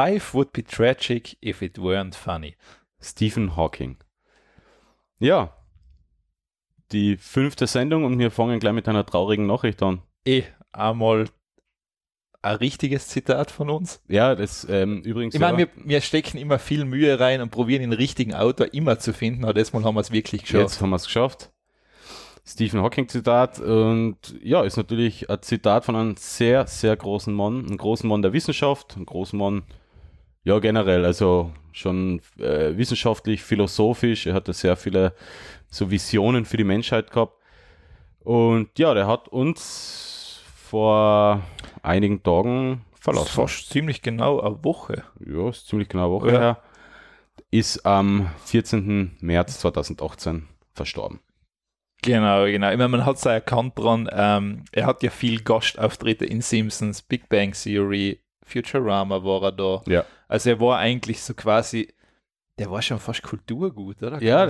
Life would be tragic if it weren't funny. Stephen Hawking. Ja, die fünfte Sendung und wir fangen gleich mit einer traurigen Nachricht an. Eh, einmal ein richtiges Zitat von uns. Ja, das ähm, übrigens. Ich meine, wir, wir stecken immer viel Mühe rein und probieren den richtigen Autor immer zu finden, aber das Mal haben wir es wirklich geschafft. Jetzt haben wir es geschafft. Stephen Hawking Zitat und ja, ist natürlich ein Zitat von einem sehr, sehr großen Mann, einem großen Mann der Wissenschaft, einem großen Mann, ja generell, also schon äh, wissenschaftlich, philosophisch, er hatte sehr viele so Visionen für die Menschheit gehabt und ja, der hat uns vor einigen Tagen verlassen. Fast ziemlich genau eine Woche. Ja, ist ziemlich genau eine Woche Ja. her. Ist am 14. März 2018 verstorben. Genau, genau. Ich meine, man hat es erkannt dran, ähm, er hat ja viel Gastauftritte in Simpsons, Big Bang Theory, Futurama war er da. Ja. Also er war eigentlich so quasi, der war schon fast Kulturgut, oder? Kann Ja,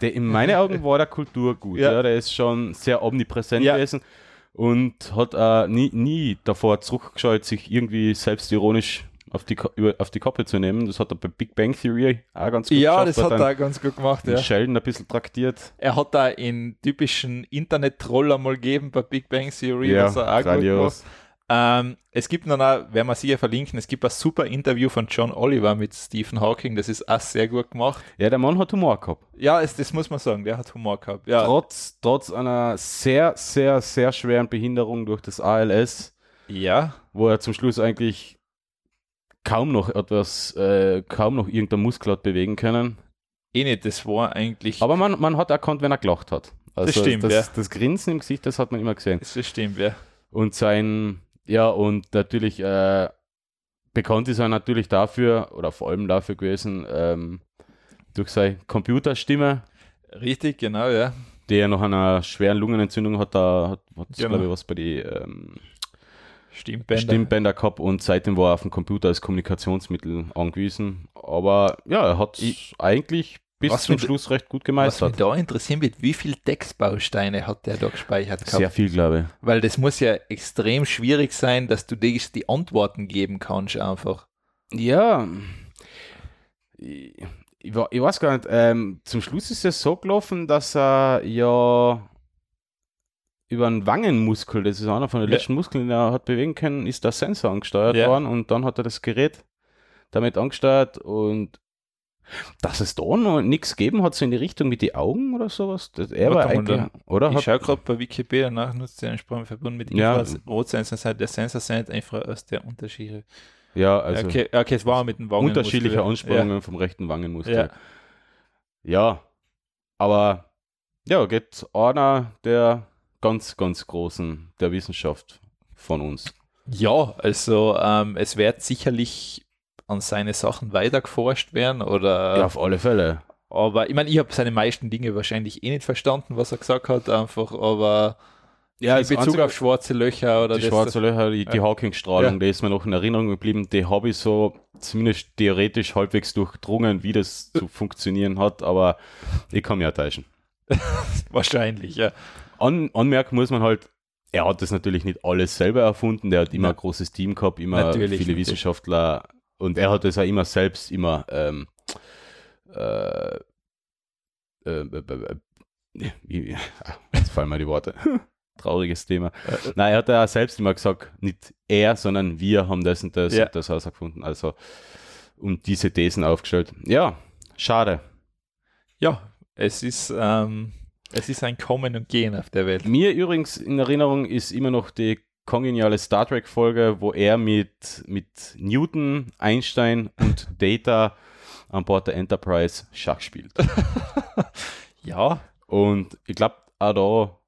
der, in meinen Augen war der Kultur gut. Ja. Ja. der ist schon sehr omnipräsent Ja. gewesen und hat äh, nie, nie davor zurückgeschaut, sich irgendwie selbstironisch auf die, auf die Kappe zu nehmen. Das hat er bei Big Bang Theory auch ganz gut ja geschafft, das hat dann er ganz gut gemacht, ja. Sheldon ein bisschen traktiert. Er hat da in typischen Internet-Troll einmal gegeben bei Big Bang Theory, Ja, was er auch gut gemacht. Ähm, es gibt auch, werden wir sicher verlinken, es gibt ein super Interview von John Oliver mit Stephen Hawking, das ist auch sehr gut gemacht. Ja, der Mann hat Humor gehabt. Ja, es, das muss man sagen, der hat Humor gehabt. Ja, Trotz, trotz einer sehr, sehr, sehr schweren Behinderung durch das ALS, ja wo er zum Schluss eigentlich kaum noch etwas, äh, kaum noch irgendein Muskel hat bewegen können. eh nicht, das war eigentlich, Aber man, man hat erkannt, wenn er gelacht hat. Also stimmt, das, ja. das Grinsen im Gesicht, das hat man immer gesehen. das stimmt, ja. Und sein, ja, und natürlich, äh, bekannt ist er natürlich dafür, oder vor allem dafür gewesen, ähm, durch seine Computerstimme, Richtig, genau, ja. die er nach einer schweren Lungenentzündung hat, da hat, hat Genau. glaube ich, was bei die ähm, Stimmbänder. Stimmbänder gehabt und seitdem war er auf den Computer als Kommunikationsmittel angewiesen. Aber ja, er hat Ich- eigentlich bis Was zum Schluss recht gut Was mich gemeistert. da interessieren wird, wie viele Textbausteine hat der da gespeichert gehabt? Sehr viel, glaube Weil das muss ja extrem schwierig sein, dass du dir die Antworten geben kannst einfach. ich. Ja, ich, ich, ich weiß gar nicht, ähm, zum Schluss ist es so gelaufen, dass er ja über einen Wangenmuskel, das ist einer von den Ja. letzten Muskeln, den er hat bewegen können, ist der Sensor angesteuert Ja. worden und dann hat er das Gerät damit angesteuert und dass es da noch nichts gegeben hat, so in die Richtung mit die Augen oder sowas. Das, er war Warte eigentlich, dann- oder? Ich schaue gerade bei Wikipedia nach, nutzt den verbunden mit Ja. Infrarotsensor, der Sensor sendet einfach aus der Unterschiede. ja, also okay, okay, es war mit dem Wangen. unterschiedliche Anspannungen vom rechten Wangenmuskel. Ja. Ja, aber ja, geht einer der ganz, ganz großen der Wissenschaft von uns. Ja, also ähm, es wird sicherlich an seine Sachen weiter geforscht werden oder ja, auf alle Fälle. aber ich meine, ich habe seine meisten Dinge wahrscheinlich eh nicht verstanden, was er gesagt hat, einfach, aber Ja, in Bezug auf schwarze Löcher oder die das, schwarze Löcher, die, die Ja. Hawking-Strahlung, Ja. die ist mir noch in Erinnerung geblieben. Die habe ich so zumindest theoretisch halbwegs durchdrungen, wie das zu funktionieren hat, aber ich kann mich auch täuschen. wahrscheinlich, ja. An, anmerken muss man halt, er hat das natürlich nicht alles selber erfunden, der hat immer ein großes Team gehabt, immer Natürlich, viele natürlich. Wissenschaftler und er hat das auch immer selbst immer ähm, äh, äh, äh, äh, ah, jetzt fallen mir die Worte. Trauriges Thema. Äh, Nein, er hat ja selbst immer gesagt, nicht er, sondern wir haben das und das Ja. und das herausgefunden. Also und diese Thesen aufgestellt. Ja, schade. Ja, es ist, ähm, es ist ein Kommen und Gehen auf der Welt. Mir übrigens in Erinnerung ist immer noch die kongeniale Star Trek Folge, wo er mit, mit Newton, Einstein und Data an Bord der Enterprise Schach spielt. Ja, Und ich glaube, auch da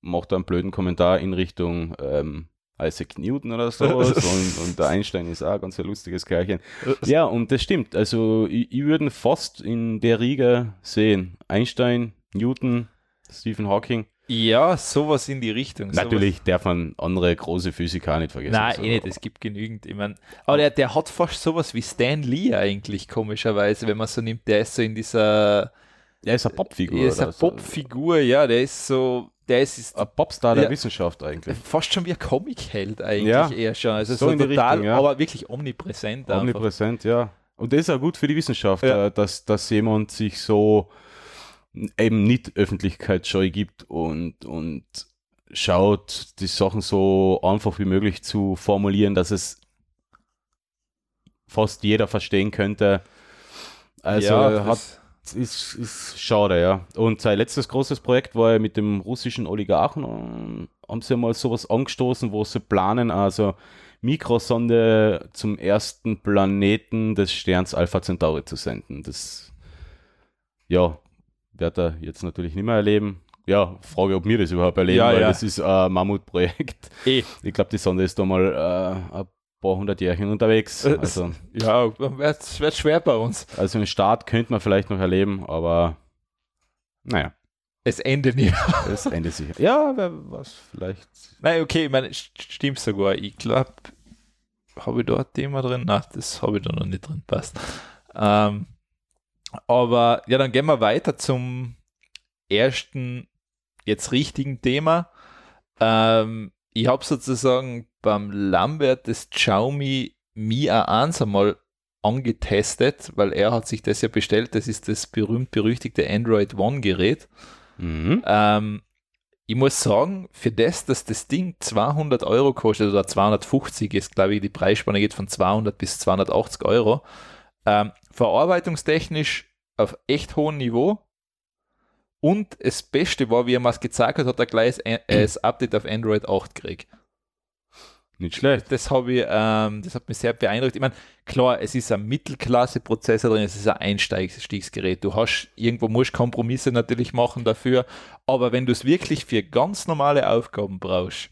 macht er einen blöden Kommentar in Richtung ähm, Isaac Newton oder sowas. und, und der Einstein ist auch ein ganz ein lustiges Kerlchen. Ja, und das stimmt. Also ich, ich würde fast in der Riege sehen. Einstein, Newton, Stephen Hawking. Ja, sowas in die Richtung. Natürlich darf man andere große Physiker nicht vergessen. Nein, So. eh nicht, es gibt genügend. Ich mein, aber der, der hat fast sowas wie Stan Lee eigentlich, komischerweise, wenn man so nimmt. Der ist so in dieser, Er ist eine Popfigur. er ist eine. Popfigur, ja, der ist so, der ist, Ein Popstar der Ja. Wissenschaft eigentlich. fast schon wie ein Comic-Held eigentlich Ja, eher schon. Also so so, in die total, Richtung, ja. aber wirklich omnipräsent. einfach. Omnipräsent, ja. Und das ist auch gut für die Wissenschaft, Ja. äh, dass, dass jemand sich so eben nicht öffentlichkeitsscheu gibt und, und schaut, die Sachen so einfach wie möglich zu formulieren, dass es fast jeder verstehen könnte. Also ja, hat das- ist, ist schade, ja. Und sein letztes großes Projekt war ja mit dem russischen Oligarchen. ähm, Haben sie mal sowas angestoßen, wo sie planen, also Mikrosonde zum ersten Planeten des Sterns Alpha Centauri zu senden. Das, ja, wird er jetzt natürlich nicht mehr erleben. Ja, Frage, ob wir das überhaupt erleben, Ja, weil ja. das ist ein Mammutprojekt. eh. Ich glaube, die Sonde ist da mal äh, ein paar hundert Jährchen unterwegs. Äh, Also, Ja, wird, wird schwer bei uns. also einen Start könnte man vielleicht noch erleben, aber naja. Das Ende nicht. Das Ende sicher. Ja, wer was vielleicht. Nein, okay, ich meine, st- stimmt sogar. Ich glaube, habe ich ein Thema drin? Nein, das habe ich da noch nicht drin, passt. Ähm, aber ja, dann gehen wir weiter zum ersten, jetzt richtigen Thema. Ähm, ich habe sozusagen beim Lambert das Xiaomi Mi A1 einmal angetestet, weil er hat sich das ja bestellt. Das ist das berühmt-berüchtigte Android One Gerät. Mhm. Ähm, ich muss sagen, für das, dass das Ding 200 Euro kostet oder 250 ist, glaube ich, die Preisspanne geht von 200 bis 280 Euro. Ähm, verarbeitungstechnisch auf echt hohem Niveau. Und das Beste war, wie er mir es gezeigt hat, hat er gleich das, äh, Update auf Android 8 gekriegt. Nicht schlecht. Das habe ich, ähm, das hat mich sehr beeindruckt. Ich meine, klar, es ist ein Mittelklasse-Prozessor drin, es ist ein Einstiegsgerät. Du hast, irgendwo musst Kompromisse natürlich machen dafür, aber wenn du es wirklich für ganz normale Aufgaben brauchst,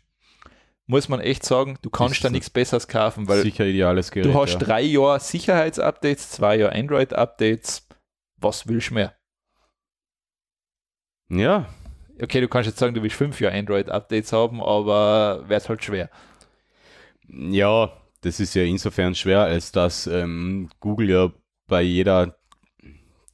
muss man echt sagen, du kannst ist da nichts Besseres kaufen, weil Sicher ideales Gerät. du hast ja. drei Jahre Sicherheitsupdates, zwei Jahre Android-Updates. Was willst du mehr? ja, Okay, du kannst jetzt sagen, du willst fünf Jahre Android-Updates haben, aber wird halt schwer. ja, das ist ja insofern schwer, als dass ähm, Google ja bei jeder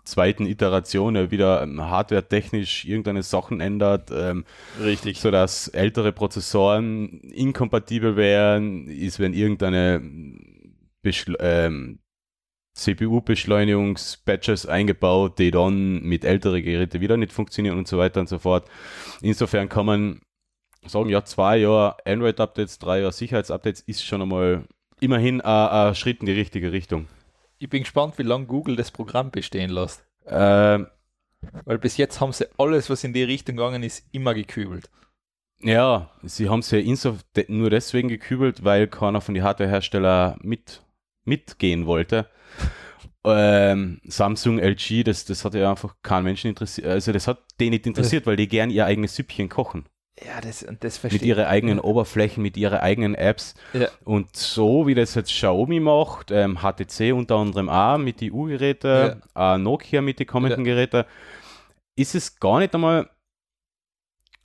zweiten Iteration wieder ähm, hardware-technisch irgendeine Sachen ändert, ähm, Richtig. sodass ältere Prozessoren inkompatibel wären, ist, wenn irgendeine Beschl ähm, CPU-Beschleunigungs-Patches eingebaut, die dann mit älteren Geräten wieder nicht funktionieren und so weiter und so fort. Insofern kann man sagen, ja, zwei Jahre Android-Updates, drei Jahre Sicherheitsupdates ist schon einmal immerhin ein, ein Schritt in die richtige Richtung. Ich bin gespannt, wie lange Google das Programm bestehen lässt. Ähm, Weil bis jetzt haben sie alles, was in die Richtung gegangen ist, immer gekübelt. ja, sie haben es ja nur deswegen gekübelt, weil keiner von den Hardwareherstellern mit, mitgehen wollte. Ähm, Samsung, LG, das, das hat ja einfach keinen Menschen interessiert. Also das hat den nicht interessiert, weil die gern ihr eigenes Süppchen kochen. Ja, das, und das Mit verstehe ihren eigenen Oberflächen, mit ihren eigenen Apps. Ja. Und so wie das jetzt Xiaomi macht, ähm, HTC unter anderem auch mit den U-Geräten, äh, Nokia mit den kommenden Geräten, ist es gar nicht einmal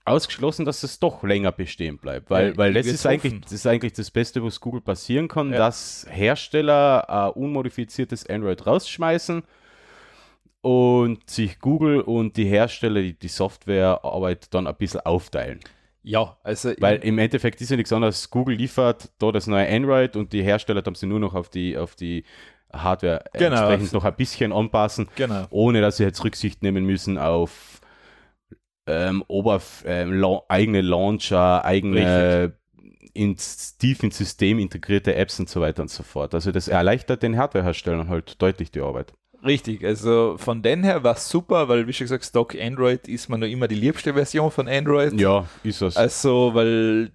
ausgeschlossen, dass es doch länger bestehen bleibt. Weil, Ja, weil das ist, eigentlich, das ist eigentlich das Beste, was Google passieren kann, Ja. dass Hersteller ein unmodifiziertes Android rausschmeißen und sich Google und die Hersteller die, die Softwarearbeit dann ein bisschen aufteilen. Ja, also Weil im Endeffekt ist ja nichts anderes. Google liefert da das neue Android und die Hersteller haben sie nur noch auf die, auf die Hardware Genau. entsprechend noch ein bisschen anpassen, genau. ohne dass sie jetzt Rücksicht nehmen müssen auf ähm, Oberf ähm, la eigene Launcher, eigene ins, tief ins System integrierte Apps und so weiter und so fort. Also das erleichtert den Hardwareherstellern halt deutlich die Arbeit. Richtig, also von den her war es super, weil wie schon gesagt, Stock Android ist man noch immer die liebste Version von Android. Ja, ist das. Also, weil,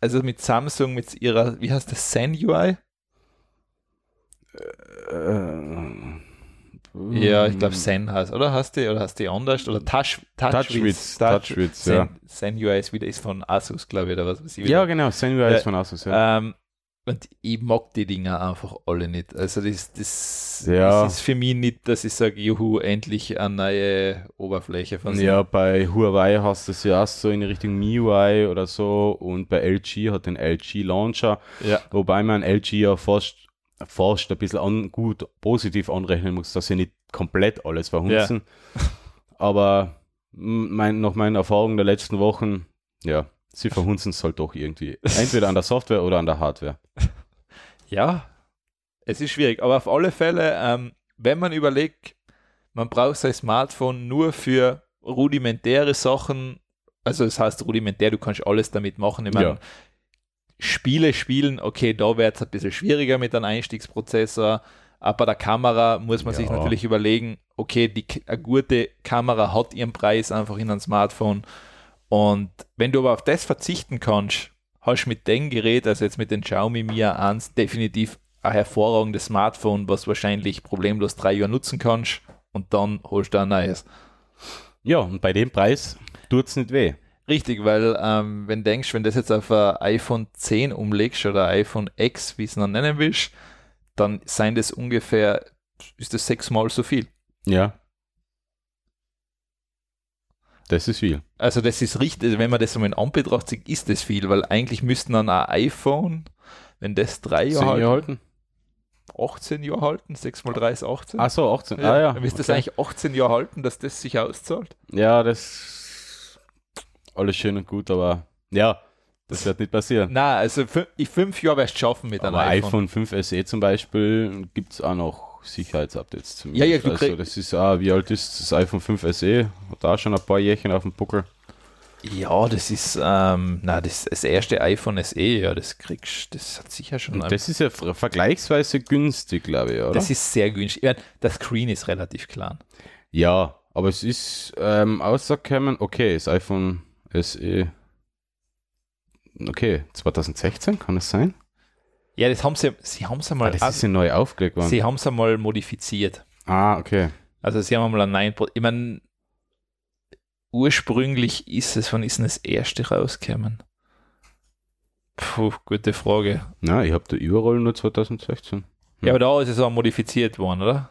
also mit Samsung, mit ihrer, wie heißt das, Zen UI? Äh, Ja, ich glaube Zen heißt, oder? Hast du, oder hast du anders? Oder Touch, Touchwiz, Touchwiz, ja. Zen UI ist wieder, ist von Asus, glaube ich, oder was weiß ich. Ja, wieder. genau, Senua Ja. ist von Asus. Ja. Ähm, und ich mag die Dinger einfach alle nicht. Also das, das, Ja. das ist für mich nicht, dass ich sage, juhu, endlich eine neue Oberfläche von Ja, bei Huawei hast du es ja auch so in Richtung MIUI oder so und bei LG hat den LG Launcher, ja. wobei man LG ja fast, fast ein bisschen an, gut positiv anrechnen muss, dass sie nicht komplett alles verhunzen. Aber mein, nach meinen Erfahrungen der letzten Wochen, ja, sie verhunzen es halt doch irgendwie. Entweder an der Software oder an der Hardware. Ja, es ist schwierig, aber auf alle Fälle, ähm, wenn man überlegt, man braucht sein Smartphone nur für rudimentäre Sachen, also das heißt rudimentär, du kannst alles damit machen. Ich meine, Ja. Spiele spielen, okay, da wird es ein bisschen schwieriger mit einem Einstiegsprozessor, aber bei der Kamera muss man sich Ja. natürlich überlegen, okay, die, eine gute Kamera hat ihren Preis einfach in einem Smartphone und wenn du aber auf das verzichten kannst, hast du mit dem Gerät, also jetzt mit den Xiaomi Mi A1, definitiv ein hervorragendes Smartphone, was wahrscheinlich problemlos drei Jahre nutzen kannst und dann holst du ein neues. Ja, und bei dem Preis tut es nicht weh. Richtig, weil ähm, wenn du denkst, wenn das jetzt auf ein iPhone 10 umlegst oder iPhone X, wie es noch nennen willst, dann seien das ungefähr, ist das sechsmal so viel. Ja. Das ist viel. Also das ist richtig, also wenn man das so in Anbetracht sieht, ist das viel, weil eigentlich müssten dann ein iPhone, wenn das drei Jahre Jahre halten, halten? 18 Jahre halten, 6 mal 3 ist 18. Ach so, 18. ah ja. Dann müsste das okay. eigentlich 18 Jahre halten, dass das sich auszahlt. Ja, das alles schön und gut, aber ja, das wird nicht passieren. Na, also fünf Jahren wirst du schaffen mit einem Aber iPhone. iPhone 5 SE zum Beispiel gibt es auch noch Sicherheitsupdates zu Ja, ja, du also das ist, ah, wie alt ist das iPhone 5 SE? Hat da schon ein paar Jährchen auf dem Buckel. Ja, das ist, ähm, na, das, das erste iPhone SE, ja, das kriegst das hat sicher schon. Und das ist ja ver- vergleichsweise günstig, glaube ich, oder? das ist sehr günstig. Ja, der Screen ist relativ klein. ja, aber es ist ähm, rausgekommen, okay, das iPhone SE, okay, 2016, kann es sein? Ja, das haben sie, sie haben es Ah, einmal, das ist ja neu aufgelegt worden. sie haben es einmal modifiziert. ah, okay. Also sie haben einmal ein 9 Ich meine, ursprünglich ist es, wann ist denn das erste rausgekommen? Puh, gute Frage. Na, ich habe da überall nur 2016. Ja, aber da ist es auch modifiziert worden, oder?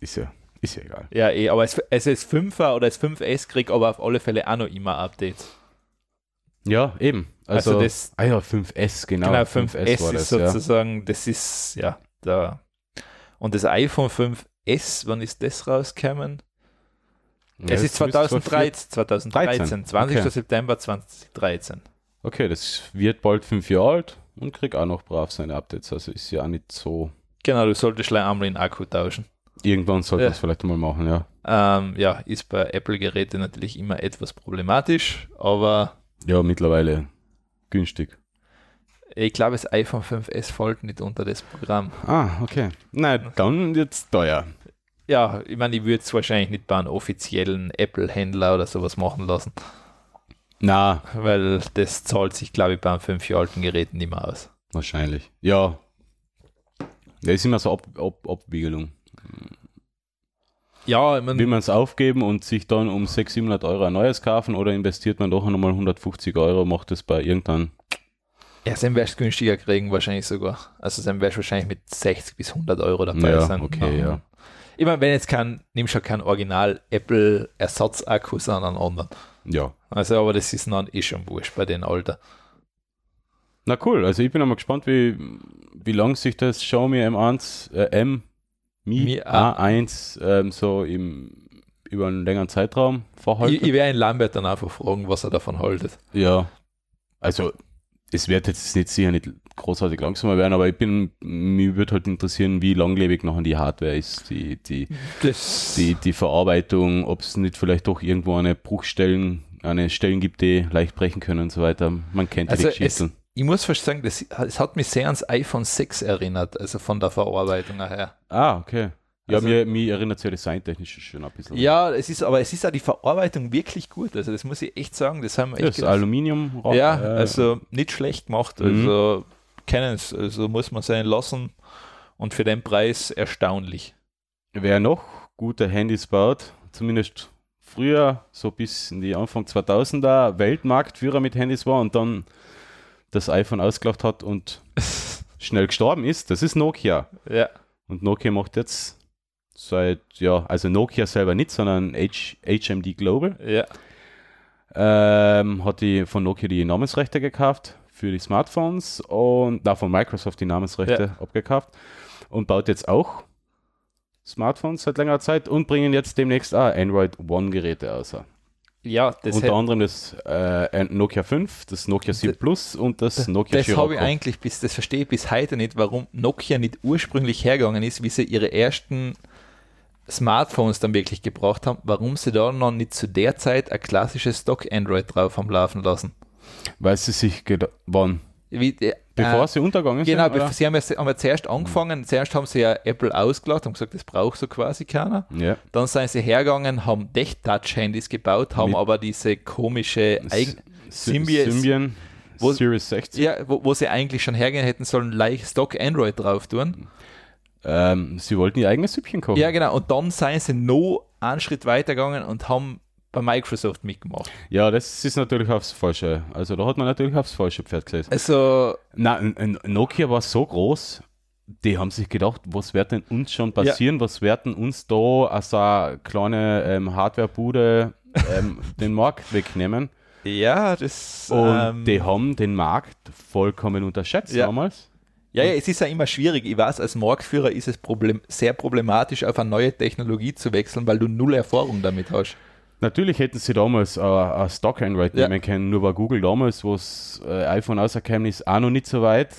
Ist ja, ist ja egal. Ja, eh, aber es, es ist 5er oder das 5S kriegt aber auf alle Fälle auch noch immer Updates. Ja, eben. Also, Also das- ah ja, 5S, genau. Genau, 5S, war ist das, ja. sozusagen, das ist, ja, da. Und das iPhone 5S, wann ist das rausgekommen? Ja, es ist das müsste 2013, 2013, 20. Okay. September 2013. Okay, das wird bald fünf Jahre alt und kriegt auch noch brav seine Updates. Also ist ja auch nicht so. Genau, du solltest gleich einmal den Akku tauschen. Irgendwann sollte Ja. es vielleicht mal machen, ja. Ähm, ja, ist bei Apple-Geräten natürlich immer etwas problematisch, aber Ja, mittlerweile günstig. ich glaube, das iPhone 5S fällt nicht unter das Programm. Ah, okay. Nein, dann wird's teuer. Ja, ich meine, ich würde es wahrscheinlich nicht bei einem offiziellen Apple-Händler oder sowas machen lassen, Na, weil das zahlt sich, glaube ich, bei einem 5 Jahre alten Gerät nicht mehr aus. wahrscheinlich. Ja. Ja, ist immer so Ab Ab Abwiegelung. Ja, ich Will meine, man es aufgeben und sich dann um 600, 700 Euro ein neues kaufen oder investiert man doch nochmal 150 Euro, macht es bei irgendeinem. ja, dann wärst du günstiger kriegen, wahrscheinlich sogar. Also dann wärst du wahrscheinlich mit 60 bis 100 Euro dabei Ja, sein. okay, ja. Ich meine, wenn jetzt kein, nimmst du kein Original Apple-Ersatzakku, sondern einen anderen. Ja. Also, aber das ist dann eh schon wurscht bei den Alter. Na cool, also ich bin einmal gespannt, wie, wie lang sich das Xiaomi M1, äh, M, Mi, Mi A- A1 ähm, so im, über einen längeren Zeitraum verhalten. Ich, ich werde ihn Lambert dann einfach fragen, was er davon haltet. ja, also es wird jetzt nicht sicher nicht großartig langsamer werden, aber ich bin, mir würde halt interessieren, wie langlebig noch die Hardware ist, die, die, Das, die, die Verarbeitung, ob es nicht vielleicht doch irgendwo eine Bruchstellen, eine Stellen gibt, die leicht brechen können und so weiter. Man kennt ja Also die Geschichten. Ich muss fast sagen, das, es hat mich sehr ans iPhone 6 erinnert, also von der Verarbeitung her. Ah, okay. Ja, Also- mir, mir erinnert es ja designtechnisch schon ein bisschen. Ja, es ist, aber es ist auch die Verarbeitung wirklich gut. Also das muss ich echt sagen, das haben wir echt das gedacht. Aluminium. Ja, äh, also nicht schlecht gemacht. Mhm. Also kennen es, also muss man sein lassen. Und für den Preis erstaunlich. Wer noch gute Handys baut, zumindest früher, so bis in die Anfang 2000er, Weltmarktführer mit Handys war und dann das iPhone ausgelacht hat und schnell gestorben ist, das ist Nokia. Ja, Und Nokia macht jetzt seit, ja, also Nokia selber nicht, sondern H, HMD Global, ja. ähm, hat die von Nokia die Namensrechte gekauft für die Smartphones und da von Microsoft die Namensrechte abgekauft und baut jetzt auch Smartphones seit längerer Zeit und bringen jetzt demnächst auch Android One-Geräte aus. Ja, das Unter anderem das äh, Nokia 5, das Nokia 7 D- Plus und das Nokia das habe ich eigentlich bis, das verstehe ich bis heute nicht, warum Nokia nicht ursprünglich hergegangen ist, wie sie ihre ersten Smartphones dann wirklich gebraucht haben, warum sie da noch nicht zu der Zeit ein klassisches Stock Android drauf haben laufen lassen. Weil sie sich wann? Wie, äh, Bevor äh, sie untergegangen Genau, sind? oder? sie haben ja, haben ja zuerst angefangen, zuerst haben sie ja Apple ausgelacht und gesagt, das braucht so quasi keiner. Ja. Dann sind sie hergegangen, haben Echt-Touch-Handys gebaut, haben Mit- aber diese komische Eigen Symbian- Symbian, Wo- Series 60. ja, wo, wo sie eigentlich schon hergehen hätten sollen, leicht Stock Android drauf tun. Ähm, sie wollten ihr eigenes Süppchen kochen. Ja, genau. Und dann sind sie noch einen Schritt weitergegangen und haben bei Microsoft mitgemacht. Ja, das ist natürlich aufs Falsche. Also da hat man natürlich aufs falsche Pferd gesetzt. Also, Na, ein- ein Nokia war so groß, die haben sich gedacht, was wird denn uns schon passieren? Was werden uns da als eine kleine ähm, Hardwarebude ähm, den Markt wegnehmen? ja, das. Und ähm, die haben den Markt vollkommen unterschätzt Ja. damals. Ja, ja, es ist ja immer schwierig. Ich weiß, als Marktführer ist es problem sehr problematisch, auf eine neue Technologie zu wechseln, weil du null Erfahrung damit hast. Natürlich hätten sie damals äh, ein Stock Android Ja. nehmen können, nur war Google damals, wo das äh, iPhone rausgekommen ist, auch noch nicht so weit.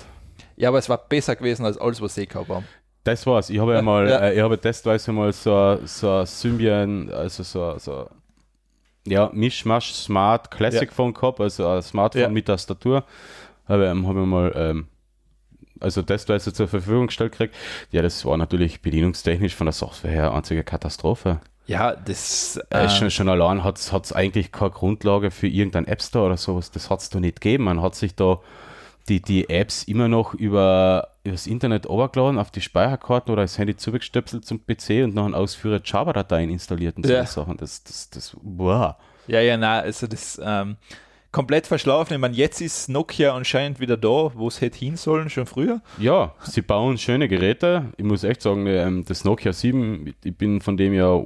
Ja, aber es war besser gewesen als alles, was sie gehabt haben. Das war's. Ich habe ja Ja, mal, ja. Äh, ich habe testweise mal so, ein- so Symbian, also so, so ja, Mischmasch Smart Classic. Phone gehabt, also ein Smartphone mit Tastatur. Habe ähm, hab ich mal ähm, also testweise zur Verfügung gestellt gekriegt. Ja, das war natürlich bedienungstechnisch von der Software her einzige Katastrophe. Ja, das. Äh, Äh, schon, schon allein hat es eigentlich keine Grundlage für irgendeinen App Store oder sowas. Das hat es da nicht gegeben. Man hat sich da die, die Apps immer noch über das Internet runtergeladen, auf die Speicherkarten oder das Handy zugestöpselt zum PC und noch ein Ausführer Java-Dateien installiert und so Ja. Sachen. Das, das, das, wow. ja, ja, nein, also das. Ähm, komplett verschlafen. Ich meine, jetzt ist Nokia anscheinend wieder da, wo es hätte hin sollen, schon früher. Ja, sie bauen schöne Geräte. Ich muss echt sagen, ähm, das Nokia 7, ich bin von dem ja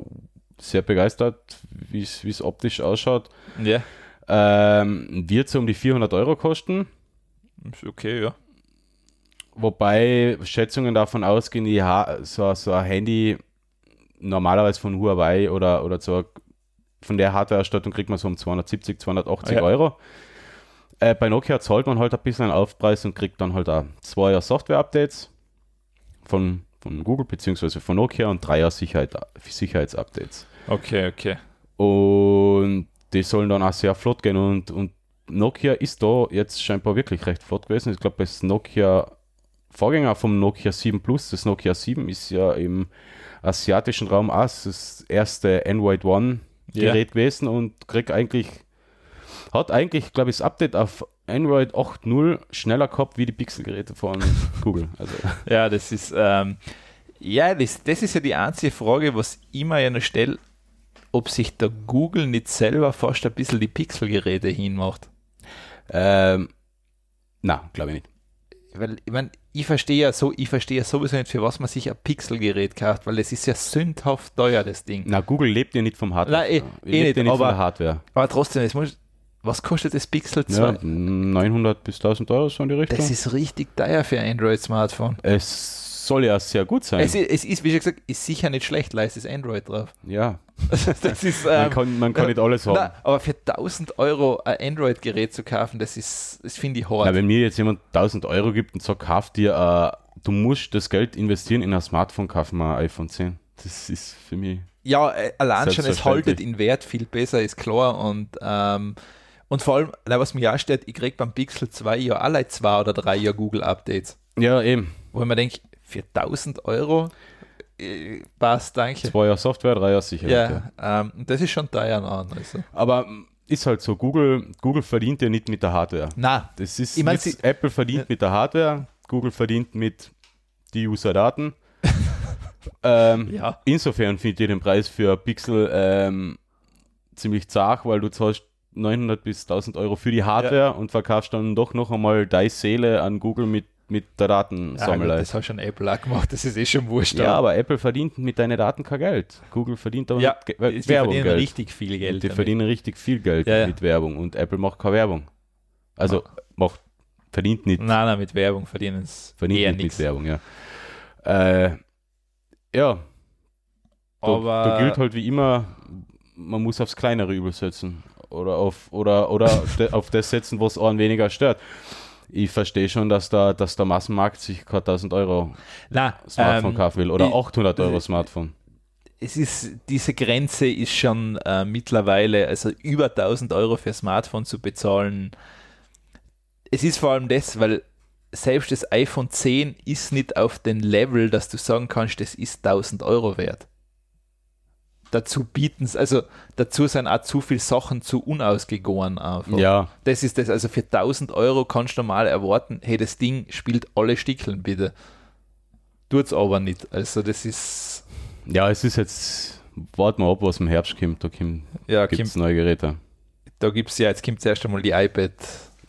sehr begeistert, wie es optisch ausschaut. Ja, Ähm, wird so um die 400 Euro kosten. ist okay, ja. Wobei Schätzungen davon ausgehen, ja, so, so ein Handy normalerweise von Huawei oder, oder so von der Hardware-Erstattung kriegt man so um 270, 280 Ja. Euro. Äh, bei Nokia zahlt man halt ein bisschen einen Aufpreis und kriegt dann halt auch zwei Software-Updates von, von Google bzw. von Nokia und drei Jahre Sicherheit, Sicherheitsupdates. Okay, okay. Und die sollen dann auch sehr flott gehen und, und Nokia ist da jetzt scheinbar wirklich recht flott gewesen. Ich glaube, das Nokia Vorgänger vom Nokia 7 Plus, das Nokia 7 ist ja im asiatischen Raum auch das erste Android One. Gerät gewesen und kriegt eigentlich, hat eigentlich, glaube ich, das Update auf Android 8.0 schneller gehabt wie die Pixel-Geräte von Google. Also, Ja, das ist, ähm, ja, das, das ist ja die einzige Frage, was ich mir ja noch stelle, ob sich der Google nicht selber fast ein bisschen die Pixel-Geräte hinmacht. ähm, na, glaube ich nicht. Weil, ich meine, ich verstehe ja so, ich verstehe ja sowieso nicht, für was man sich ein Pixel-Gerät kauft, weil es ist ja sündhaft teuer, das Ding. Na, Google lebt ja nicht vom Hardware. Nein, eh- lebt eh nicht, ja nicht von aber- der Hardware. Aber trotzdem, es muss, was kostet das Pixel 2? Ja, 900 bis 1000 Euro so in die Richtung. das ist richtig teuer für ein Android-Smartphone. es soll ja sehr gut sein. Es, ist- es ist, wie schon gesagt, ist sicher nicht schlecht, ist das Android drauf. ja, das ist, man ähm, kann, man kann nicht alles haben. Nein, aber für 1000 Euro ein Android-Gerät zu kaufen, das ist, das finde ich hart. Na, wenn mir jetzt jemand 1000 Euro gibt und sagt, kauf dir, äh, du musst das Geld investieren in ein Smartphone, kaufen wir ein iPhone 10. Das ist für mich. ja, äh, allein schon, es haltet in Wert viel besser, ist klar. Und, ähm, und vor allem, was mir auch steht, ich kriege beim Pixel 2 ja alle zwei oder drei Jahre Google-Updates. Ja, eben. Wo ich mir denke, für 1000 Euro äh, passt, danke. Zwei Jahre Software, drei Jahre Sicherheit. Ja. Ja, ähm, das ist schon teuer an. Also. Aber mm, ist halt so, Google, Google verdient ja nicht mit der Hardware. Na, Das ist, Ich mein, mit- Apple verdient Ja. mit der Hardware, Google verdient mit die User-Daten. ähm, ja. Insofern finde ich den Preis für Pixel ähm, ziemlich zart, weil du zahlst 900 bis 1000 Euro für die Hardware und verkaufst dann doch noch einmal deine Seele an Google mit, mit der Ja, Datensammelei. das hat schon Apple auch gemacht, das ist eh schon wurscht. Ja, aber Apple verdient mit deinen Daten kein Geld. Google verdient aber ja mit Ge die Werbung verdienen Geld. richtig viel Geld. Und die damit. verdienen richtig viel Geld Ja, ja. mit Werbung und Apple macht keine Werbung. Also macht, verdient nicht Nein, nein, mit Werbung verdienen es verdient eher nicht nichts. mit Werbung, ja. Äh, ja, Da, Aber da gilt halt wie immer, man muss aufs kleinere Übel setzen. Oder auf, oder, oder de, auf das setzen, was einen weniger stört. Ich verstehe schon, dass, da, dass der Massenmarkt sich kein 1000 Euro na, Smartphone ähm, kaufen will. Oder ich- 800 Euro Smartphone. es ist, diese Grenze ist schon äh, mittlerweile, also über 1000 Euro für Smartphone zu bezahlen. Es ist vor allem das, weil selbst das iPhone 10 ist nicht auf den Level, dass du sagen kannst, das ist 1000 Euro wert. Dazu bieten es, also dazu sind auch zu viele Sachen zu unausgegoren einfach. Ja, Das ist das, also für 1000 Euro kannst du mal erwarten, hey, das Ding spielt alle Stickeln bitte. Tut's aber nicht. Also das ist, ja, es ist jetzt, warten wir ab, was im Herbst kommt. Da kommt, ja, gibt es Kim, neue Geräte. da gibt es ja, jetzt kommt zuerst einmal die iPad,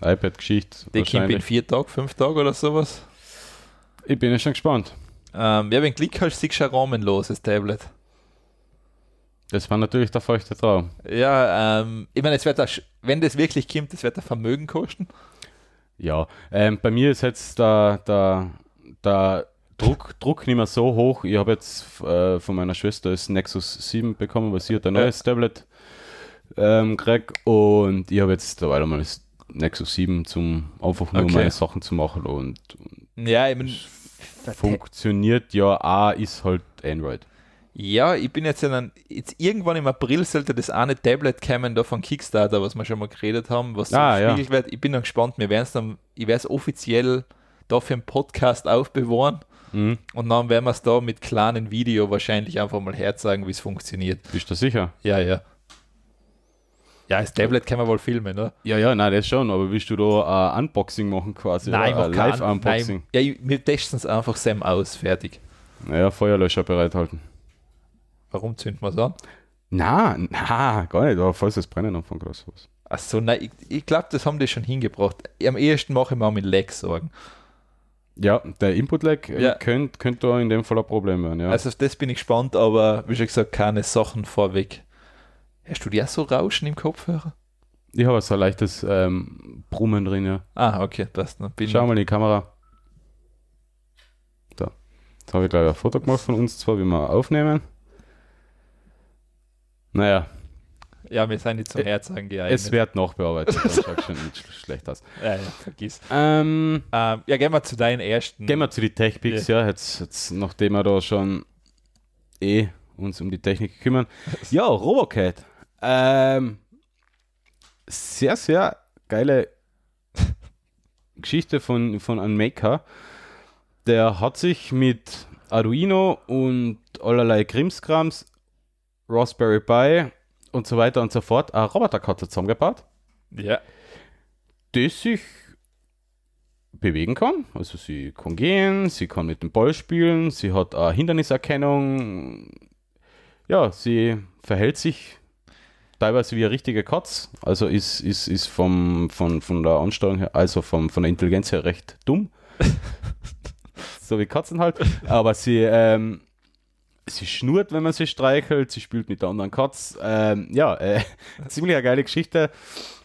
iPad-Geschichte. die kommt in vier Tagen, fünf Tagen oder sowas. Ich bin ja schon gespannt. Ähm, ja, wenn Glück hast, siehst du ein rahmenloses Tablet. Das war natürlich der feuchte Traum. Ja, ähm, ich meine, es wird, auch, wenn das wirklich kommt, das wird ein Vermögen kosten. Ja, ähm, bei mir ist jetzt der, der, der Druck, Druck nicht mehr so hoch. Ich habe jetzt äh, von meiner Schwester das Nexus 7 bekommen, weil sie hat ein neues Tablet ähm, gekriegt und ich habe jetzt dabei mal das Nexus 7 zum einfach nur Okay. meine Sachen zu machen und Ja, ich meine, funktioniert ja, A ist halt Android. Ja, ich bin jetzt ja dann, jetzt irgendwann im April sollte das eine Tablet kommen da von Kickstarter, was wir schon mal geredet haben, was so Ah, ja. gespiegelt wird. Ich bin dann gespannt, wir werden es dann, ich werde es offiziell da für einen Podcast aufbewahren Mhm. und dann werden wir es da mit kleinen Video wahrscheinlich einfach mal herzeigen, wie es funktioniert. Bist du sicher? Ja, ja. Ja, das Tablet kann man wohl filmen, oder? Ja, ja, nein, das schon, aber willst du da ein Unboxing machen quasi? Nein, oder? mach ein kein- Live-Unboxing? Ja, ich- wir testen es einfach Sam aus, fertig. Naja, Feuerlöscher bereithalten. Warum zünden wir es an? Na, na, gar nicht, aber falls das Brennen anfängt oder sowas. Achso, nein, ich, ich glaube, das haben die schon hingebracht. Am ehesten mache ich mir auch mit Lag Sorgen. Ja, der Input-Lag äh, Ja. könnte könnt da in dem Fall ein Problem werden, ja. Also auf das bin ich gespannt, aber wie schon gesagt, keine Sachen vorweg. Hast du dir auch so Rauschen im Kopfhörer? ich habe so ein leichtes ähm, Brummen drin, ja. Ah, okay, passt. Bin Schau mal in die Kamera. Da. Jetzt habe ich gleich ein Foto gemacht von uns zwar, wie wir aufnehmen. Naja, Ja, wir sind nicht zum Herzagen geeignet. es wird nachbearbeitet, dann schaut schon nicht sch- schlecht aus. ja, ja, vergiss. Ähm, Ähm, ja, gehen wir zu deinen ersten. gehen wir zu den Tech-Picks, ja. Jetzt, jetzt, nachdem wir da schon eh uns um die Technik kümmern. Ja, Robocat. Ähm, sehr, sehr geile Geschichte von, von einem Maker. Der hat sich mit Arduino und allerlei Krimskrams, Raspberry Pi und so weiter und so fort eine Roboterkatze zusammengebaut Ja, das sich bewegen kann. Also sie kann gehen, sie kann mit dem Ball spielen, sie hat eine Hinderniserkennung. Ja, sie verhält sich teilweise wie eine richtige Katz. Also ist, ist, ist vom, von, von der Ansteuerung her, also vom, von der Intelligenz her recht dumm. so wie Katzen halt. Aber sie, ähm, sie schnurrt, wenn man sie streichelt, sie spielt mit der anderen Katz. Ähm, ja, äh, ziemlich eine geile Geschichte.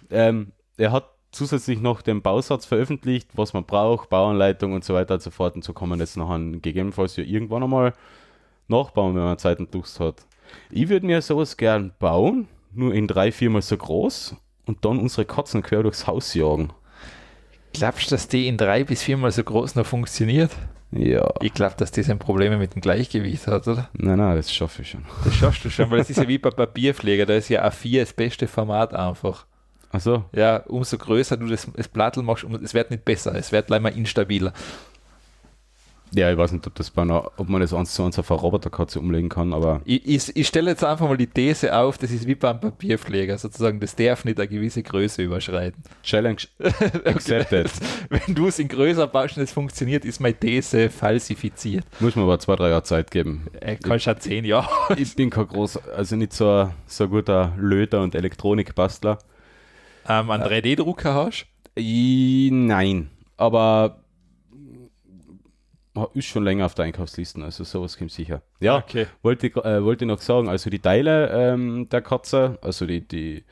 Ähm, er hat zusätzlich noch den Bausatz veröffentlicht, was man braucht, Bauanleitung und so weiter und so fort. Und so kann man jetzt nachher gegebenenfalls ja irgendwann einmal nachbauen, wenn man Zeit und Lust hat. Ich würde mir sowas gern bauen, nur in drei, viermal so groß und dann unsere Katzen quer durchs Haus jagen. glaubst du, dass die in drei bis viermal so groß noch funktioniert? Ja. Ich glaube, dass das ein Problem mit dem Gleichgewicht hat, oder? Nein, nein, das schaffe ich schon. Das schaffst du schon, weil das ist ja wie bei Papierpfleger, da ist ja A4 das beste Format einfach. Also, Ja, umso größer du das, das Plattel machst, um, es wird nicht besser, es wird leider mal instabiler. Ja, ich weiß nicht, ob, das bei einer, ob man das eins zu eins auf eine Roboterkatze umlegen kann, aber Ich, ich, ich stelle jetzt einfach mal die These auf, das ist wie beim Papierpfleger, sozusagen, das darf nicht eine gewisse Größe überschreiten. Challenge accepted. Wenn du es in größer baust und es funktioniert, ist meine These falsifiziert. Muss man aber zwei, drei Jahre Zeit geben. Äh, kannst schon zehn Jahre. Ich bin kein groß, also nicht so, ein- so ein guter Löter und Elektronikbastler. Ähm, einen 3D-Drucker hast I, nein, aber ist schon länger auf der Einkaufsliste, also sowas kommt sicher. Ja, Okay. wollte, ich, äh, wollte noch sagen, also die Teile ähm, der Katze, also die, die,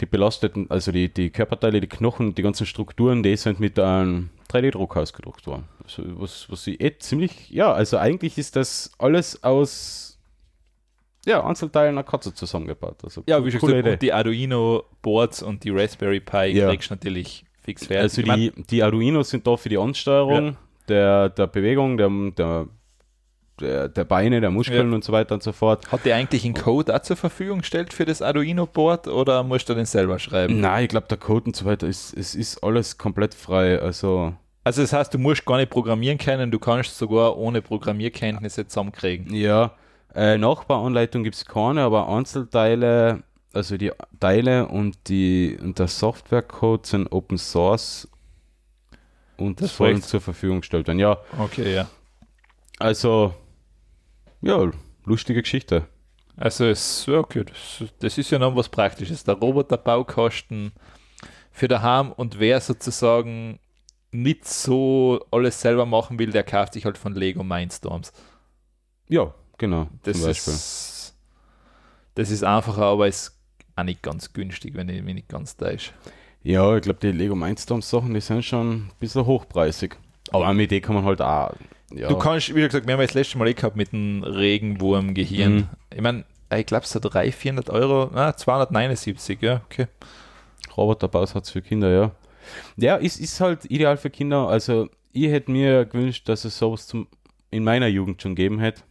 die belasteten, also die, die Körperteile, die Knochen, die ganzen Strukturen, die sind mit einem 3D-Druck ausgedruckt worden. Also was, was ich eh ziemlich, ja, also eigentlich ist das alles aus ja, Einzelteile einer Katze zusammengebaut. Also, Ja, wie schon gesagt, Idee. die Arduino-Boards und die Raspberry Pi Ja. kriegst du natürlich fix fertig. Also die, die Arduinos sind da für die Ansteuerung der, der Bewegung, der, der, der, der Beine, der Muskeln Ja. und so weiter und so fort. hat der eigentlich einen Code auch zur Verfügung gestellt für das Arduino-Board oder musst du den selber schreiben? Nein, ich glaube, der Code und so weiter, ist, es ist alles komplett frei. Also, Also das heißt, du musst gar nicht programmieren können, du kannst sogar ohne Programmierkenntnisse zusammenkriegen. ja, äh, Nachbauanleitung gibt es keine, aber Einzelteile, also die Teile und, die, und der Softwarecode sind Open Source und Das sollen reicht. zur Verfügung gestellt werden. Ja, Okay, ja. also, ja, lustige Geschichte. Also es, okay, das, das ist ja noch was Praktisches. Der Roboterbaukasten für daheim und wer sozusagen nicht so alles selber machen will, der kauft sich halt von Lego Mindstorms. Ja, genau. Das ist, das ist einfacher, aber ist auch nicht ganz günstig, wenn ich mich nicht ganz täusche. Ja, ich glaube, die Lego Mindstorms Sachen, die sind schon ein bisschen hochpreisig. Aber mit denen kann man halt auch. Ja, Du kannst, wie gesagt, wir haben ja das letzte Mal eh gehabt mit dem Regenwurm-Gehirn. Mhm. Ich meine, ich glaube, so 300, 400 Euro, na, 279, ja, okay. Roboterbausatz für Kinder, ja. Ja, ist, ist halt ideal für Kinder. Also, ich hätte mir gewünscht, dass es sowas zum, in meiner Jugend schon gegeben hätte.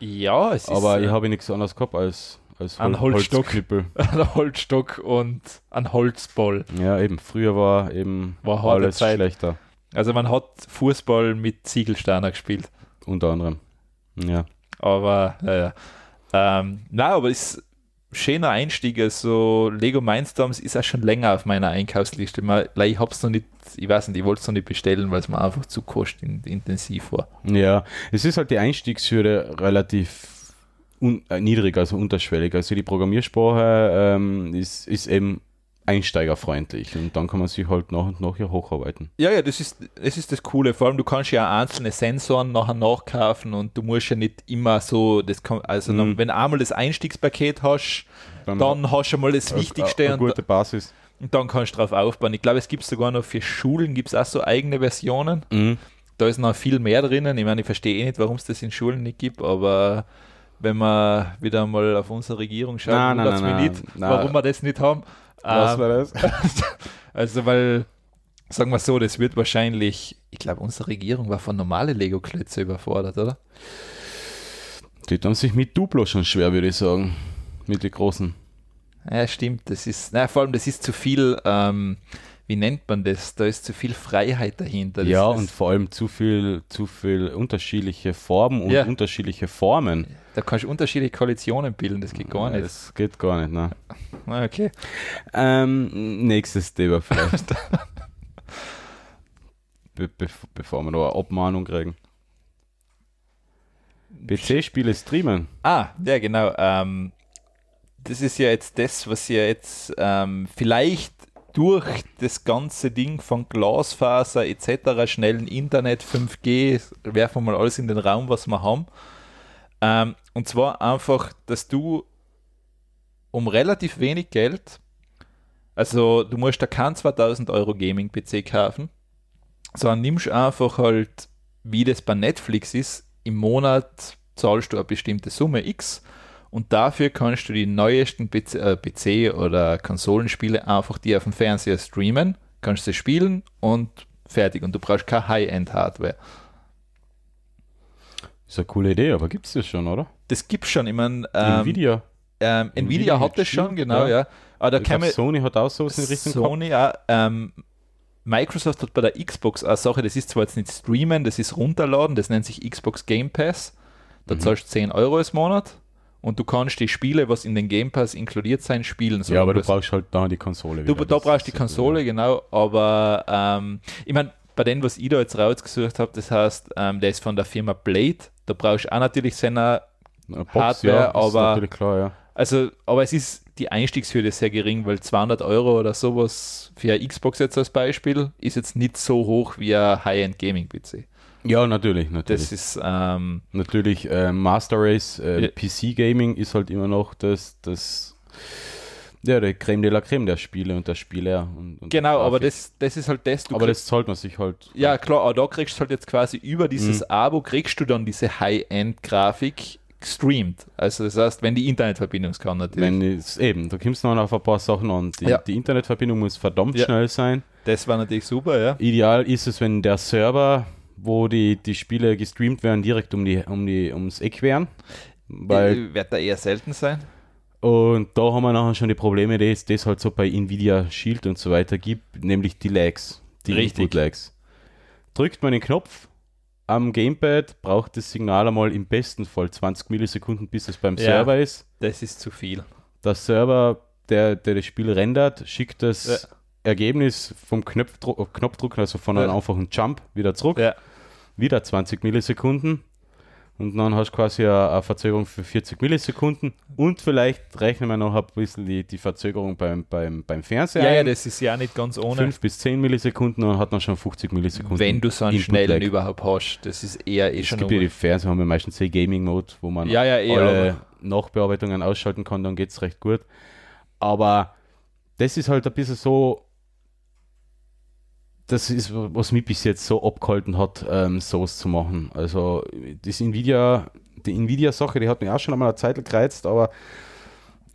Ja, es ist Aber äh, ich habe nichts anderes gehabt als, als Ein Holzstock. Holzknüppel. ein Holzstock und ein Holzball. Ja, eben. Früher war eben War alles Zeit. schlechter. Also man hat Fußball mit Ziegelsteiner gespielt. Unter anderem. Ja. Aber, naja. Ähm, na, aber ist schöner Einstieg. Also Lego Mindstorms ist auch schon länger auf meiner Einkaufsliste. Ich hab's noch nicht, ich weiß nicht, ich wollte es noch nicht bestellen, weil es mir einfach zu kostenintensiv war. Ja, es ist halt die Einstiegshürde relativ un äh, niedrig, also unterschwellig. Also die Programmiersprache ähm, ist, ist eben einsteigerfreundlich und dann kann man sich halt nach und nach hier hocharbeiten. Ja, ja, das ist, das ist das Coole. Vor allem, du kannst ja einzelne Sensoren nachher nachkaufen und du musst ja nicht immer so, das kann, also Mhm. dann, wenn einmal das Einstiegspaket hast, dann hast du mal das eine- Wichtigste eine und, gute Basis. und dann kannst du drauf aufbauen. Ich glaube, es gibt sogar noch für Schulen, gibt es auch so eigene Versionen. Mhm. Da ist noch viel mehr drinnen. Ich meine, ich verstehe eh nicht, warum es das in Schulen nicht gibt, aber wenn man wieder mal auf unsere Regierung schaut, Nein, nein, nein, nicht, nein. warum wir das nicht haben. Was Ähm, war das? also, weil, sagen wir so, das wird wahrscheinlich, ich glaube, unsere Regierung war von normale Lego-Klötze überfordert, oder? Die tun sich mit Duplo schon schwer, würde ich sagen. Mit den großen. Ja, stimmt. Das ist, na, vor allem, das ist zu viel, ähm, wie nennt man das? Da ist zu viel Freiheit dahinter. Das, ja, und vor allem zu viel, zu viel unterschiedliche Farben und Ja. unterschiedliche Formen. da kannst du unterschiedliche Koalitionen bilden, das geht gar nicht. Das geht gar nicht, ne? Ah, okay. Ähm, nächstes Thema vielleicht. Be be bevor wir noch eine Abmahnung kriegen. PC-Spiele streamen. Ah, ja, genau. Ähm, das ist ja jetzt das, was ja jetzt ähm, vielleicht durch das ganze Ding von Glasfaser etc., schnellen Internet, 5G, werfen wir mal alles in den Raum, was wir haben. Ähm, und zwar einfach, dass du um relativ wenig Geld, also du musst da keinen 2000 Euro Gaming-PC kaufen, sondern nimmst einfach halt, wie das bei Netflix ist, im Monat zahlst du eine bestimmte Summe X und dafür kannst du die neuesten PC, äh, oder Konsolenspiele einfach dir auf dem Fernseher streamen, kannst sie spielen und fertig. Und du brauchst keine High-End-Hardware. Ist eine coole Idee, aber gibt es das schon, oder? Das gibt schon. Ich meine, ähm, Nvidia. ähm, Nvidia, Nvidia hat das schon, genau, ja. ja. Aber da Ich glaub, Sony hat auch so in Richtung. Sony auch, ähm, Microsoft hat bei der Xbox eine Sache, das ist zwar jetzt nicht streamen, das ist runterladen, das nennt sich Xbox Game Pass. Da Mhm. zahlst du 10 Euro im Monat und du kannst die Spiele, was in den Game Pass inkludiert sein, spielen. Ja, aber du brauchst halt da die Konsole. Du, wieder. da Das brauchst du die Konsole, genau, aber ähm, ich meine, bei dem, was ich da jetzt rausgesucht habe, das heißt, ähm, der ist von der Firma Blade, da brauchst du auch natürlich seine, Eine Box, Hardware, ja, aber- klar, ja. also, aber es ist die Einstiegshürde sehr gering, weil 200 Euro oder sowas für eine Xbox jetzt als Beispiel ist jetzt nicht so hoch wie ein High-End Gaming-PC. Ja, natürlich, natürlich. Das ist, ähm, natürlich äh, Master Race, äh, Ja. PC Gaming ist halt immer noch das, das ja, der Creme de la Creme der Spiele und der Spieler. Und, und genau, aber das, das ist halt das. Du aber das zahlt man sich halt. Ja, klar, aber da kriegst du halt jetzt quasi über dieses Mhm. Abo, kriegst du dann diese High-End-Grafik, streamt. Also das heißt, wenn die Internetverbindung es kann natürlich. Wenn es, eben, da kommst du noch auf ein paar Sachen an. Die, Ja. die Internetverbindung muss verdammt Ja. schnell sein. das war natürlich super, ja. Ideal ist es, wenn der Server, wo die, die Spiele gestreamt werden, direkt um die, um die, ums Eck wären. Weil, Äh, Wird da eher selten sein. und da haben wir nachher schon die Probleme, die es das halt so bei Nvidia Shield und so weiter gibt, nämlich die Lags, die Richtig. Input-Lags. Drückt man den Knopf am Gamepad, braucht das Signal einmal im besten Fall 20 Millisekunden, bis es beim Ja. Server ist. Das ist zu viel. Der Server, der, der das Spiel rendert, schickt das Ja. Ergebnis vom Knopfdruck, Knopfdrucken, also von einem Ja. einfachen Jump, wieder zurück. Ja. Wieder 20 Millisekunden. Und dann hast du quasi eine, eine Verzögerung für 40 Millisekunden. Und vielleicht rechnen wir noch ein bisschen die, die Verzögerung beim, beim, beim Fernseher. Ja, ja, ein. das ist ja nicht ganz ohne. 5 bis 10 Millisekunden und dann hat man schon 50 Millisekunden. wenn du so einen Input schnellen lag. überhaupt hast. Das ist eher eh Es schon gibt ja die Fernseher, haben wir meistens eh Gaming-Mode, wo man Ja, ja, eh, alle Nachbearbeitungen ausschalten kann, dann geht es recht gut. Aber das ist halt ein bisschen so, das ist, was mich bis jetzt so abgehalten hat, ähm, sowas zu machen. Also das Nvidia, die Nvidia-Sache, die hat mich auch schon einmal eine Zeit gereizt, aber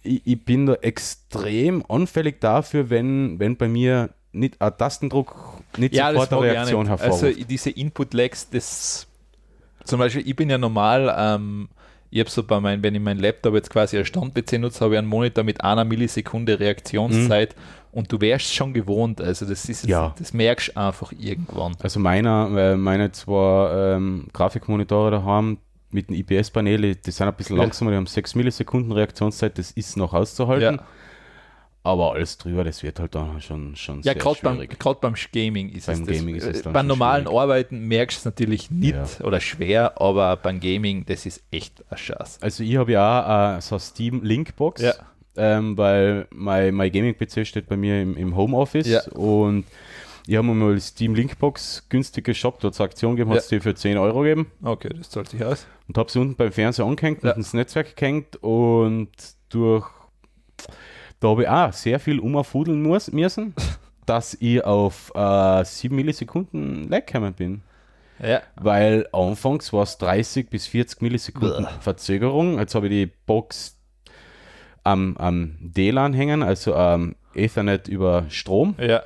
ich, ich bin da extrem anfällig dafür, wenn, wenn bei mir nicht ein Tastendruck nicht ja, sofort eine Reaktion nicht. hervorruft. Also diese Input-Lags, das zum Beispiel, ich bin ja normal, ähm, ich habe so bei meinem, wenn ich meinen Laptop jetzt quasi als Stand-PC nutze, habe ich einen Monitor mit einer Millisekunde Reaktionszeit und du wärst schon gewohnt. Also das ist jetzt, Mhm. Ja. das merkst du einfach irgendwann. Also meiner, meine zwei ähm, Grafikmonitore daheim mit dem IPS-Panel, die sind ein bisschen Ja. langsamer, die haben 6 Millisekunden Reaktionszeit, das ist noch auszuhalten. Ja. Aber alles drüber, das wird halt dann schon, schon Ja, sehr gerade beim, schwierig. grad beim Gaming ist Beim es das. Gaming ist es Äh, dann beim schon normalen schwierig. Arbeiten merkst du es natürlich nicht oder schwer, aber beim Gaming, das ist echt ein Schatz. Also ich habe ja auch äh, so eine Steam-Link-Box, Ja. ähm, weil mein, mein Gaming-PC steht bei mir im, im Homeoffice Ja. und ich habe mir mal die Steam-Link-Box günstig geshoppt, dort zur Aktion gegeben, Ja. hat es die für 10 Euro gegeben. Okay, das zahlt sich aus. und habe sie unten beim Fernseher angehängt Ja. und ins Netzwerk gehängt und durch da habe ich auch sehr viel umfudeln muss, müssen, dass ich auf äh, 7 Millisekunden lag gekommen bin. Ja, Weil anfangs war es 30 bis 40 Millisekunden Bäh. Verzögerung. Jetzt habe ich die Box am, am DLAN hängen, also am Ethernet über Strom ja,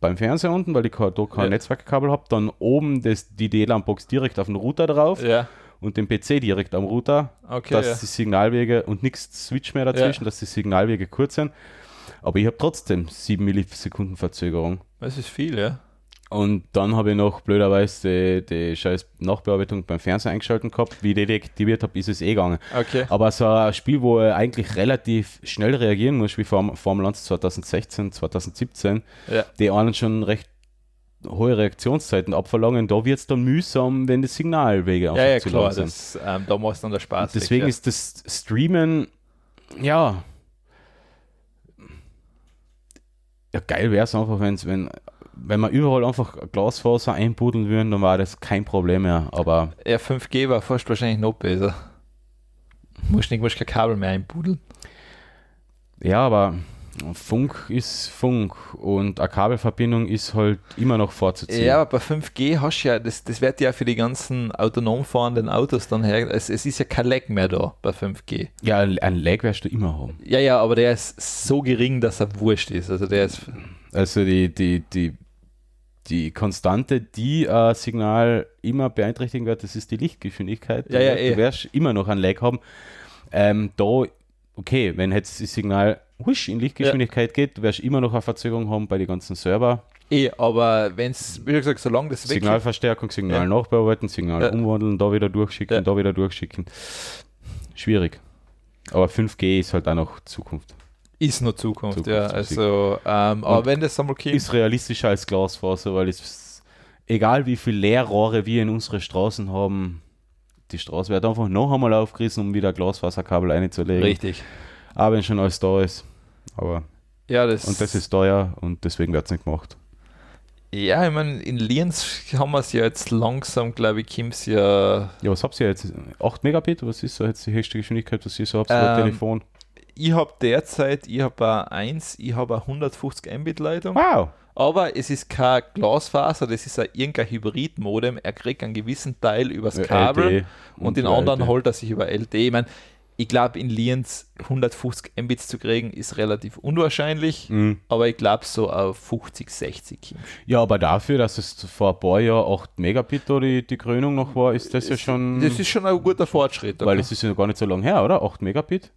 beim Fernseher unten, weil ich da kein Ja. Netzwerkkabel habe. Dann oben das, die DLAN-Box direkt auf den Router drauf ja, und den PC direkt am Router, okay. dass ja. die Signalwege und nichts Switch mehr dazwischen, dass die Signalwege kurz sind. Aber ich habe trotzdem 7 Millisekunden Verzögerung. Das ist viel, ja. Und dann habe ich noch blöderweise die, die scheiß Nachbearbeitung beim Fernseher eingeschaltet gehabt. Wie ich die deaktiviert habe, ist es eh gegangen. Okay. Aber so ein Spiel, wo er eigentlich relativ schnell reagieren muss, wie Form- Formel 1 2016, 2017, Ja. die einen schon recht hohe Reaktionszeiten abverlangen, da wird es dann mühsam, wenn die Signalwege einfach Ja, ja, zu klar, lang sind. das, ähm, da machst du dann der Spaß. Und deswegen weg, ist das Streamen, ja, ja geil wäre es einfach, wenn's, wenn, wenn wir überall einfach Glasfaser einbuddeln würden, dann war das kein Problem mehr. Aber ja. ja, 5G war fast wahrscheinlich noch besser. Musst nicht, musst kein Kabel mehr einbudeln. ja, aber Funk ist Funk und eine Kabelverbindung ist halt immer noch vorzuziehen. Ja, aber bei 5G hast du ja, das, das wird ja für die ganzen autonom fahrenden Autos dann her, es, es ist ja kein Lag mehr da bei 5G. ja ein Lag wirst du immer haben. Ja, ja, aber der ist so gering, dass er wurscht ist. Also der ist, Also die, die, die, die Konstante, die ein Signal immer beeinträchtigen wird, das ist die Lichtgeschwindigkeit. Ja, ja, du, eh. du wirst immer noch ein Lag haben. Ähm, da, okay, wenn jetzt das Signal husch in Lichtgeschwindigkeit geht, du wirst immer noch eine Verzögerung haben bei den ganzen Server. eh, aber wenn es, wie gesagt, solange das weg Signalverstärkung, Signal Ja. nachbearbeiten, Signal Ja. umwandeln, da wieder durchschicken, Ja. da wieder durchschicken. Schwierig. Aber 5G ist halt auch noch Zukunft. ist nur Zukunft, Zukunft, ja. Also, ähm, aber wenn das einmal kommt, ist realistischer als Glasfaser, weil es, egal wie viele Leerrohre wir in unsere Straßen haben, die Straße wird einfach noch einmal aufgerissen, um wieder Glasfaserkabel einzulegen. richtig. Aber wenn schon alles da ist. Aber, Ja, das, und das ist teuer und deswegen wird es nicht gemacht. ja, ich meine, in Lienz haben wir es ja jetzt langsam, glaube ich, Kims ja Ja, was habt ihr jetzt? 8 Megabit? Was ist so jetzt die höchste Geschwindigkeit, was ihr so habt Ähm, Telefon? ich habe derzeit, ich habe eine 1, ich habe eine 150 Mbit Leitung. Wow! Aber es ist kein Glasfaser, das ist ein irgendein Hybrid-Modem. Er kriegt einen gewissen Teil übers Kabel LTE und, den anderen LTE. holt er sich über LTE. Ich meine, ich glaube, in Lienz 150 Mbits zu kriegen, ist relativ unwahrscheinlich, Mhm. aber ich glaube, so auf 50, 60 kommst Ja, aber dafür, dass es vor ein paar Jahren 8 Megabit da die, die Krönung noch war, ist das ja schon. Das ist schon ein guter Fortschritt. weil es ist ja gar nicht so lange her, oder? 8 Megabit?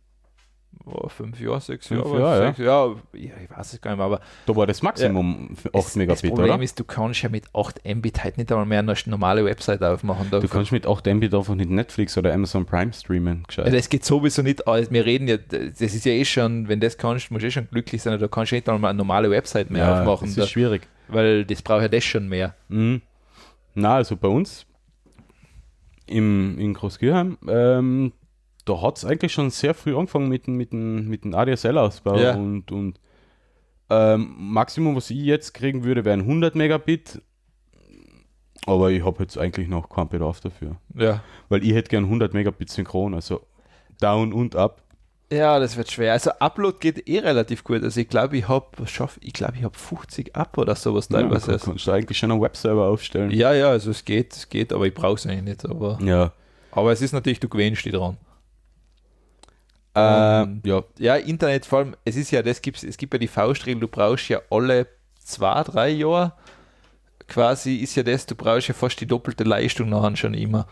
Oh, fünf Jahre, sechs Jahre, Jahre, sechs, ja. ja. ich weiß es gar nicht mehr, aber Da war das Maximum für 8 es, das Megabit, Problem oder? ist, du kannst ja mit 8 Mbit halt nicht einmal mehr eine normale Website aufmachen. Du kannst mit 8 Mbit einfach nicht Netflix oder Amazon Prime streamen. Gescheit. Ja, das geht sowieso nicht. Also wir reden ja, das ist ja eh schon, wenn das kannst, musst du eh schon glücklich sein, da kannst du nicht einmal eine normale Website mehr ja, aufmachen, das da, ist schwierig. weil das braucht ja das schon mehr. Mhm. Na, also bei uns im, in Großkirchheim, ähm, da hat es eigentlich schon sehr früh angefangen mit, dem- mit, mit dem ADSL-Ausbau Ja. und, und ähm, Maximum, was ich jetzt kriegen würde, wären 100 Megabit, aber ich habe jetzt eigentlich noch keinen Bedarf dafür, Ja. weil ich hätte gern 100 Megabit synchron, also down und up. Ja, das wird schwer. Also Upload geht eh relativ gut. Also ich glaube, ich habe ich glaube, ich habe 50 ab oder sowas Ja, teilweise. da Also- kannst du eigentlich schon einen Webserver aufstellen. ja, ja, also es geht, es geht, aber ich brauche es eigentlich nicht. Aber, Ja. aber es ist natürlich, du gewöhnst dich dran. Äh, Ähm, ja, Ja, Internet vor allem, es ist ja, das gibt's, es gibt ja die Faustregel, du brauchst ja alle zwei, drei Jahre quasi ist ja das, du brauchst ja fast die doppelte Leistung nachher schon immer.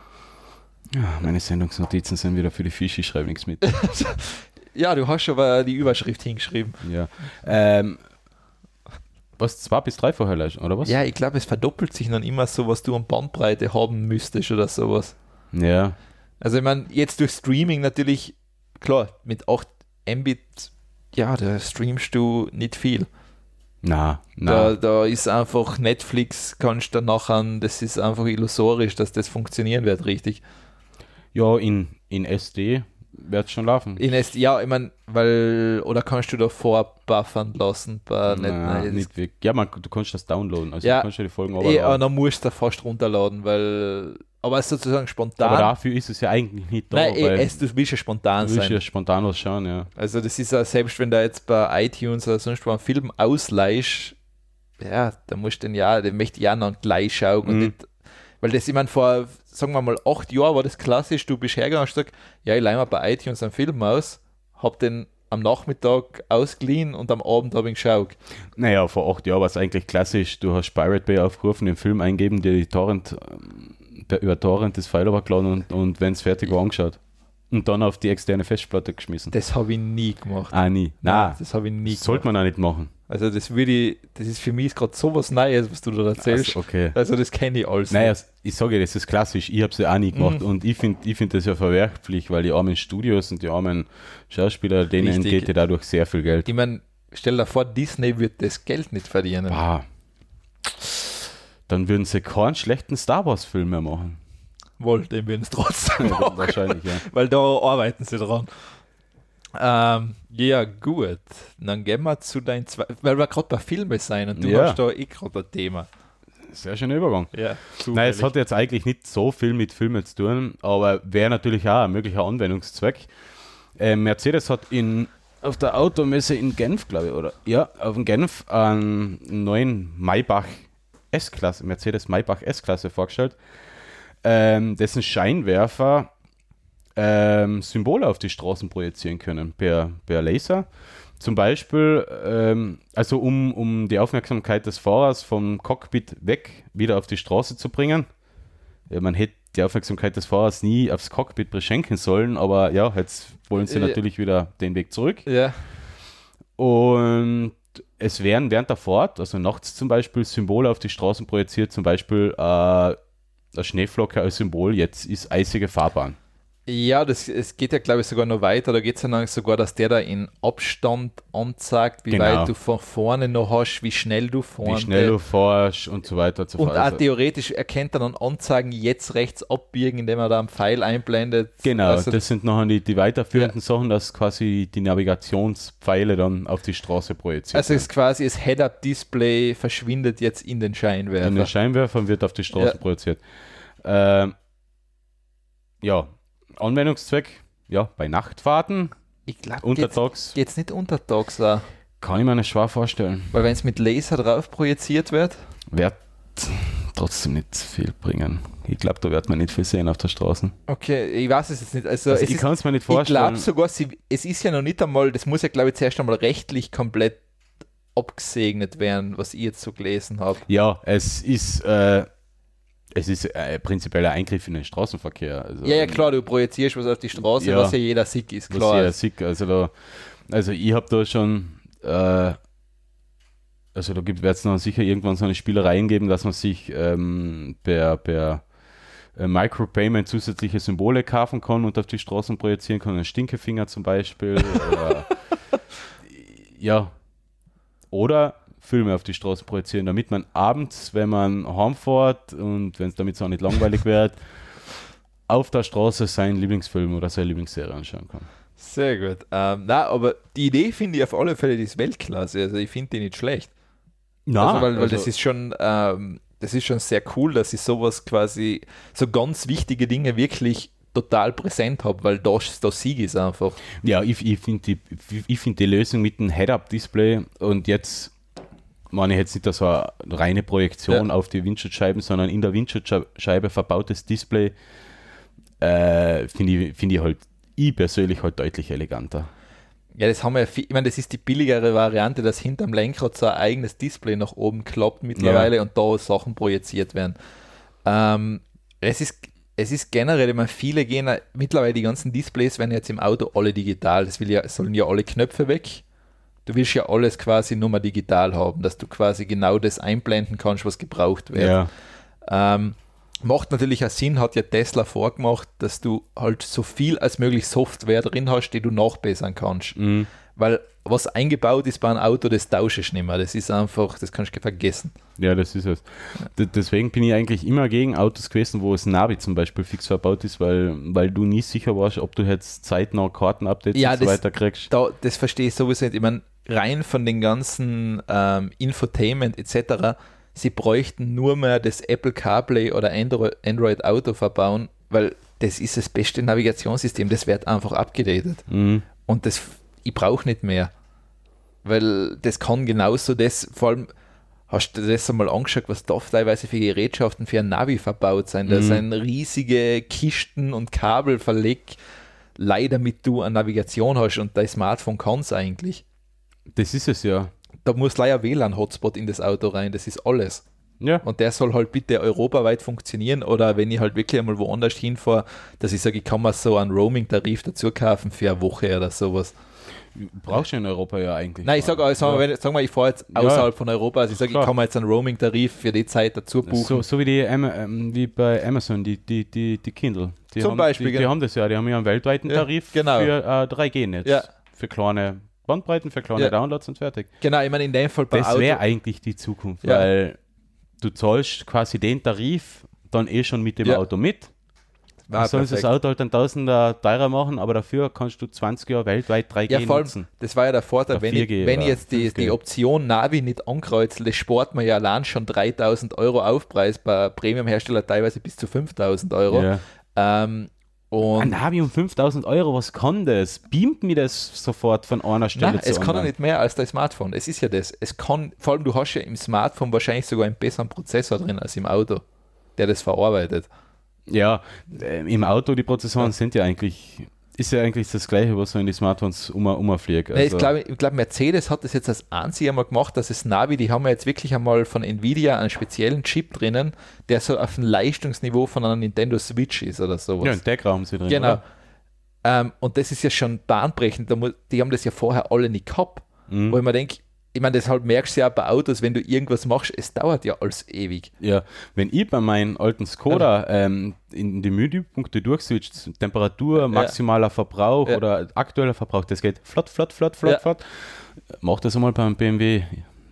Ja, meine Sendungsnotizen sind wieder für die Fische, ich schreibe nichts mit. Ja, du hast aber die Überschrift hingeschrieben. ja. Ähm, was, zwei bis dreifache Leistung, oder was? Ja, ich glaube, es verdoppelt sich dann immer so, was du an Bandbreite haben müsstest oder sowas. Ja. Also ich meine, jetzt durch Streaming natürlich, klar, mit 8 Mbit, ja, da streamst du nicht viel. Na, Da, na. da ist einfach Netflix, kannst du dann nachher, das ist einfach illusorisch, dass das funktionieren wird, richtig. Ja, in, in SD wird es schon laufen. In S ja, ich meine, weil, oder kannst du da vorbuffern lassen? Bei Net- Na, nein, das- nicht wirklich. Ja, man, du kannst das downloaden. Also Ja. du kannst ja die Folgen aber runterladen. dann musst du fast runterladen, weil, aber es ist sozusagen spontan. Aber dafür ist es ja eigentlich nicht da, Nein, eh, weil es, du willst ja spontan du willst sein. ja spontan was schauen, ja. Also das ist ja, selbst wenn du jetzt bei iTunes oder sonst wo einen Film ausleihst, ja, da musst du den ja, den möchte ich ja noch gleich schauen und Mhm. nicht, weil das, ich meine, vor, sagen wir mal, acht Jahren war das klassisch, du bist hergegangen und hast gesagt, ja, ich leih mir bei iTunes einen Film aus, hab den am Nachmittag ausgeliehen und am Abend habe ich ihn geschaut. Naja, vor acht Jahren war es eigentlich klassisch. Du hast Pirate Bay aufgerufen, den Film eingeben, dir die Torrent, ähm, über Torrent das File runtergeladen und, und wenn es fertig war, angeschaut. Und dann auf die externe Festplatte geschmissen. Das habe ich nie gemacht. Ah, nie. Na, das habe ich nie sollte man auch nicht machen. Also das würde ich, das ist für mich gerade so was Neues, was du da erzählst. Also, okay. Also das kenne ich alles. Naja, nicht. ich sage, das ist klassisch. Ich habe es ja auch nie gemacht Mhm. und ich finde ich find das ja verwerflich, weil die armen Studios und die armen Schauspieler, denen Richtig. geht ja dadurch sehr viel Geld. Ich meine, stell dir vor, Disney wird das Geld nicht verdienen. Bah. Dann würden sie keinen schlechten Star Wars-Film mehr machen. Wohl, den würden es trotzdem machen. Wahrscheinlich, ja. Weil da arbeiten sie dran. Ähm, ja, gut. Dann gehen wir zu deinen zwei, weil wir gerade bei Filmen sein und du Ja. hast da eh gerade ein Thema. Sehr schöner Übergang. Ja, Nein, es hat jetzt eigentlich nicht so viel mit Filmen zu tun, aber wäre natürlich auch ein möglicher Anwendungszweck. Äh, Mercedes hat in, auf der Automesse in Genf, glaube ich, oder? Ja, auf dem Genf einen neuen Maybach S-Klasse, Mercedes Maybach S-Klasse vorgestellt, ähm, dessen Scheinwerfer ähm, Symbole auf die Straßen projizieren können per, per Laser. Zum Beispiel, ähm, also um, um die Aufmerksamkeit des Fahrers vom Cockpit weg wieder auf die Straße zu bringen. Ja, man hätte die Aufmerksamkeit des Fahrers nie aufs Cockpit beschenken sollen, aber ja, jetzt wollen sie Ja. natürlich wieder den Weg zurück. Ja, Und es werden während der Fahrt, also nachts zum Beispiel, Symbole auf die Straßen projiziert, zum Beispiel äh, eine Schneeflocke als Symbol, jetzt ist eisige Fahrbahn. Ja das, es geht ja, glaube ich, sogar noch weiter. Da geht es ja dann sogar, dass der da in Abstand anzeigt, wie Genau. weit du von vorne noch hast, wie schnell du vorne Wie schnell du fährst und so weiter und so Und fort. auch Also- theoretisch erkennt er dann Anzeigen, jetzt rechts abbiegen, indem er da einen Pfeil einblendet. Genau, Also, das sind nachher die, die weiterführenden Sachen, dass quasi die Navigationspfeile dann auf die Straße projiziert also ist quasi das Head-Up-Display verschwindet jetzt in den Scheinwerfer. In den Scheinwerfern wird auf die Straße Ja. projiziert. Ähm, ja, Anwendungszweck, ja, bei Nachtfahrten, ich glaube, untertags, geht's nicht untertags auch. Kann ich mir nicht schwer vorstellen. Weil wenn es mit Laser drauf projiziert wird, Wird trotzdem nicht viel bringen. Ich glaube, da wird man nicht viel sehen auf der Straße. okay, ich weiß es jetzt nicht. Also, Also es ich kann es mir nicht ich vorstellen. glaube sogar, sie, es ist ja noch nicht einmal, das muss ja glaube ich zuerst einmal rechtlich komplett abgesegnet werden, was ich jetzt so gelesen habe. Ja, es ist, äh, es ist äh, prinzipiell ein Eingriff in den Straßenverkehr. Also, Ja, ja, klar, du projizierst was auf die Straße, Ja. was ja jeder sick ist, Was klar. sehr sick. Also, da, also ich habe da schon, äh, also da wird es noch sicher irgendwann so eine Spielereien geben, dass man sich ähm, per, per äh, Micropayment zusätzliche Symbole kaufen kann und auf die Straßen projizieren kann. Ein Stinkefinger zum Beispiel. oder, ja. Oder Filme auf die Straße projizieren, damit man abends, wenn man heimfährt und wenn es damit so nicht langweilig wird, auf der Straße seinen Lieblingsfilm oder seine Lieblingsserie anschauen kann. Sehr gut. Ähm, na, aber die Idee finde ich auf alle Fälle, die ist Weltklasse. Also ich finde die nicht schlecht. also, weil, weil das ist schon, ähm, das ist schon sehr cool, dass ich sowas quasi, so ganz wichtige Dinge wirklich total präsent habe, weil da, da Sieg ist einfach. Ja, ich, ich finde die, ich find die Lösung mit dem Head-Up-Display und jetzt meine ich jetzt nicht so eine reine Projektion auf die Windschutzscheiben, sondern in der Windschutzscheibe verbautes Display, äh, finde ich, find ich halt, ich persönlich halt deutlich eleganter. Ja, das haben wir ja viel, ich meine, das ist die billigere Variante, dass hinterm Lenkrad so ein eigenes Display nach oben klappt mittlerweile und da Sachen projiziert werden. Ähm, es ist es ist generell, ich meine, viele gehen ja- mittlerweile die ganzen Displays werden jetzt im Auto alle digital. Das will ja, sollen ja alle Knöpfe weg. Du willst ja alles quasi nur mal digital haben, dass du quasi genau das einblenden kannst, was gebraucht wird. Ja, Ähm, macht natürlich auch Sinn, hat ja Tesla vorgemacht, dass du halt so viel als möglich Software drin hast, die du nachbessern kannst. mhm. Weil was eingebaut ist bei einem Auto, das tausche ich nicht mehr. Das ist einfach, das kannst du vergessen. ja, das ist es. D deswegen bin ich eigentlich immer gegen Autos gewesen, wo das Navi zum Beispiel fix verbaut ist, weil, weil du nie sicher warst, ob du jetzt zeitnah Kartenupdates Ja, und so das- weiter kriegst. Da, das verstehe ich sowieso nicht. Ich meine, rein von den ganzen ähm, Infotainment etc., sie bräuchten nur mehr das Apple CarPlay oder Android, Android Auto verbauen, weil das ist das beste Navigationssystem. Das wird einfach abgedatet. Mhm. Und das, ich brauche nicht mehr. Weil das kann genauso das, vor allem, hast du das einmal angeschaut, was da teilweise für Gerätschaften für ein Navi verbaut sind? Da Mhm. sind riesige Kisten und Kabel verlegt, leider damit du eine Navigation hast und dein Smartphone kann es eigentlich. Das ist es ja. Da muss leider WLAN-Hotspot in das Auto rein, das ist alles. Ja, Und der soll halt bitte europaweit funktionieren oder wenn ich halt wirklich einmal woanders hinfahre, dass ich sage, ich kann mir so einen Roaming-Tarif dazu kaufen für eine Woche oder sowas. Brauchst du in Europa ja eigentlich. Nein, ich sage, sagen wir, wenn- sagen wir, ich fahre jetzt Ja. außerhalb von Europa, also ich sage, ich kann mir jetzt einen Roaming-Tarif für die Zeit dazu buchen. So, so wie, die, ähm, wie bei Amazon, die, die, die, die Kindle. Die Zum haben, Beispiel, Die, die genau. haben das ja, die haben ja einen weltweiten Ja, Tarif genau. für äh, 3G-Netz. Ja. Für kleine Bandbreiten, für kleine Ja. Downloads und fertig. Genau, ich meine, in dem Fall bei Das wäre eigentlich die Zukunft, Ja. weil du zahlst quasi den Tarif dann eh schon mit dem Ja. Auto mit. War Dann sollen sie das perfekt. Auto halt dann tausender teurer machen, aber dafür kannst du 20 Jahre weltweit 3G Ja, vor allem, nutzen. das war ja der Vorteil, Oder wenn, ich, 4G wenn ich jetzt die, 5G. die Option Navi nicht ankreuze, das spart man ja allein schon 3000 Euro Aufpreis, bei Premium-Hersteller teilweise bis zu 5000 Euro. Ja. Ähm, und Ein Navi um 5000 Euro, was kann das? Beamt mir das sofort von einer Stelle Nein, zu es kann ja anderen? nicht mehr als dein Smartphone. Es ist ja das. Es kann, vor allem du hast ja im Smartphone wahrscheinlich sogar einen besseren Prozessor drin als im Auto, der das verarbeitet. Ja, äh, im Auto, die Prozessoren sind ja eigentlich, ist ja eigentlich das gleiche, was so in die Smartphones um, umfliegt. Nee, Also, ich glaube, glaub, Mercedes hat das jetzt als einzige einmal gemacht, dass es Navi, die haben ja jetzt wirklich einmal von Nvidia einen speziellen Chip drinnen, der so auf dem Leistungsniveau von einer Nintendo Switch ist oder sowas. ja, in Deck haben sie drin. genau. Ähm, und das ist ja schon bahnbrechend. Da Die haben das ja vorher alle nicht gehabt. Mhm. Wo ich mir denke, ich meine, deshalb merkst du ja bei Autos, wenn du irgendwas machst, es dauert ja alles ewig. Ja, wenn ich bei meinem alten Skoda ähm, in die Menüpunkte durchswitcht, Temperatur, maximaler Verbrauch Ja. oder aktueller Verbrauch, das geht flott, flott, flott, flott, Ja. flott. Mach das einmal beim BMW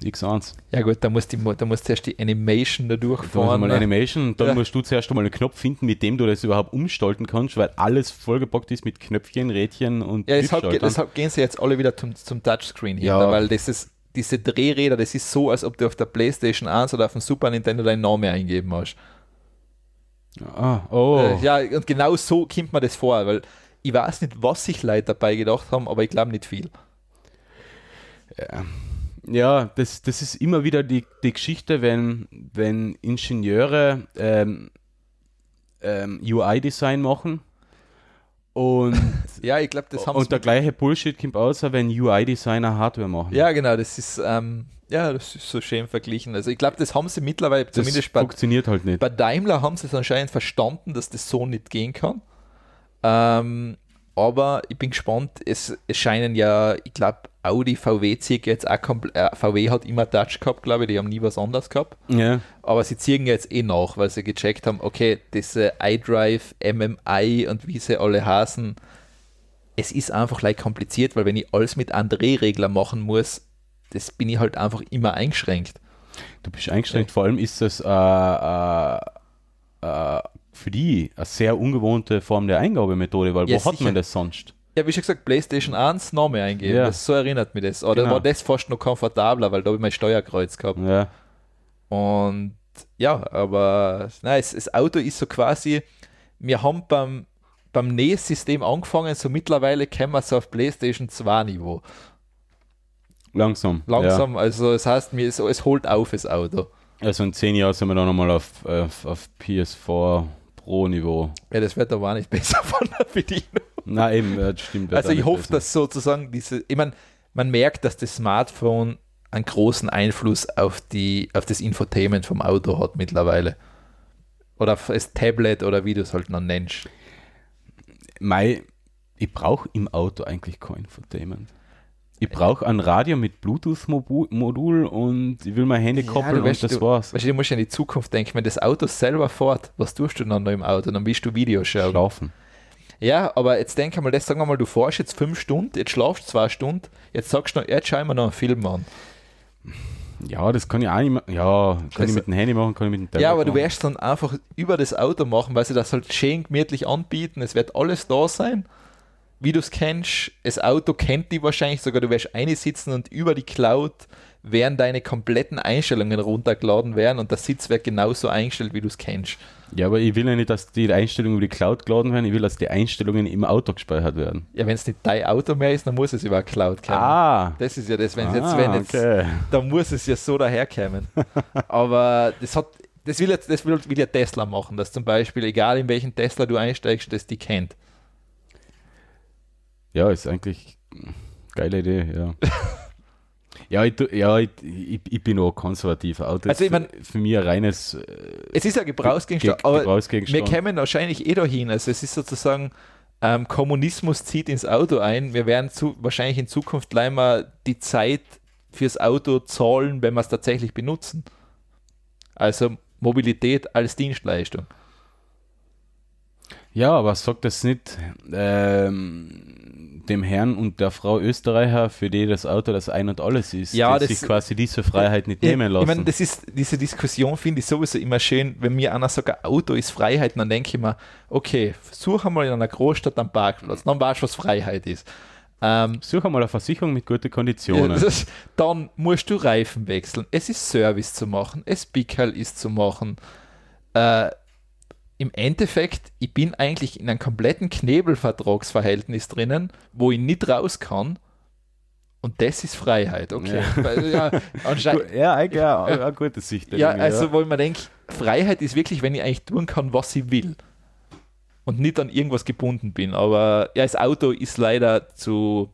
X1. Ja gut, da musst du da musst du erst die Animation da Da musst du durchfahren. mal ne? Animation, dann Ja. musst du zuerst einmal einen Knopf finden, mit dem du das überhaupt umstalten kannst, weil alles vollgepackt ist mit Knöpfchen, Rädchen und Ja, deshalb, deshalb gehen sie jetzt alle wieder zum, zum Touchscreen hin, Ja. weil das ist, diese Drehräder, das ist so, als ob du auf der Playstation 1 oder auf dem Super Nintendo deinen Namen eingeben hast. Ah, oh. Äh, ja, und genau so kommt mir das vor, weil ich weiß nicht, was sich Leute dabei gedacht haben, aber ich glaube nicht viel. Ja, ja das, das ist immer wieder die, die Geschichte, wenn, wenn Ingenieure ähm, ähm, UI-Design machen und, Ja, ich glaube, das haben und der gleiche Bullshit kommt aus, wenn UI-Designer Hardware machen. Ja, genau, das ist, ähm, ja, das ist so schön verglichen. Also ich glaube, das haben sie mittlerweile, das zumindest bei, funktioniert halt nicht. bei Daimler haben sie es anscheinend verstanden, dass das so nicht gehen kann. Ähm, aber ich bin gespannt, es, es scheinen ja, ich glaube, Audi, VW zieht jetzt auch komplett, äh, VW hat immer Touch gehabt, glaube ich, die haben nie was anderes gehabt. Ja. Aber sie ziehen jetzt eh nach, weil sie gecheckt haben, okay, diese iDrive, MMI und wie sie alle heißen, es ist einfach leicht kompliziert, weil wenn ich alles mit André-Regler machen muss, das bin ich halt einfach immer eingeschränkt. Du bist eingeschränkt, vor allem ist das äh, äh, äh, für die eine sehr ungewohnte Form der Eingabemethode, weil Ja, wo hat sicher. man das sonst? Ja, wie schon gesagt, PlayStation 1 Name eingeben, Ja. das, so erinnert mich das. Oder Genau. war das fast noch komfortabler, weil da habe ich mein Steuerkreuz gehabt. Ja. Und ja, aber nein, das Auto ist so quasi, wir haben beim, beim NES-System angefangen, so mittlerweile kommen wir so auf PlayStation 2 Niveau. Langsam. Langsam, also das heißt, mir ist, es holt auf das Auto. Ja. Also in zehn Jahren sind wir dann nochmal auf, auf, auf PS4 Pro-Niveau. Ja, das wird aber auch nicht besser von der Bedienung. Na eben, ja, das stimmt. Also ich hoffe, dass sozusagen diese, ich meine, man merkt, dass das Smartphone einen großen Einfluss auf, die, auf das Infotainment vom Auto hat mittlerweile. Oder auf das Tablet oder wie du es halt noch nennst. Mei, ich brauche im Auto eigentlich kein Infotainment. Ich brauche ein Radio mit Bluetooth-Modul und ich will mein Handy Ja, koppeln du weißt, und das du, war's. Weißt du, du musst ja in die Zukunft denken, wenn das Auto selber fährt, was tust du dann noch im Auto? Dann willst du Videos schauen. Schlafen. Ja, aber jetzt denk einmal, das sagen wir mal, du fährst jetzt fünf Stunden, jetzt schlafst zwei Stunden, jetzt sagst du noch, jetzt schau ich mir noch einen Film an. Ja, das kann ich auch nicht mehr. Ja, kann Das- ich mit dem Handy machen, kann ich mit dem Tablet Ja, aber du machen. wirst dann einfach über das Auto machen, weil sie das halt schön gemütlich anbieten. Es wird alles da sein, wie du es kennst. Das Auto kennt die wahrscheinlich sogar. Du wirst eine sitzen und über die Cloud werden deine kompletten Einstellungen runtergeladen werden und der Sitz wird genauso eingestellt, wie du es kennst. Ja, aber ich will ja nicht, dass die Einstellungen über die Cloud geladen werden, ich will, dass die Einstellungen im Auto gespeichert werden. Ja, wenn es nicht dein Auto mehr ist, dann muss es über Cloud kommen. Ah, Das ist ja das, wenn es jetzt, ah, wenn jetzt, okay. da muss es ja so daherkommen. Aber das hat, das will jetzt, das will, will ja Tesla machen, dass zum Beispiel, egal in welchen Tesla du einsteigst, das die kennt. Ja, ist eigentlich eine geile Idee, ja. ja, ich, ja ich, ich, ich bin auch konservativer. Auto Also ich mein- für, mich ein reines äh, Es ist ja Gebrauchsgegenstand, Ge- aber Gebrauchsgegenstand. wir kämen wahrscheinlich eh dahin. Also es ist sozusagen, ähm, Kommunismus zieht ins Auto ein. Wir werden zu, wahrscheinlich in Zukunft gleich mal die Zeit fürs Auto zahlen, wenn wir es tatsächlich benutzen. Also Mobilität als Dienstleistung. Ja, aber sagt das nicht ähm, dem Herrn und der Frau Österreicher, für die das Auto das Ein und Alles ist, Ja, die das- sich quasi diese Freiheit nicht nehmen lassen? Ich meine, das ist, diese Diskussion finde ich sowieso immer schön, wenn mir einer sagt, Auto ist Freiheit, dann denke ich mir, okay, such einmal in einer Großstadt einen Parkplatz, dann weißt du, was Freiheit ist. Ähm, Such einmal eine Versicherung mit guten Konditionen. Ja, das, dann musst du Reifen wechseln. Es ist Service zu machen. Es Pickerl ist zu machen. Äh, Im Endeffekt, ich bin eigentlich in einem kompletten Knebelvertragsverhältnis drinnen, wo ich nicht raus kann. Und das ist Freiheit, okay. Weil, ja, anscheinend, ja, ja, eine gute Sicht. ja, also wo ich mir denke, Freiheit ist wirklich, wenn ich eigentlich tun kann, was ich will. Und nicht an irgendwas gebunden bin. Aber ja, das Auto ist leider zu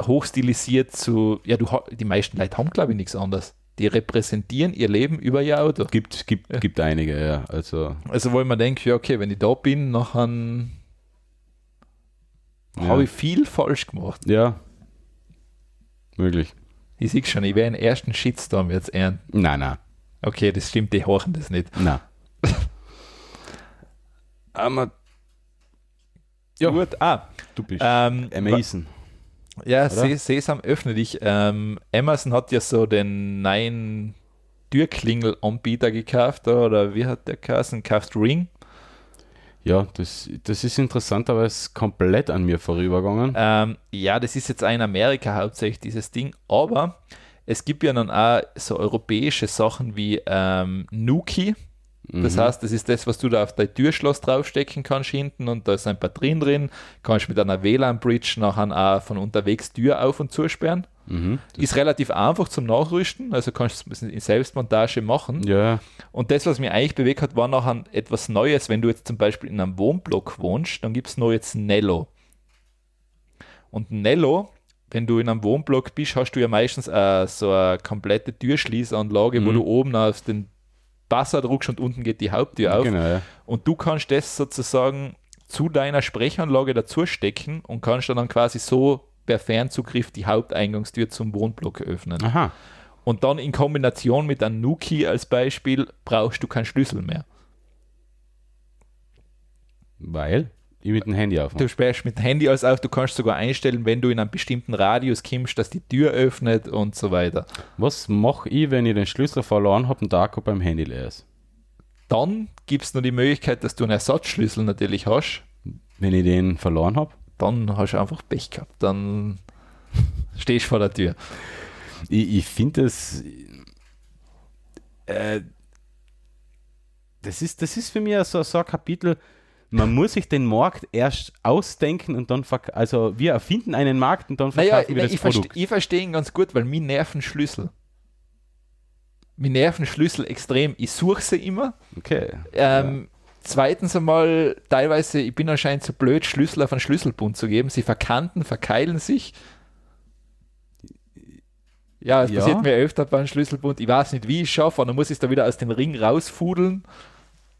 hochstilisiert zu, ja, du, die meisten Leute haben, glaube ich, nichts anderes. Die repräsentieren ihr Leben über ihr Auto. Gibt, gibt, Ja. gibt einige, ja. Also, Also wo ich mir denke, ja, okay, wenn ich da bin, nachher ja. habe ich viel falsch gemacht. ja. Möglich. Ich sehe schon, ich werde den ersten Shitstorm jetzt ernten. Nein, nein. Okay, das stimmt, die horchen das nicht. Nein. Aber Ja. Gut, ah, du bist ähm, amazing. Ja, Oder? Se Sesam, öffne dich. Ähm, Amazon hat ja so den neuen Türklingel-Anbieter gekauft, oder wie hat der geheißen? Kauft Ring. Ja, das, das ist interessant, aber es ist komplett an mir vorübergegangen. Ähm, ja, das ist jetzt in Amerika hauptsächlich dieses Ding, aber es gibt ja dann auch so europäische Sachen wie ähm, Nuki. Das Mhm. heißt, das ist das, was du da auf dein Türschloss draufstecken kannst hinten und da ist ein Batterien drin. Kannst mit einer WLAN-Bridge nachher auch von unterwegs Tür auf und zusperren. Mhm. Ist relativ einfach zum Nachrüsten, also kannst du es in Selbstmontage machen. Ja. Und das, was mich eigentlich bewegt hat, war nachher etwas Neues. Wenn du jetzt zum Beispiel in einem Wohnblock wohnst, dann gibt es noch jetzt Nello. Und Nello, wenn du in einem Wohnblock bist, hast du ja meistens äh, so eine komplette Türschließanlage, wo Mhm. du oben auf den Basser drückst und unten geht die Haupttür auf. Genau, ja. Und du kannst das sozusagen zu deiner Sprechanlage dazu stecken und kannst dann quasi so per Fernzugriff die Haupteingangstür zum Wohnblock öffnen. Aha. Und dann in Kombination mit einem Nuki als Beispiel brauchst du keinen Schlüssel mehr. Weil ich mit dem Handy aufmache. Du sperrst mit dem Handy alles auf, du kannst sogar einstellen, wenn du in einem bestimmten Radius kommst, dass die Tür öffnet und so weiter. Was mache ich, wenn ich den Schlüssel verloren habe und der Akku beim Handy leer ist? Dann gibt es noch die Möglichkeit, dass du einen Ersatzschlüssel natürlich hast. Wenn ich den verloren habe? Dann hast du einfach Pech gehabt. Dann stehst du vor der Tür. Ich, ich finde das. Äh, das, ist, das ist für mich so, so ein Kapitel. Man muss sich den Markt erst ausdenken und dann verk also wir erfinden einen Markt und dann Naja, verkaufen wir ich, das ich, verste Produkt. ich verstehe ihn ganz gut, weil mir nerven Schlüssel. Mir nerven Schlüssel extrem. Ich suche sie immer. Okay. Ähm, Zweitens einmal, teilweise, ich bin anscheinend zu blöd, Schlüssel auf einen Schlüsselbund zu geben. Sie verkanten, verkeilen sich. Ja, es Ja. passiert mir öfter bei einem Schlüsselbund. Ich weiß nicht, wie ich es schaffe, und dann muss ich es da wieder aus dem Ring rausfudeln.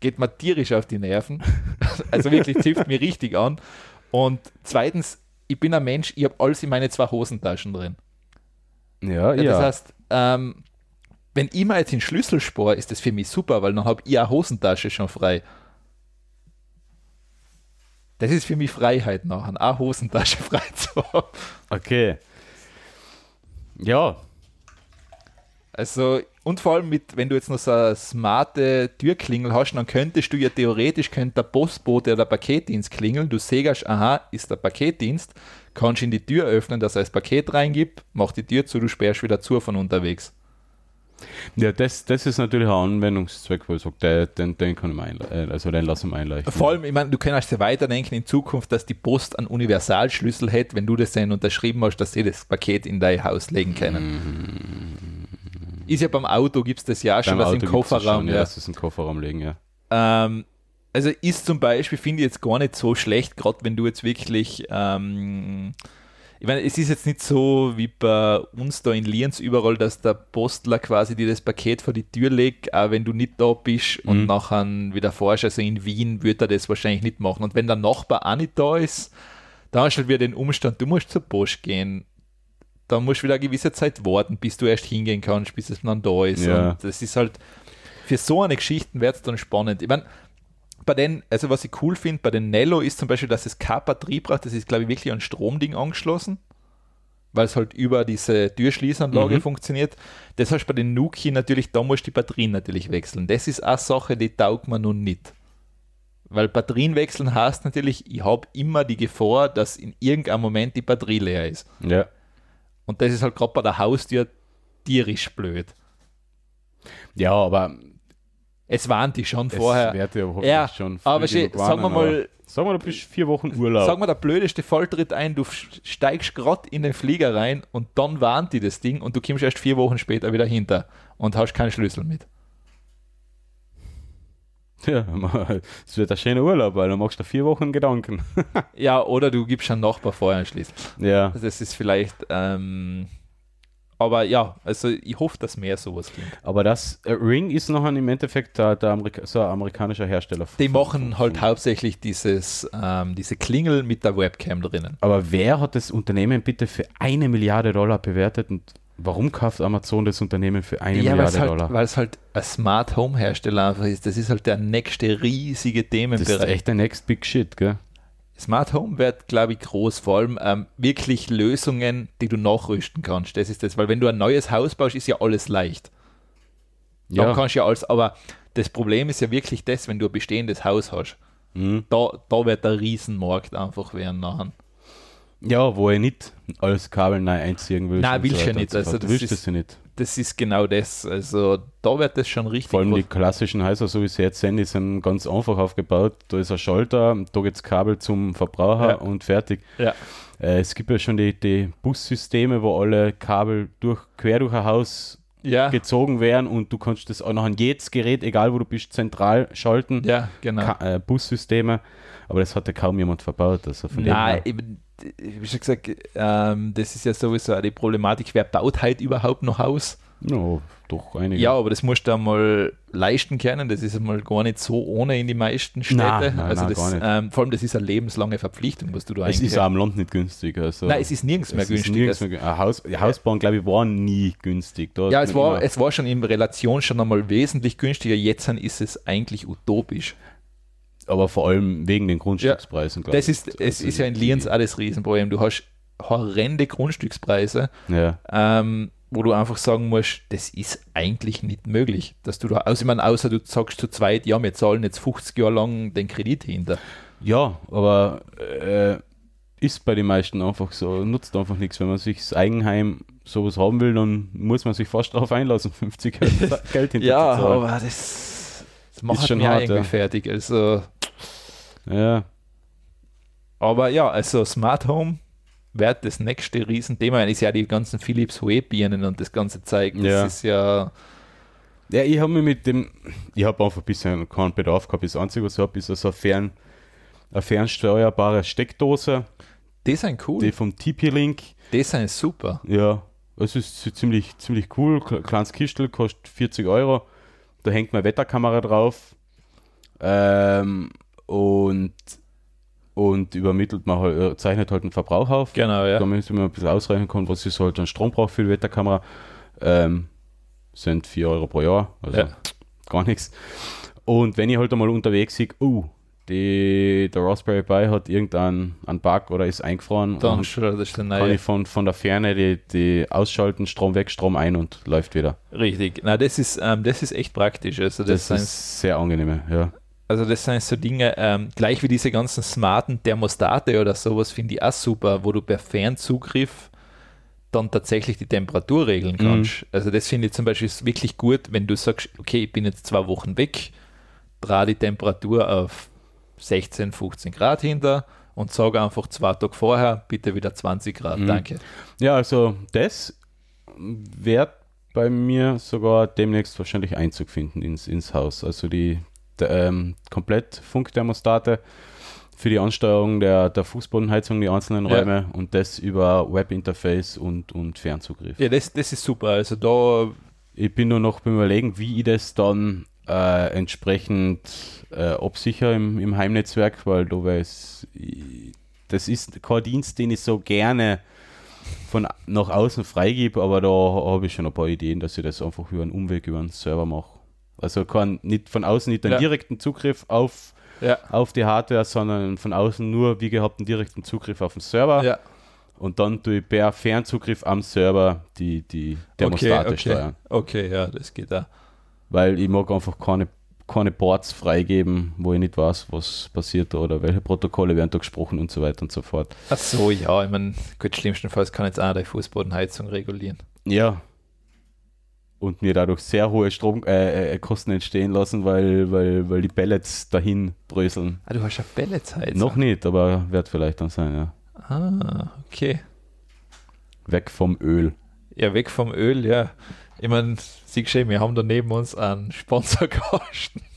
Geht mir tierisch auf die Nerven. also wirklich zipft mir richtig an. Und zweitens, ich bin ein Mensch, ich habe alles in meine zwei Hosentaschen drin. Ja, Ja, ja. Das heißt, ähm, wenn ich mal jetzt den Schlüssel spare, ist das für mich super, weil dann habe ich eine Hosentasche schon frei. Das ist für mich Freiheit nachher, eine Hosentasche frei zu haben. okay. Ja, Also, und vor allem mit, wenn du jetzt noch so eine smarte Türklingel hast, dann könntest du ja theoretisch, könnte der Postbote oder der Paketdienst klingeln, du sägst, aha, ist der Paketdienst, kannst ihn die Tür öffnen, dass er das Paket reingibt, mach die Tür zu, du sperrst wieder zu von unterwegs. ja das, das ist natürlich ein Anwendungszweck, wo ich sage, den, den, kann ich mir einle- äh, also den lassen wir einleuchten. Vor allem, ich meine, du kannst ja weiterdenken in Zukunft, dass die Post einen Universalschlüssel hätte, wenn du das dann unterschrieben hast, dass sie das Paket in dein Haus legen können. Ist ja beim Auto, gibt es das ja schon, Auto im das Kofferraum. Schon, ja, ja. dass es im Kofferraum legen, ja. Ähm, also ist zum Beispiel, finde ich jetzt gar nicht so schlecht, gerade wenn du jetzt wirklich, ähm, ich meine, es ist jetzt nicht so wie bei uns da in Lienz überall, dass der Postler quasi dir das Paket vor die Tür legt, auch wenn du nicht da bist und Mhm. nachher wieder forschst, also in Wien wird er das wahrscheinlich nicht machen. Und wenn der Nachbar auch nicht da ist, dann hast du halt wieder den Umstand, du musst zur Post gehen. Da musst du wieder eine gewisse Zeit warten, bis du erst hingehen kannst, bis es dann da ist. Ja. Und das ist halt, für so eine Geschichten wird es dann spannend. Ich meine, bei den, also was ich cool finde, bei den Nello ist zum Beispiel, dass es kein Batterie braucht, das ist, glaube ich, wirklich an Stromding angeschlossen, weil es halt über diese Türschließanlage Mhm. funktioniert. Das heißt, bei den Nuki natürlich, da musst du die Batterien natürlich wechseln. Das ist eine Sache, die taugt man nun nicht. Weil Batterien wechseln heißt natürlich, ich habe immer die Gefahr, dass in irgendeinem Moment die Batterie leer ist. Ja. Und das ist halt gerade bei der Haustür tierisch blöd. Ja, aber Es warnt die schon es vorher. ja hoffentlich Ja, schon aber schä- sagen wir mal, sagen wir, du bist vier Wochen Urlaub. Sag mal, der blödeste Fall tritt ein, du steigst gerade in den Flieger rein und dann warnt die das Ding und du kommst erst vier Wochen später wieder hinter und hast keinen Schlüssel mit. Ja, es wird ein schöner Urlaub, weil dann machst du da vier Wochen Gedanken. Ja, oder du gibst einen Nachbar vorher Schlüssel. Ja. Das ist vielleicht, ähm, aber ja, also ich hoffe, dass mehr sowas gibt. Aber das äh, Ring ist noch ein, im Endeffekt der, der Amerika so ein amerikanischer Hersteller. Die machen halt hauptsächlich dieses, ähm, diese Klingel mit der Webcam drinnen. Aber wer hat das Unternehmen bitte für eine Milliarde Dollar bewertet und warum kauft Amazon das Unternehmen für eine Ja, Milliarde halt, Dollar? weil es halt ein Smart Home Hersteller einfach ist. Das ist halt der nächste riesige Das ist Themenbereich. echt der next big shit, gell? Smart Home wird, glaube ich, groß, vor allem ähm, wirklich Lösungen, die du nachrüsten kannst. Das ist das, weil wenn du ein neues Haus baust, ist ja alles leicht. Da Ja. kannst du ja alles, aber das Problem ist ja wirklich das, wenn du ein bestehendes Haus hast. Mhm. Da, da wird der Riesenmarkt einfach werden nachher. Ja, wo ich nicht alles Kabel neu einziehen will. Nein, willst so ja nicht, so also das willst ist- das nicht. das ist genau das. Also da wird das schon richtig. Vor allem die klassischen Häuser, so wie sie jetzt sind, die sind ganz einfach aufgebaut. Da ist ein Schalter, da geht das Kabel zum Verbraucher Ja. und fertig. Ja. Äh, es gibt ja schon die, die Bussysteme, wo alle Kabel durch, quer durch ein Haus Ja, gezogen werden und du kannst das auch noch an jedes Gerät, egal wo du bist, zentral schalten. ja, genau. Ka äh, Bussysteme. Aber das hat ja kaum jemand verbaut. Also von Nein, eben, wie schon gesagt, ähm, das ist ja sowieso auch die Problematik, wer baut halt überhaupt noch Haus? No, doch einige. Ja, aber das musst du einmal leisten können. Das ist einmal gar nicht so ohne in die meisten Städte. Nein, nein, also nein, das. Ähm, vor allem, das ist eine lebenslange Verpflichtung, was du da es eigentlich. ist auch am Land nicht günstig. Also Nein, es ist nirgends mehr es ist günstig. nirgends Es- mehr, ein Haus, Hausbahn, glaube ich, war nie günstig. Da ja, es war, es war schon in Relation schon einmal wesentlich günstiger. Jetzt ist es eigentlich utopisch. Aber vor allem wegen den Grundstückspreisen, glaube Das ist, es Also ist ja in Lienz das Riesenproblem. Du hast horrende Grundstückspreise, Ja, ähm, wo du einfach sagen musst, das ist eigentlich nicht möglich, dass du da, also ich meine, außer du sagst zu zweit, ja, wir zahlen jetzt 50 Jahre lang den Kredit hinter. ja aber äh, ist bei den meisten einfach so, nutzt einfach nichts. Wenn man sich das Eigenheim sowas haben will, dann muss man sich fast darauf einlassen, 50 Geld, Geld hinter Ja, aber das, das macht schon mir hart, irgendwie ja. fertig. Also, Ja, aber ja, also Smart Home wird das nächste Riesenthema. Ist ja die ganzen Philips Hue-Birnen und das ganze Zeug. Das Ja. ist ja, Ja, ich habe mir mit dem, ich habe einfach ein bisschen keinen Bedarf gehabt. Das Einzige, was ich habe, ist so eine, fern, eine fernsteuerbare Steckdose, das sind cool. die vom TP-Link. das sind super. Ja, es ist ziemlich, ziemlich cool. Kle- Kleines Kistel kostet 40 Euro. Da hängt meine Wetterkamera drauf. Ähm, und, und übermittelt man halt, äh, zeichnet halt den Verbrauch auf. Genau, ja. Damit man ein bisschen ausrechnen kann, was so halt an Strom brauche für die Wetterkamera. Ähm, sind 4 Euro pro Jahr, also Ja. gar nichts. Und wenn ich halt einmal unterwegs sehe, oh, die, der Raspberry Pi hat irgendeinen einen Bug oder ist eingefroren, Dann ist der kann ich von, von der Ferne die, die ausschalten, Strom weg, Strom ein und läuft wieder. Richtig. Na, das ist, ähm, das ist echt praktisch. Also das, Das, ist sehr angenehm, ja. Also das sind so Dinge, ähm, gleich wie diese ganzen smarten Thermostate oder sowas, finde ich auch super, wo du per Fernzugriff dann tatsächlich die Temperatur regeln Mhm. kannst. Also das finde ich zum Beispiel wirklich gut, wenn du sagst, okay, ich bin jetzt zwei Wochen weg, dreh die Temperatur auf 16, 15 Grad hinter und sage einfach zwei Tage vorher, bitte wieder 20 Grad, Mhm. danke. Ja, also das wird bei mir sogar demnächst wahrscheinlich Einzug finden ins, ins Haus. Also die ähm, komplett Funkthermostate für die Ansteuerung der, der Fußbodenheizung, die einzelnen Ja. Räume und das über Webinterface und, und Fernzugriff. Ja, das, das ist super. Also da Ich bin nur noch beim Überlegen, wie ich das dann äh, entsprechend äh, absichere im, im Heimnetzwerk, weil da weiß ich, das ist kein Dienst, den ich so gerne von nach außen freigebe, aber da habe ich schon ein paar Ideen, dass ich das einfach über einen Umweg über einen Server mache. Also kann nicht von außen nicht einen Ja. direkten Zugriff auf, ja, auf die Hardware, sondern von außen nur wie gehabt einen direkten Zugriff auf den Server ja. und dann tue ich per Fernzugriff am Server die, die Thermostate okay, okay. steuern. Okay, ja, das geht auch. weil ich mag einfach keine, keine Boards freigeben, wo ich nicht weiß, was passiert da oder welche Protokolle werden da gesprochen und so weiter und so fort. Ach so, ja, ich meine, gut, schlimmstenfalls kann jetzt auch die Fußbodenheizung regulieren. Ja. Und mir dadurch sehr hohe Stromkosten äh, äh, Kosten entstehen lassen, weil, weil, weil die Pellets dahin dröseln. Ah, du hast ja Pelletsheizung. Noch nicht, aber wird vielleicht dann sein, ja. Ah, okay. Weg vom Öl. Ja, weg vom Öl, ja. Ich meine, siehst du, wir haben da neben uns einen Sponsorkasten.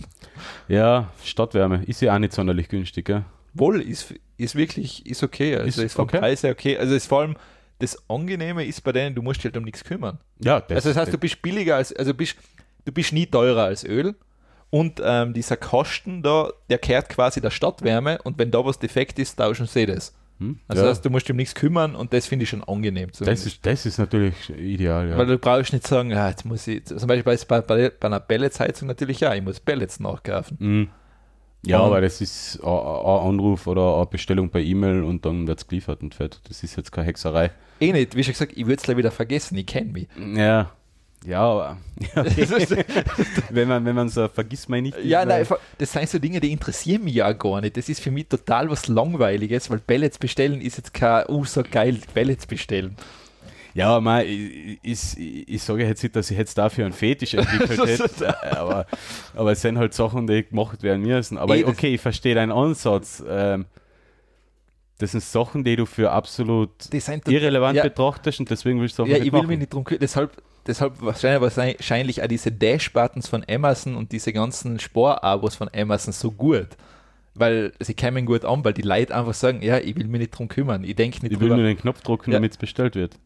Ja, Stadtwärme ist ja auch nicht sonderlich günstig, gell? Wohl, ist, ist wirklich, ist okay. Also Ist ist, vom okay. Preis her okay. Also ist vor allem das Angenehme ist bei denen, du musst dich halt um nichts kümmern. Ja, also das heißt, du bist billiger als, also bist, du bist nie teurer als Öl. Und ähm, dieser Kasten da, der kehrt quasi der Stadtwärme und wenn da was defekt ist, tauschen sie das. hm? Also ja, das heißt, du musst dich um nichts kümmern und das finde ich schon angenehm. das, ist, das ist natürlich ideal, ja. Weil du brauchst nicht sagen, ja, jetzt muss ich, zum Beispiel bei, bei, bei einer Pelletsheizung natürlich ja, ich muss Pellets nachkaufen. Mhm. Ja, aber das ist ein Anruf oder eine Bestellung per E-Mail und dann wird es geliefert und fertig. Das ist jetzt keine Hexerei. Eh nicht, wie schon gesagt, ich würde es gleich wieder vergessen, ich kenne mich. Ja. Ja, aber wenn man wenn man so vergisst man nicht. Ja, nein, das sind so Dinge, die interessieren mich ja gar nicht. Das ist für mich total was Langweiliges, weil Pellets bestellen ist jetzt kein, uh, so geil, Pellets bestellen. Ja, man, ich, ich, ich sage jetzt nicht, dass ich jetzt dafür einen Fetisch entwickelt hätte, aber, aber es sind halt Sachen, die gemacht werden müssen. Aber das- okay, ich verstehe deinen Ansatz. Ähm, das sind Sachen, die du für absolut irrelevant ja. betrachtest und deswegen willst du auch Ja, ich will machen. mich nicht drum kümmern. Deshalb, deshalb wahrscheinlich, wahrscheinlich auch diese Dash-Buttons von Amazon und diese ganzen Spar-Abos von Amazon so gut. Weil sie kämen gut an, weil die Leute einfach sagen, ja, ich will mich nicht drum kümmern. Ich denke nicht Ich will drüber. nur den Knopf drücken, Ja. damit es bestellt wird.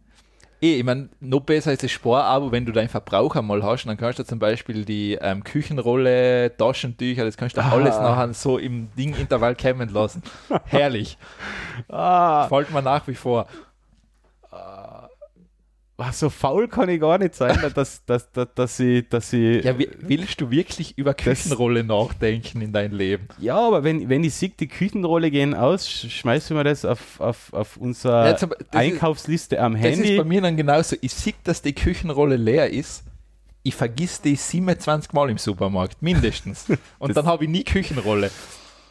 Eh, ich meine, noch besser ist das Spar-Abo, wenn du deinen Verbraucher mal hast, dann kannst du zum Beispiel die ähm, Küchenrolle, Taschentücher, das kannst du Ah. alles nachher so im Ding-Intervall kämen lassen. Herrlich. Ah, Folgt mir nach wie vor. Was, so faul kann ich gar nicht sein, dass, dass, dass, dass ich, dass ich Ja, wi- willst du wirklich über Küchenrolle nachdenken in dein Leben? Ja, aber wenn, wenn ich sehe, die Küchenrolle gehen aus, sch- schmeißen wir das auf, auf, auf unsere Ja, das ist- Einkaufsliste am Das ist Handy. bei mir dann genauso. Ich sehe, dass die Küchenrolle leer ist. Ich vergiss die 27 Mal im Supermarkt, mindestens. Und dann habe ich nie Küchenrolle.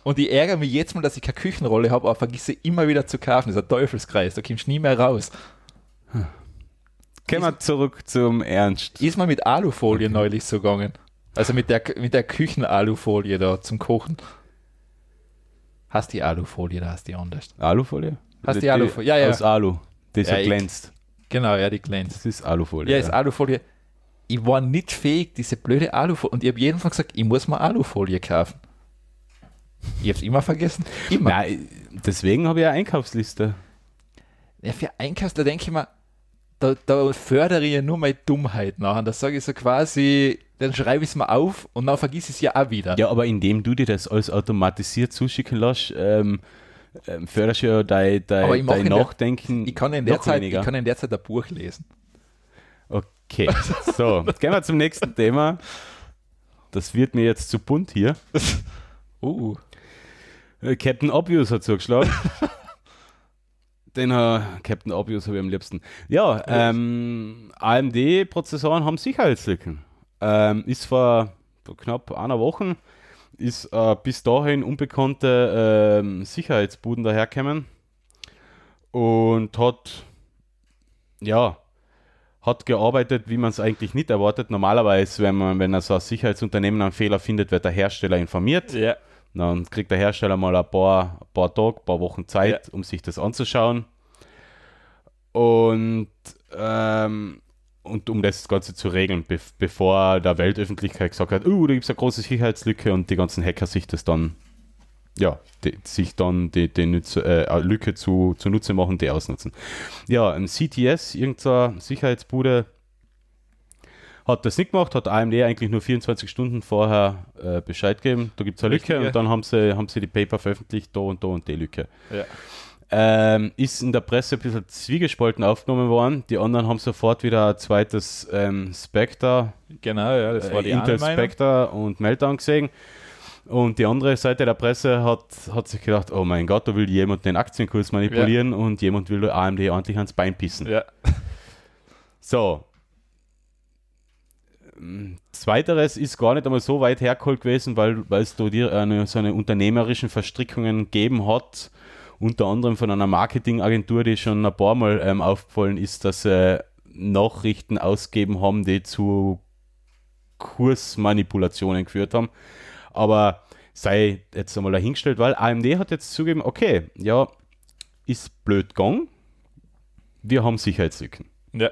Und ich ärgere mich jetzt mal, dass ich keine Küchenrolle habe, aber vergesse immer wieder zu kaufen. Das ist ein Teufelskreis, da kommst du nie mehr raus. Kommen wir zurück zum Ernst. Ist mal mit Alufolie neulich so gegangen. Also mit der, mit der Küchenalufolie da zum Kochen. Hast die Alufolie, da hast die anders. Alufolie? Hast die Alufolie? Ja, ja. Aus Alu, die so Ja, glänzt. Genau, ja, die glänzt. Das ist Alufolie. Ja, ist Alufolie. Ich war nicht fähig, diese blöde Alufolie. Und ich habe jeden Fall gesagt, ich muss mal Alufolie kaufen. Ich habe es immer vergessen. Immer. Nein, deswegen habe ich eine Einkaufsliste. Ja, für Einkaufs, da denke ich mir, da, da fördere ich ja nur meine Dummheit nachher. Da sage ich so quasi, dann schreibe ich es mal auf und dann vergiss ich es ja auch wieder. Ja, aber indem du dir das alles automatisiert zuschicken lässt, ähm, ähm, förderst du ja dein, dein, dein in der- Nachdenken. Ich kann in der Zeit, weniger. ich kann in der Zeit ein Buch lesen. Okay, so, gehen wir zum nächsten Thema. Das wird mir jetzt zu bunt hier. Uh. Äh, Captain Obvious hat zugeschlagen. Den äh, Captain Obvious habe ich am liebsten. Ja, ähm, AMD-Prozessoren haben Sicherheitslücken. Ähm, ist vor, knapp einer Woche ist äh, bis dahin unbekannte ähm, Sicherheitsbuden daherkommen und hat ja hat gearbeitet, wie man es eigentlich nicht erwartet. Normalerweise, wenn man, wenn so ein Sicherheitsunternehmen einen Fehler findet, wird der Hersteller informiert. Ja. Dann kriegt der Hersteller mal ein paar, ein paar Tage, ein paar Wochen Zeit, um sich das anzuschauen. Und, ähm, und um das Ganze zu regeln, be bevor der Weltöffentlichkeit gesagt hat, oh, da gibt es eine große Sicherheitslücke und die ganzen Hacker sich das dann, ja, die, sich dann die, die Nütze, äh, eine Lücke zu, zunutze machen, die ausnutzen. Ja, ein CTS, irgendeine Sicherheitsbude, hat das nicht gemacht, hat AMD eigentlich nur 24 Stunden vorher äh, Bescheid gegeben, da gibt es eine Richtig, Lücke ja. und dann haben sie, haben sie die Paper veröffentlicht, da und da und die Lücke. Ja. Ähm, ist in der Presse ein bisschen zwiegespalten aufgenommen worden. Die anderen haben sofort wieder ein zweites ähm, Spectre, Genau, ja, das war äh, die Intel eine Meinung. Spectre und Meltdown gesehen. Und die andere Seite der Presse hat, hat sich gedacht, oh mein Gott, da will jemand den Aktienkurs manipulieren und jemand will AMD ordentlich ans Bein pissen. Ja. So. Zweiteres ist gar nicht einmal so weit hergeholt gewesen, weil, es da dir eine, so eine unternehmerischen Verstrickungen gegeben hat, unter anderem von einer Marketingagentur, die schon ein paar Mal ähm, aufgefallen ist, dass sie Nachrichten ausgeben haben, die zu Kursmanipulationen geführt haben. Aber sei jetzt einmal dahingestellt, weil AMD hat jetzt zugegeben, okay, ja, ist blöd gegangen, wir haben Sicherheitslücken. ja.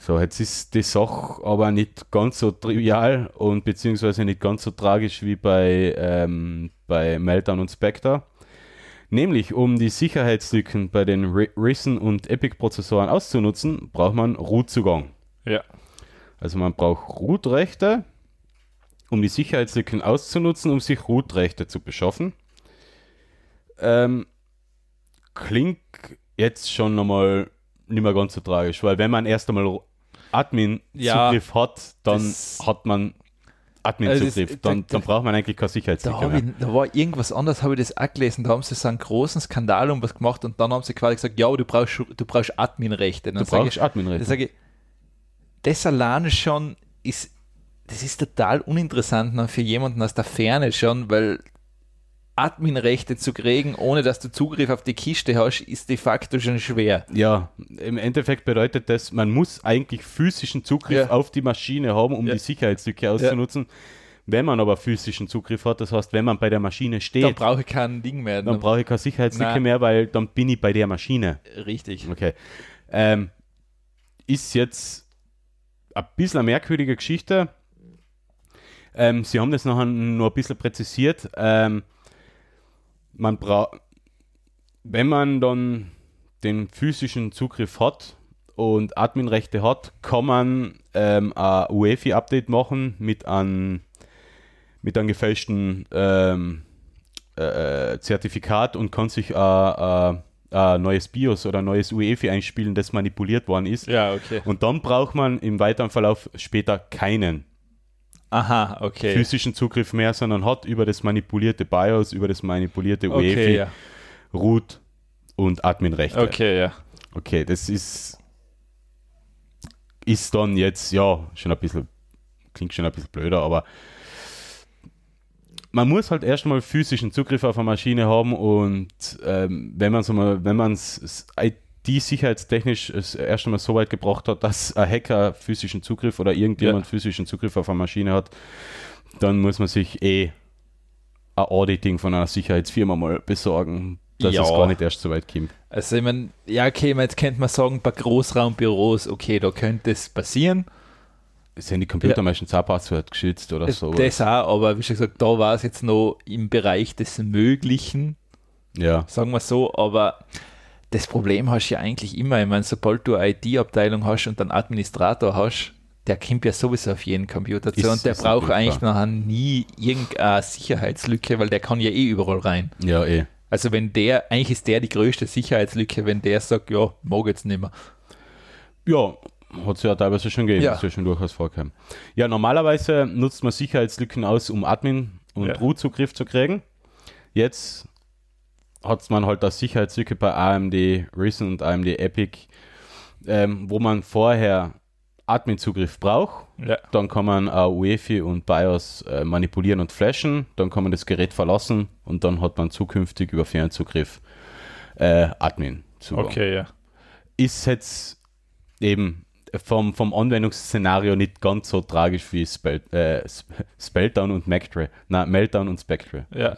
So, jetzt ist die Sache aber nicht ganz so trivial und beziehungsweise nicht ganz so tragisch wie bei, ähm, bei Meltdown und Spectre. Nämlich, um die Sicherheitslücken bei den Ri- Risen und Epic-Prozessoren auszunutzen, braucht man Root-Zugang. Ja. Also man braucht Root-Rechte, um die Sicherheitslücken auszunutzen, um sich Root-Rechte zu beschaffen. Ähm, klingt jetzt schon nochmal nicht mehr ganz so tragisch, weil wenn man erst einmal Admin-Zugriff Ja, hat, dann hat man Also Admin-Zugriff. das- dann, da- dann braucht man eigentlich keine Da, Sicherheitslücke mehr. ich, da war irgendwas anderes, habe ich das auch gelesen. Da haben sie so einen großen Skandal um was gemacht und dann haben sie quasi gesagt, ja, du brauchst, du brauchst Adminrechte. Du brauchst Admin-Rechte. dann sage ich, das alleine schon ist, das ist total uninteressant für jemanden aus der Ferne schon, weil Adminrechte zu kriegen, ohne dass du Zugriff auf die Kiste hast, ist de facto schon schwer. Ja, im Endeffekt bedeutet das, man muss eigentlich physischen Zugriff Ja. auf die Maschine haben, um Ja. die Sicherheitslücke auszunutzen. Wenn man aber physischen Zugriff hat, das heißt, wenn man bei der Maschine Dann steht, brauche ich kein Ding mehr. dann brauche ich keine Sicherheitslücke Nein. mehr, weil dann bin ich bei der Maschine. Richtig. Okay. Ähm, ist jetzt ein bisschen eine merkwürdige Geschichte. Ähm, Sie haben das noch ein, nur ein bisschen präzisiert. Ähm, man braucht, wenn man dann den physischen Zugriff hat und Adminrechte hat, kann man ähm, ein UEFI-Update machen mit einem mit einem gefälschten ähm, äh, Zertifikat und kann sich äh, äh, ein neues BIOS oder ein neues UEFI einspielen, das manipuliert worden ist. Ja, okay. Und dann braucht man im weiteren Verlauf später keinen Aha, okay. physischen Zugriff mehr, sondern hat über das manipulierte BIOS, über das manipulierte Okay, UEFI, ja. Root und Adminrechte. Okay, ja. Okay, das ist, ist dann jetzt, ja, schon ein bisschen, klingt schon ein bisschen blöder, aber man muss halt erstmal physischen Zugriff auf eine Maschine haben und ähm, wenn man es mal, wenn man es IT-sicherheitstechnisch es erst einmal so weit gebracht hat, dass ein Hacker physischen Zugriff oder irgendjemand physischen Zugriff auf eine Maschine hat, dann muss man sich eh ein Auditing von einer Sicherheitsfirma mal besorgen, dass Ja. es gar nicht erst so weit kommt. Also ich meine, ja, okay, jetzt könnte man sagen, bei Großraumbüros, okay, da könnte es passieren. sind die Computer meistens auch Passwort geschützt oder so. Das auch, aber wie schon gesagt, da war es jetzt noch im Bereich des Möglichen, Ja, sagen wir so, aber das Problem hast du ja eigentlich immer. Ich meine, sobald du eine IT-Abteilung hast und einen Administrator hast, der kommt ja sowieso auf jeden Computer zu Ist- und der braucht eigentlich nachher nie irgendeine Sicherheitslücke, weil der kann ja eh überall rein. ja, eh. Also wenn der, eigentlich ist der die größte Sicherheitslücke, wenn der sagt, ja, mag jetzt nicht mehr. Ja, hat es ja teilweise schon gegeben, Ja. ist ja schon durchaus vorgekommen. Ja, normalerweise nutzt man Sicherheitslücken aus, um Admin und Ja. Root-Zugriff zu kriegen. Jetzt hat man halt das Sicherheitslücke bei AMD Risen und AMD Epic, ähm, wo man vorher Admin-Zugriff braucht. Ja. Dann kann man äh, UEFI und BIOS äh, manipulieren und flashen. Dann kann man das Gerät verlassen und dann hat man zukünftig über Fernzugriff äh, Admin-Zugang. Okay, ja. Ist jetzt eben vom, vom Anwendungsszenario nicht ganz so tragisch wie Spell, äh, Sp- Spelldown und Spectre. Nein, Meltdown und Spectre. Ja.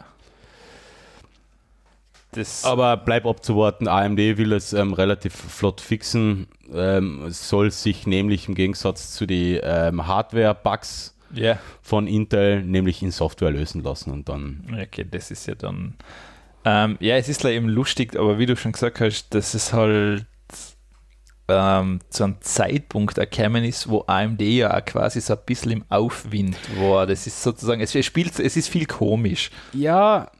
Das, Aber bleib abzuwarten, AMD will es ähm, relativ flott fixen, ähm, soll sich nämlich im Gegensatz zu den ähm, Hardware-Bugs ja. von Intel nämlich in Software lösen lassen und dann Okay, das ist ja dann. Ähm, ja, es ist leider eben lustig, aber wie du schon gesagt hast, dass es halt ähm, zu einem Zeitpunkt erkennen ist, wo AMD ja auch quasi so ein bisschen im Aufwind war. Das ist sozusagen, es spielt, es ist viel komisch. Ja,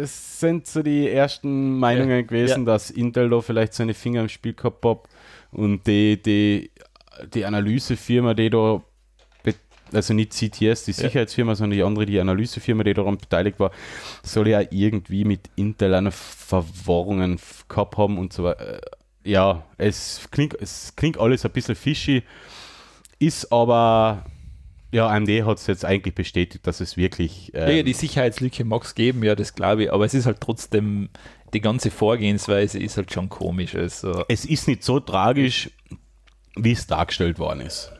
das sind so die ersten Meinungen Ja, gewesen, dass Intel da vielleicht seine Finger im Spiel gehabt hat und die, die, die Analysefirma, die da, also nicht CTS, die Ja. Sicherheitsfirma, sondern die andere, die Analysefirma, die daran beteiligt war, soll ja irgendwie mit Intel eine Verworrungen gehabt haben und so weiter. Ja, es klingt, es klingt alles ein bisschen fishy, ist aber, ja, AMD hat es jetzt eigentlich bestätigt, dass es wirklich. Ja, ja, ähm, die Sicherheitslücke mag es geben, ja, das glaube ich, aber es ist halt trotzdem, die ganze Vorgehensweise ist halt schon komisch. Also, es ist nicht so tragisch, wie es dargestellt worden ist.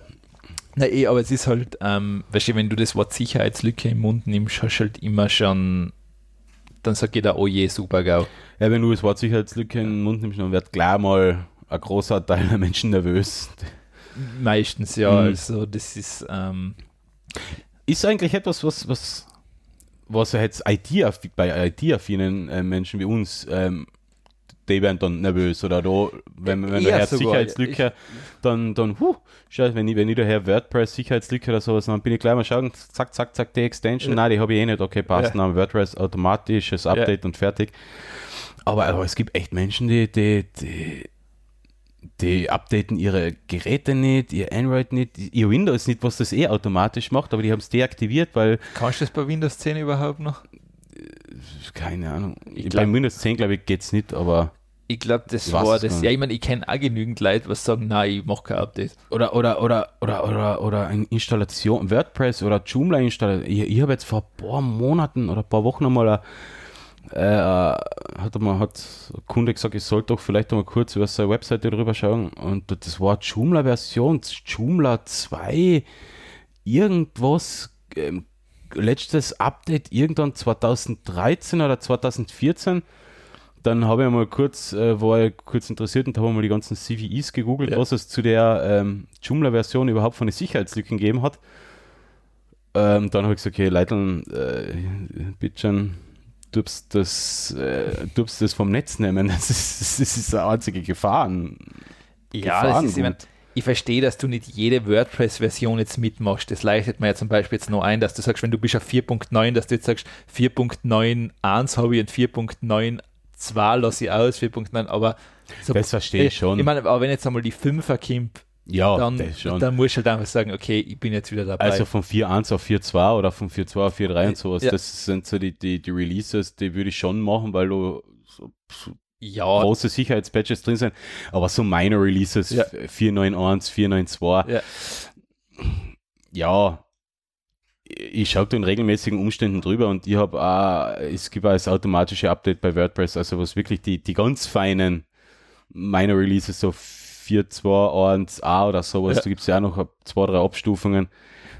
Na eh, aber es ist halt, ähm, weißt du, wenn du das Wort Sicherheitslücke im Mund nimmst, hast du halt immer schon, dann sagt jeder, oh je, super GAU. Ja, wenn du das Wort Sicherheitslücke in den Mund nimmst, dann wird gleich mal ein großer Teil der Menschen nervös. Meistens ja, Mhm. also das ist, ähm, Ist eigentlich etwas, was, was, was ja jetzt IT bei IT-affinen äh, Menschen wie uns, ähm, die werden dann nervös oder da, wenn, wenn hörst sogar. Sicherheitslücke, dann, dann, huh, schau, wenn ich, wenn ich da her WordPress Sicherheitslücke oder sowas, dann bin ich gleich mal schauen, zack, zack, zack, die Extension, Ja. nein, die habe ich eh nicht, okay, passt, Ja. dann WordPress automatisches Update und fertig. Aber, aber es gibt echt Menschen, die, die, die, die updaten ihre Geräte nicht, ihr Android nicht, ihr Windows nicht, was das eh automatisch macht, aber die haben es deaktiviert, weil, kannst du das bei Windows 10 überhaupt noch? keine Ahnung, Ich glaub- Windows 10 glaube ich geht es nicht, aber Ich glaube, das Ich war das, ja, ich meine, ich kenne auch genügend Leute, was sagen, nein, ich mache kein Update. oder oder oder oder oder oder eine Installation WordPress oder Joomla Installation. Ich, ich habe jetzt vor ein paar Monaten oder ein paar Wochen einmal ein, äh, hat mal hat ein Kunde gesagt, ich sollte doch vielleicht mal kurz über seine Webseite drüber schauen und das war Joomla-Version, Joomla 2, irgendwas, ähm, letztes Update irgendwann 2013 oder 2014 dann habe ich mal kurz, äh, war ich kurz interessiert und habe mal die ganzen CVEs gegoogelt, ja. was es zu der ähm, Joomla-Version überhaupt von den Sicherheitslücken gegeben hat. Ähm, dann habe ich gesagt, okay, Leiteln, äh, bitte du das, äh, das vom Netz nehmen. Das ist, das ist eine einzige Gefahr. Ja, das ist immer, ich verstehe, dass du nicht jede WordPress-Version jetzt mitmachst. Das leitet mir ja zum Beispiel jetzt nur ein, dass du sagst, wenn du bist auf 4.9, dass du jetzt sagst, 4.9.1 habe ich und 4.9 2 lasse ich aus, 4.9, aber so, das verstehe ich schon. Ich meine, aber wenn jetzt einmal die 5er kommt, ja, dann, dann musst du halt einfach sagen, okay, ich bin jetzt wieder dabei. Also von 4.1 auf 4.2 oder von 4.2 auf 4.3 und sowas, ja. das sind so die, die, die Releases, die würde ich schon machen, weil du so, ja. große Sicherheitspatches drin sind, aber so Minor Releases, ja. 4.9.1, 4.9.2, ja. ja, ich schaue da in regelmäßigen Umständen drüber und ich habe auch, es gibt auch das automatische Update bei WordPress, also was wirklich die, die ganz feinen Minor Releases, so 4.2.1a oder sowas, ja. da gibt es ja auch noch zwei, drei Abstufungen,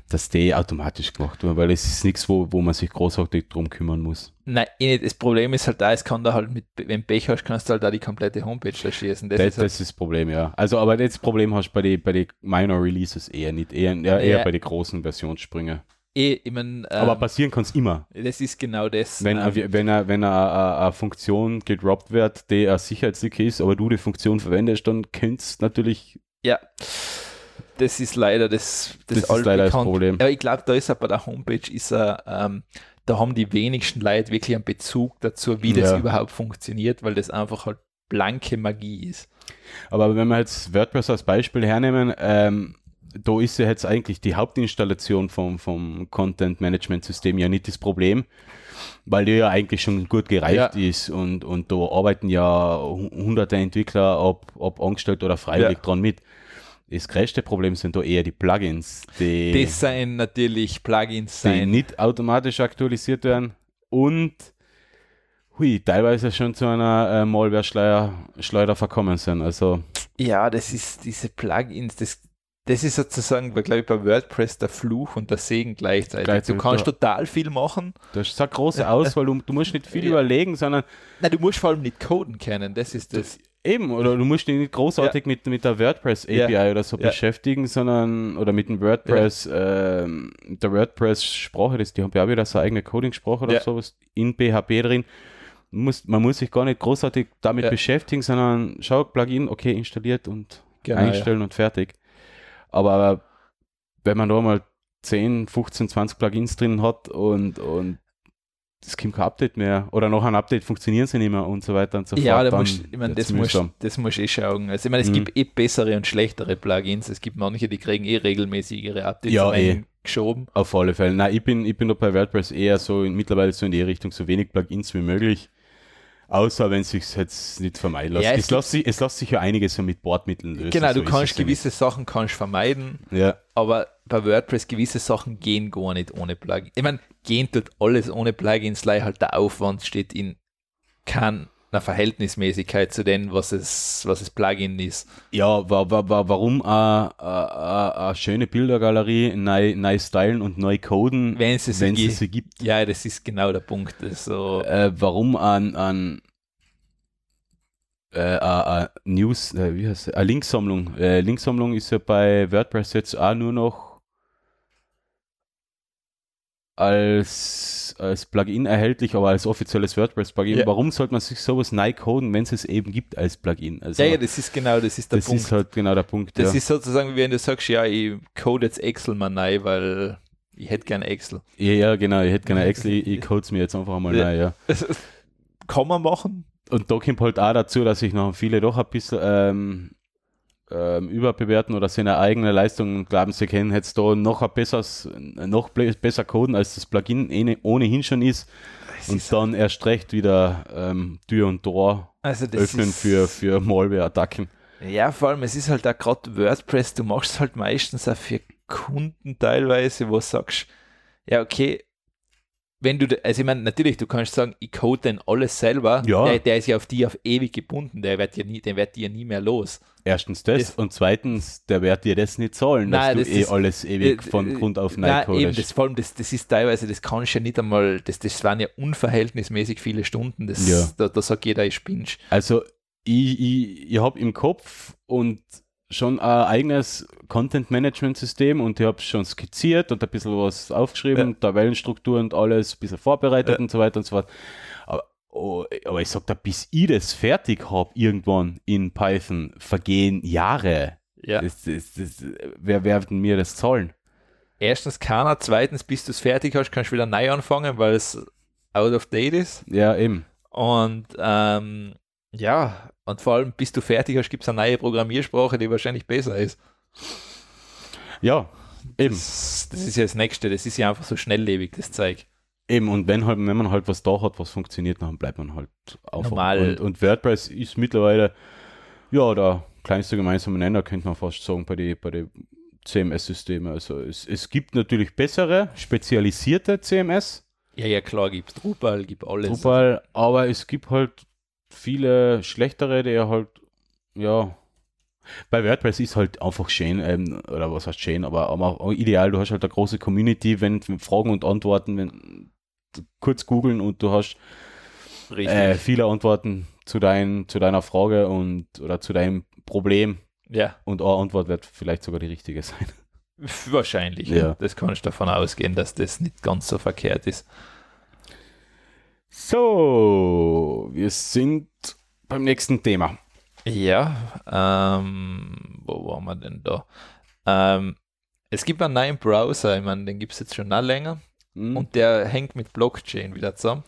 dass die automatisch gemacht werden, weil es ist nichts, wo, wo man sich großartig drum kümmern muss. Nein, eh das Problem ist halt da, es kann da halt mit, wenn Pech hast, kannst du halt da die komplette Homepage erschießen. Das, das, ist, halt das ist das Problem, ja. Also, aber das Problem hast du bei den bei die Minor Releases eher nicht, eher, eher, eher bei den großen Versionssprüngen eh, ich mein, ähm, Aber passieren kann es immer. Das ist genau das. Wenn, ähm, wenn, eine, wenn eine, eine Funktion gedroppt wird, die eine Sicherheitslücke ist, aber du die Funktion verwendest, dann könnte es natürlich. Ja. Das ist leider das, das, das ist leider das Problem. Ja, ich glaube, da ist er bei der Homepage, ist er, ähm, da haben die wenigsten Leute wirklich einen Bezug dazu, wie das ja. überhaupt funktioniert, weil das einfach halt blanke Magie ist. Aber wenn wir jetzt WordPress als Beispiel hernehmen, ähm, da ist ja jetzt eigentlich die Hauptinstallation vom, vom Content Management System ja nicht das Problem, weil die ja eigentlich schon gut gereift ja. ist und, und da arbeiten ja hunderte Entwickler, ob, ob angestellt oder freiwillig ja. dran mit. Das größte Problem sind da eher die Plugins, die, das sind natürlich Plugins, die sein. nicht automatisch aktualisiert werden und hui, teilweise schon zu einer äh, Malware-Schleuder verkommen sind. Also ja, das ist diese Plugins, das das ist sozusagen, glaube ich, bei WordPress der Fluch und der Segen gleichzeitig. gleichzeitig. Du kannst total viel machen. Das ist eine große Auswahl, du, du musst nicht viel ja. überlegen, sondern. Nein, du musst vor allem nicht coden kennen, das ist das. Eben, oder du musst dich nicht großartig ja. mit, mit der WordPress API ja. oder so beschäftigen, sondern, oder mit dem WordPress, äh, der WordPress-Sprache, die haben ja auch wieder so eine eigene Coding-Sprache oder sowas in PHP drin. Muss, man muss sich gar nicht großartig damit beschäftigen, sondern schau, Plugin, okay, installiert und genau, einstellen und fertig. Aber wenn man da mal 10, 15, 20 Plugins drin hat und, und es kommt kein Update mehr oder noch ein Update funktionieren sie nicht mehr und so weiter und so ja, fort. Ja, ich meine, das musst, das musst eh schauen. Also ich meine, es mhm. gibt eh bessere und schlechtere Plugins. Es gibt manche, die kriegen eh regelmäßig ihre Updates ja, eh. geschoben. Auf alle Fälle. Nein, ich bin, ich bin bei WordPress eher so in, mittlerweile so in die Richtung, so wenig Plugins wie möglich. Außer wenn es sich jetzt nicht vermeiden lässt. Ja, es, es, lässt sich, es lässt sich ja einiges so mit Bordmitteln lösen. Genau, du kannst gewisse nicht. Sachen kannst vermeiden, ja. aber bei WordPress gewisse Sachen gehen gar nicht ohne Plugin. Ich meine, gehen tut alles ohne Plugins, leider halt der Aufwand steht in keiner Verhältnismäßigkeit zu dem, was es, was es Plugin ist. Ja, wa, wa, wa, warum eine schöne Bildergalerie neu, neu stylen und neu coden, wenn es sie, sie, gibt? Ja, das ist genau der Punkt. Also, äh, warum an, an äh, News, äh, wie heißt eine Linksammlung. Linksammlung ist ja bei WordPress jetzt auch nur noch als, als Plugin erhältlich, aber als offizielles WordPress-Plugin. Ja. Warum sollte man sich sowas neu coden, wenn es es eben gibt als Plugin? Also, ja, ja, das ist genau, das ist der das Punkt. Das ist halt genau der Punkt. Das ja. ist sozusagen, wie wenn du sagst, ja, ich code jetzt Excel mal neu, weil ich hätte gerne Excel. Ja, ja, genau, ich hätte gerne Excel, ich, ich code es mir jetzt einfach mal ja. neu, ja. Kann man machen, und da kommt halt auch dazu, dass sich noch viele doch ein bisschen ähm, ähm, überbewerten oder seine eigene Leistung glauben, sie können jetzt da noch ein besseres, noch besser coden, als das Plugin eh ohnehin schon ist. Das und ist dann erst recht wieder ähm, Tür und Tor also öffnen für, für Malware-Attacken. Ja, vor allem, es ist halt auch gerade WordPress, du machst halt meistens auch für Kunden teilweise, wo du sagst, ja, okay, wenn du, also ich meine, natürlich, du kannst sagen, ich code denn alles selber. Ja. Der, der ist ja auf die auf ewig gebunden, der wird ja nie, den wird dir nie mehr los. Erstens das, Das- und zweitens, der wird dir das nicht zahlen, dass Nein, du das eh ist- alles ewig äh, von äh, Grund auf neu Nein, eben, das, vor allem, das, das ist teilweise, das kannst du ja nicht einmal, das, das waren ja unverhältnismäßig viele Stunden, das, Ja. da, da sagt jeder, ich spinnst. Also ich, ich, ich habe im Kopf und schon ein eigenes Content-Management-System und ich habe schon skizziert und ein bisschen was aufgeschrieben, Ja. Tabellenstruktur und alles, ein bisschen vorbereitet Ja. und so weiter und so fort. Aber, oh, aber ich sag da, bis ich das fertig habe irgendwann in Python, vergehen Jahre. Ja. Das, das, das, wer werden mir das zahlen? Erstens keiner, zweitens, bis du es fertig hast, kannst du wieder neu anfangen, weil es out of date ist. Ja, eben. Und ähm, ja, und vor allem, bis du fertig hast, gibt es eine neue Programmiersprache, die wahrscheinlich besser ist. Ja, eben. Das, das ist ja das Nächste, das ist ja einfach so schnelllebig, das Zeug. Eben, und wenn, halt, wenn man halt was da hat, was funktioniert, dann bleibt man halt auf. Normal. Und, und WordPress ist mittlerweile, ja, der kleinste gemeinsame Nenner, könnte man fast sagen, bei den bei die CMS-Systemen. Also es, es gibt natürlich bessere, spezialisierte CMS, Ja, ja, klar, gibt Drupal, gibt alles. Drupal, aber es gibt halt viele schlechtere, die halt, ja, bei WordPress ist halt einfach schön, ähm, oder was heißt schön, aber, aber auch ideal, du hast halt eine große Community, wenn Fragen und Antworten, wenn kurz googeln und du hast äh, viele Antworten zu, dein, zu deiner Frage und oder zu deinem Problem ja, und eine Antwort wird vielleicht sogar die richtige sein. wahrscheinlich. Ja. Das kannst du davon ausgehen, dass das nicht ganz so verkehrt ist. So, wir sind beim nächsten Thema. Ja, ähm, wo waren wir denn da? Ähm, es gibt einen neuen Browser, ich meine, den gibt es jetzt schon noch länger Hm? und der hängt mit Blockchain wieder zusammen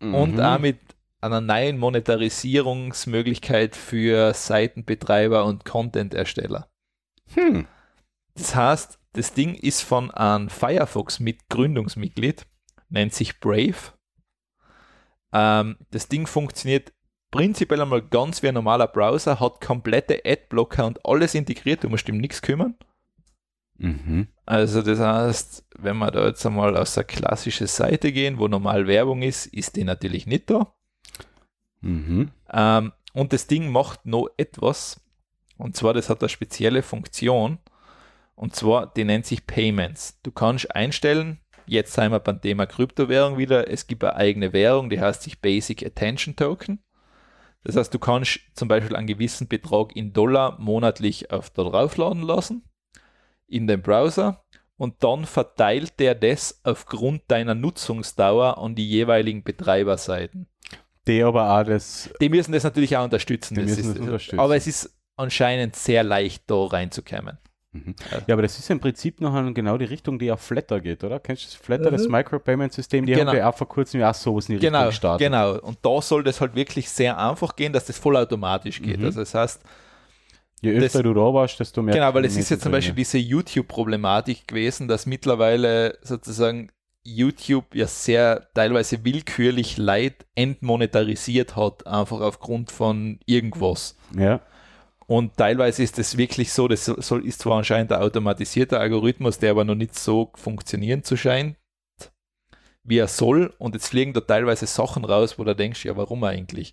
und Mhm. auch mit einer neuen Monetarisierungsmöglichkeit für Seitenbetreiber und Content-Ersteller. Hm. Das heißt, das Ding ist von einem Firefox mit Gründungsmitglied, nennt sich Brave. Ähm, das Ding funktioniert prinzipiell einmal ganz wie ein normaler Browser, hat komplette Adblocker und alles integriert, du musst ihm nichts kümmern. Mhm. Also das heißt, wenn wir da jetzt einmal aus der klassischen Seite gehen, wo normal Werbung ist, ist die natürlich nicht da. Mhm. Ähm, und das Ding macht noch etwas. Und zwar, das hat eine spezielle Funktion. Und zwar, die nennt sich Payments. Du kannst einstellen, jetzt sind wir beim Thema Kryptowährung wieder, es gibt eine eigene Währung, die heißt sich Basic Attention Token. Das heißt, du kannst zum Beispiel einen gewissen Betrag in Dollar monatlich auf da draufladen lassen, in den Browser, und dann verteilt der das aufgrund deiner Nutzungsdauer an die jeweiligen Betreiberseiten. Die aber auch das, Die müssen das natürlich auch unterstützen. Die das müssen ist, das unterstützen. Aber es ist anscheinend sehr leicht, da reinzukommen. Mhm. ja, aber das ist im Prinzip noch in genau die Richtung, die auf Flatter geht, oder? Kennst du das Flatter, das Mhm. Micropayment-System? Die Genau. haben ja auch vor kurzem ja auch sowas in die Genau, Richtung gestartet. genau. Und da soll das halt wirklich sehr einfach gehen, dass das vollautomatisch geht. Mhm. Also das heißt, Je öfter Das- du da warst, desto mehr. genau, weil es ist ja zum Beispiel diese YouTube-Problematik gewesen, dass mittlerweile sozusagen YouTube ja sehr teilweise willkürlich Leid entmonetarisiert hat, einfach aufgrund von irgendwas. Ja. Und teilweise ist es wirklich so, das soll, ist zwar anscheinend ein automatisierter Algorithmus, der aber noch nicht so funktionieren zu scheint, wie er soll. Und jetzt fliegen da teilweise Sachen raus, wo du denkst, ja, warum eigentlich?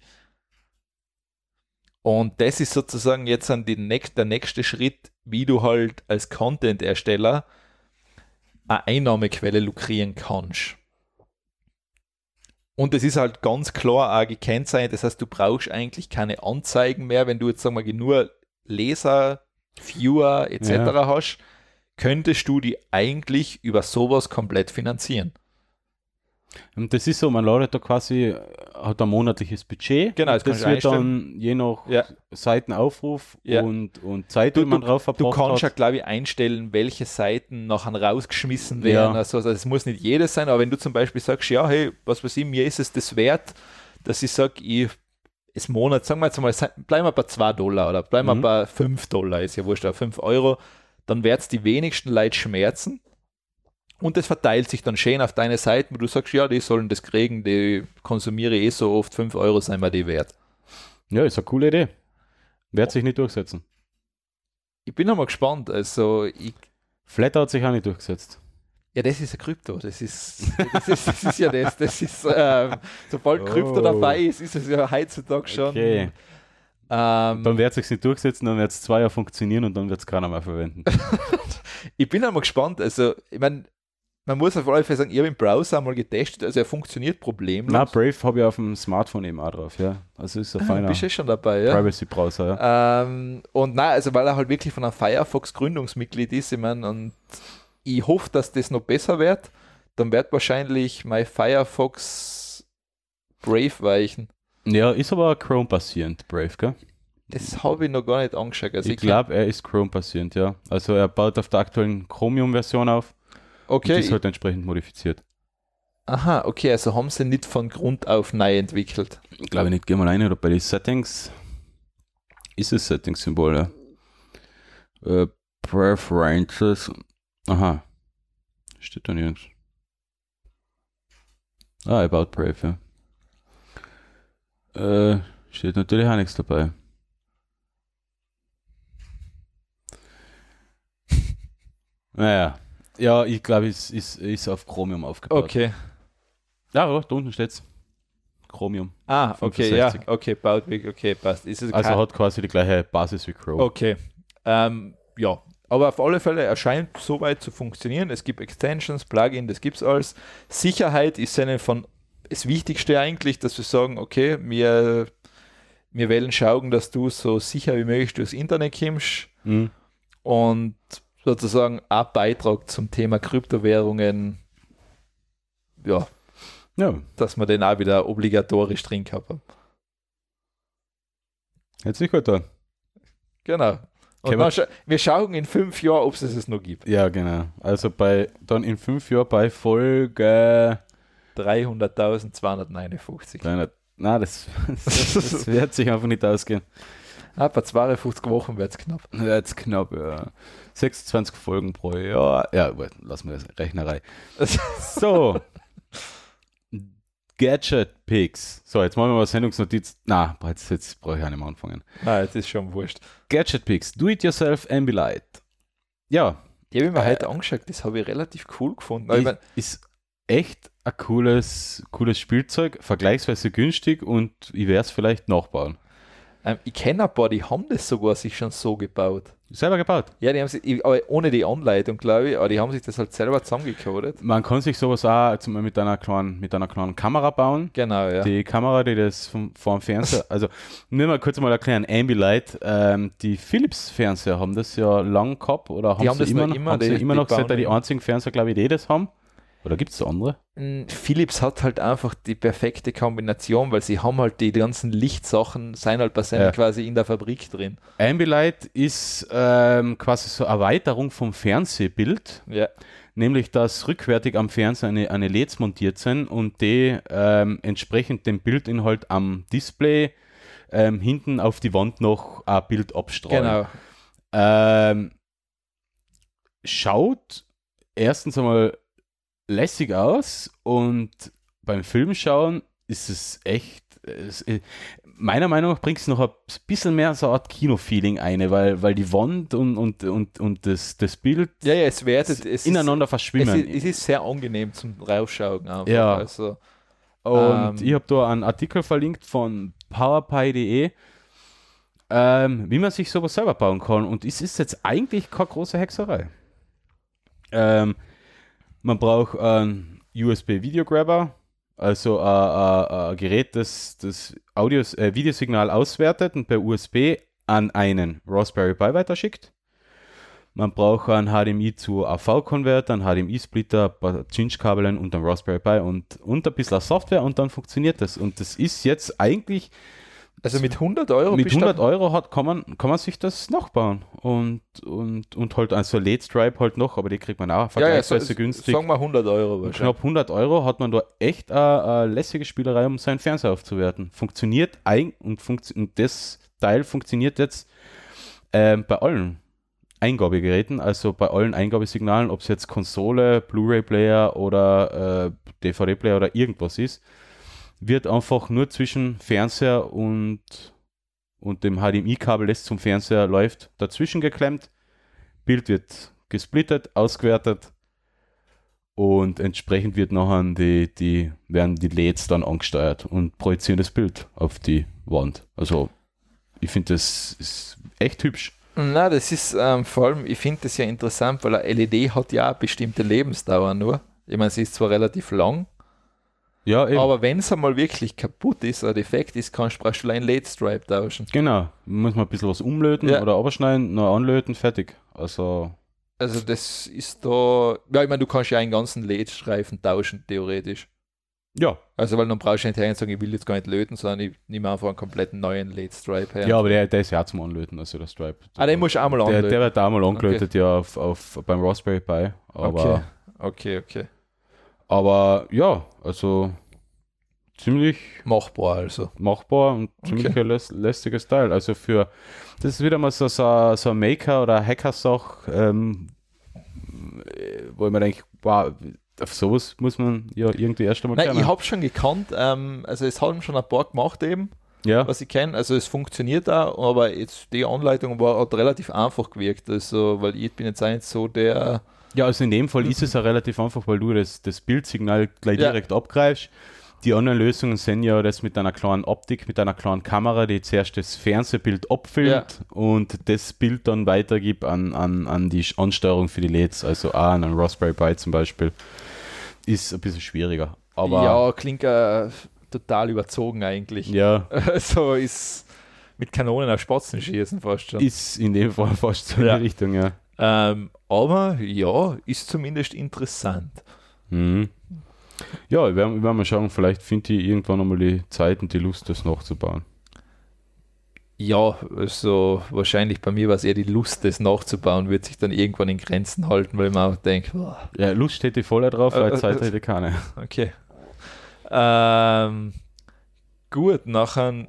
Und das ist sozusagen jetzt dann die nächst, der nächste Schritt, wie du halt als Content-Ersteller eine Einnahmequelle lukrieren kannst. Und es ist halt ganz klar auch gekennzeichnet, das heißt, du brauchst eigentlich keine Anzeigen mehr, wenn du jetzt sagen wir nur Leser, Viewer etc. Ja. hast, könntest du die eigentlich über sowas komplett finanzieren. Und das ist so, man ladet da quasi, äh, hat ein monatliches Budget. Genau, das das du wird dann je nach Ja. Seitenaufruf Ja. und, und Zeit, Du- die man drauf Du verbraucht kannst ja, glaube ich, einstellen, welche Seiten nachher rausgeschmissen Ja. werden. Also, also es muss nicht jedes sein, aber wenn du zum Beispiel sagst, ja, hey, was weiß ich, mir ist es das wert, dass ich sage, ich ist Monat, sagen wir jetzt mal, bleiben wir bei 2 Dollar oder bleiben wir Mhm. bei 5 Dollar, ist ja wurscht, 5 Euro, dann wird es die wenigsten Leute schmerzen. Und das verteilt sich dann schön auf deine Seiten, wo du sagst, ja, die sollen das kriegen, die konsumiere eh so oft, 5 Euro sind mir die wert. Ja, ist eine coole Idee. Wird sich nicht durchsetzen. Ich bin einmal gespannt, also ich, Flatter hat sich auch nicht durchgesetzt. Ja, das ist ein Krypto. Das ist, das ist, das ist ja das. Das ist, ähm, sobald Krypto Oh. dabei ist, ist es ja heutzutage schon. Okay. Ähm, Dann wird es sich nicht durchsetzen, dann wird es zwei Jahre funktionieren und dann wird es keiner mehr verwenden. ich bin einmal gespannt. Also, ich meine, man muss auf alle Fälle sagen, ich habe im Browser mal getestet, also er funktioniert problemlos. Na, Brave habe ich auf dem Smartphone eben auch drauf, ja. Also ist ein ah, feiner bist du schon dabei, ja? Privacy-Browser, ja. Ähm, und nein, also weil er halt wirklich von einem Firefox Gründungsmitglied ist, ich meine, und ich hoffe, dass das noch besser wird, dann wird wahrscheinlich mein Firefox Brave weichen. Ja, ist aber Chrome-basierend, Brave, gell? Das habe ich noch gar nicht angeschaut. Also ich glaube, er ist Chrome-basierend, ja. Also er baut auf der aktuellen Chromium-Version auf okay, und ist halt entsprechend modifiziert. aha, okay, also haben sie nicht von Grund auf neu entwickelt. Ich glaube nicht, gehen wir rein oder bei den Settings. Ist es Settings-Symbol, ja. Äh, Preferences. Aha. Steht da nirgends. Ah, About Brave, ja. Äh, steht natürlich auch nichts dabei. Naja. Ja, ich glaube, es ist, ist auf Chromium aufgebaut. Okay. Ja, da unten steht's. Chromium. Ah, okay, ja, 65. okay, Bautweg, okay, passt. Ist Also hat quasi die gleiche Basis wie Chrome. Okay. Ähm, ja, aber auf alle Fälle erscheint soweit zu funktionieren. Es gibt Extensions, Plugin, das gibt es alles. Sicherheit ist eine von das Wichtigste eigentlich, dass wir sagen, okay, wir, wir wollen schauen, dass du so sicher wie möglich durchs Internet kommst Mhm. und sozusagen ein Beitrag zum Thema Kryptowährungen, ja, Ja, dass wir den auch wieder obligatorisch drin gehabt haben. hätte sich gut an. Genau. Und wir- scha wir schauen in fünf Jahren, ob es es noch gibt. Ja, genau. Also bei dann in fünf Jahren bei Folge 300.259. 300. Na, das, das, das wird sich einfach nicht ausgehen. Ah, bei 52 Wochen wird es knapp. Jetzt knapp, ja. 26 Folgen pro Jahr. Ja, lassen wir das Rechnerei. So. Gadget Picks. So, jetzt machen wir mal Sendungsnotiz. Na, jetzt, jetzt brauche ich auch nicht mehr anfangen. Nein, das ist schon wurscht. Gadget Picks. Do it yourself Ambilight. Ja, Die habe ich mir Äh, heute angeschaut, das habe ich relativ cool gefunden. Ich ist, mein, ist echt ein cooles, cooles Spielzeug, vergleichsweise günstig und ich werde es vielleicht nachbauen. ähm, ich kenne ein paar, die haben das sogar sich schon so gebaut. Selber gebaut. Ja, die haben sich, ich- aber ohne die Anleitung, glaube ich, aber die haben sich das halt selber zusammengecodet. Man kann sich sowas auch zum mit einer kleinen, mit einer kleinen Kamera bauen. Genau, ja. Die Kamera, die das vom, vom Fernseher, also nur mal kurz mal erklären, Ambilight, ähm, die Philips-Fernseher haben das ja lang gehabt oder haben, haben sie das immer noch immer, haben sie die- immer die noch die immer. einzigen Fernseher, glaube ich, die das haben. Oder gibt es andere? Mm, Philips hat halt einfach die perfekte Kombination, weil sie haben halt die ganzen Lichtsachen, sind halt bei seinen Ja. quasi in der Fabrik drin. Ambilight ist ähm, quasi so eine Erweiterung vom Fernsehbild. Ja, nämlich dass rückwärtig am Fernseher eine, eine LEDs montiert sind und die ähm, entsprechend dem Bildinhalt am Display ähm, hinten auf die Wand noch ein Bild abstrahlen. genau. Ähm, schaut erstens einmal lässig aus und beim Filmschauen ist es echt, es, äh, meiner Meinung nach bringt es noch ein bisschen mehr so eine Art Kino-Feeling ein, weil, weil die Wand und, und, und, und das, das Bild Ja, ja, es wertet, es ineinander ist, verschwimmen. es, ist, es ist sehr angenehm zum Rausschauen einfach. Ja. Also, Und Ähm, ich habe da einen Artikel verlinkt von powerpie.de, ähm, wie man sich sowas selber bauen kann. Und es ist jetzt eigentlich keine große Hexerei. Ähm, man braucht einen USB-Videograbber, also ein, Gerät, das das Audios, äh, Videosignal auswertet und per USB an einen Raspberry Pi weiterschickt. Man braucht einen HDMI zu AV-Konverter, einen HDMI-Splitter, ein paar Cinch-Kabeln und einen Raspberry Pi und, und ein bisschen Software und dann funktioniert das. Und das ist jetzt eigentlich, also mit 100 Euro mit bist du 100 Euro hat, kann, man, kann man sich das nachbauen. Und, und, und halt also LED-Stripe halt noch, aber die kriegt man auch ja, ja, vergleichsweise so, günstig. Sagen wir 100 Euro knapp 100 Euro hat man da echt eine, eine lässige Spielerei, um seinen Fernseher aufzuwerten. Funktioniert ein und, funktio und das Teil funktioniert jetzt ähm, bei allen Eingabegeräten, also bei allen Eingabesignalen, ob es jetzt Konsole, Blu-ray-Player oder äh, DVD-Player oder irgendwas ist, wird einfach nur zwischen Fernseher und, und dem HDMI-Kabel, das zum Fernseher läuft, dazwischen geklemmt. Bild wird gesplittet, ausgewertet Und entsprechend wird nachher die, die, werden die LEDs dann angesteuert und projizieren das Bild auf die Wand. Also ich finde das ist echt hübsch. Na, das ist ähm, vor allem, ich finde das ja interessant, weil eine LED hat ja eine bestimmte Lebensdauer nur. Ich meine, sie ist zwar relativ lang, Ja, eben. aber wenn es einmal wirklich kaputt ist oder defekt ist, kannst du brauchst du einen LED-Stripe tauschen. genau. Muss man ein bisschen was umlöten Ja. oder abschneiden, neu anlöten, fertig. Also, Also das ist da, ja, ich meine, du kannst ja einen ganzen LED-Streifen tauschen, theoretisch. ja. Also, weil dann brauchst du nicht hergehen und sagen, ich will jetzt gar nicht löten, sondern ich nehme einfach einen kompletten neuen LED-Stripe her. Ja, aber der, der ist ja zum Anlöten, also der Stripe. ah, den musst du einmal der, anlöten. der wird da mal angelötet, ja, auf, auf, beim Raspberry Pi. Aber, okay, okay, okay. Aber ja, also ziemlich Machbar also. machbar und ziemlich Okay. ein läs lästiges Teil. Also für, das ist wieder mal so, so, so ein Maker- oder Hacker-Sach, ähm, äh, wo ich mir denke, wow, auf sowas muss man ja irgendwie erst einmal Nein, ich habe schon gekannt, ähm, also es haben schon ein paar gemacht eben, ja, was ich kenne. Also es funktioniert da, aber jetzt die Anleitung war hat relativ einfach gewirkt. Also, weil ich bin jetzt auch nicht so der. Ja, also in dem Fall ist es ja relativ einfach, weil du das, das Bildsignal gleich Ja. direkt abgreifst. Die anderen Lösungen sind ja das mit einer kleinen Optik, mit einer kleinen Kamera, die zuerst das Fernsehbild abfilmt und das Bild dann weitergibt an, an, an die Ansteuerung für die LEDs, also auch an einen Raspberry Pi zum Beispiel. Ist ein bisschen schwieriger. Aber ja, klingt äh, total überzogen eigentlich. ja, Also ist mit Kanonen auf Spatzen schießen fast schon. ist in dem Fall fast so in Ja. die Richtung, ja. Ähm, aber ja, ist zumindest interessant. Mhm. Ja, ich werde werd mal schauen, vielleicht finde ich irgendwann nochmal die Zeit und die Lust, das nachzubauen. Ja, also wahrscheinlich bei mir war es eher die Lust, das nachzubauen, wird sich dann irgendwann in Grenzen halten, weil ich mir auch denke, oh, Ja, Lust steht die voll drauf, Äh, weil äh, Zeit äh, hätte ich keine. okay. Ähm, gut, nachher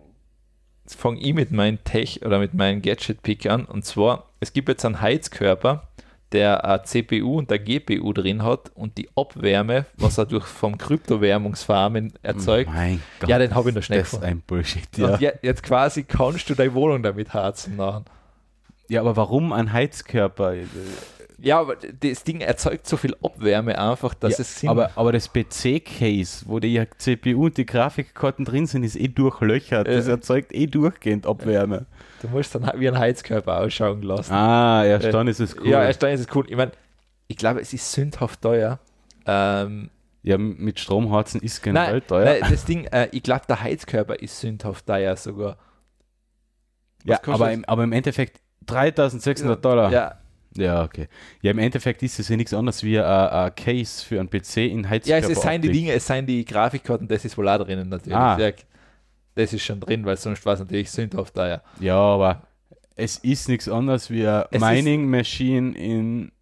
fange ich mit meinem Tech oder mit meinem Gadget-Pick an. Und zwar, es gibt jetzt einen Heizkörper, der eine CPU und eine GPU drin hat und die Abwärme, was er durch vom Kryptowärmungsfarmen erzeugt, Mein Gott. Ja, den hab ich noch schnell Das ist ein Bullshit, ja. Je, jetzt quasi kannst du deine Wohnung damit heizen nachher. Ja, aber warum ein Heizkörper? Ja, aber das Ding erzeugt so viel Abwärme einfach, dass ja, es Sinn aber, aber das PC-Case, wo die CPU und die Grafikkarten drin sind, ist eh durchlöchert. Das Äh. erzeugt eh durchgehend Abwärme. Du musst dann wie ein Heizkörper ausschauen lassen. Ah, erst dann ist es cool. Ja, erst dann ist es cool. Ich meine, ich glaube, es ist sündhaft teuer. Ähm, Ja, mit Stromharzen ist generell nein, teuer. nein, das Ding, äh, ich glaube, der Heizkörper ist sündhaft teuer sogar. ja, kostet aber im, aber im Endeffekt 3600 Dollar. Ja, Ja, okay. Ja, im Endeffekt ist es ja nichts anderes wie ein, ein Case für einen PC in ja Heizkörper. es, es seien die Dinge, es seien die Grafikkarten, das ist wohl auch drinnen natürlich. Ah. Ja, das ist schon drin, weil sonst war es natürlich sündhaft teuer. Ja, aber es ist nichts anderes wie eine Es ist- Mining Machine in.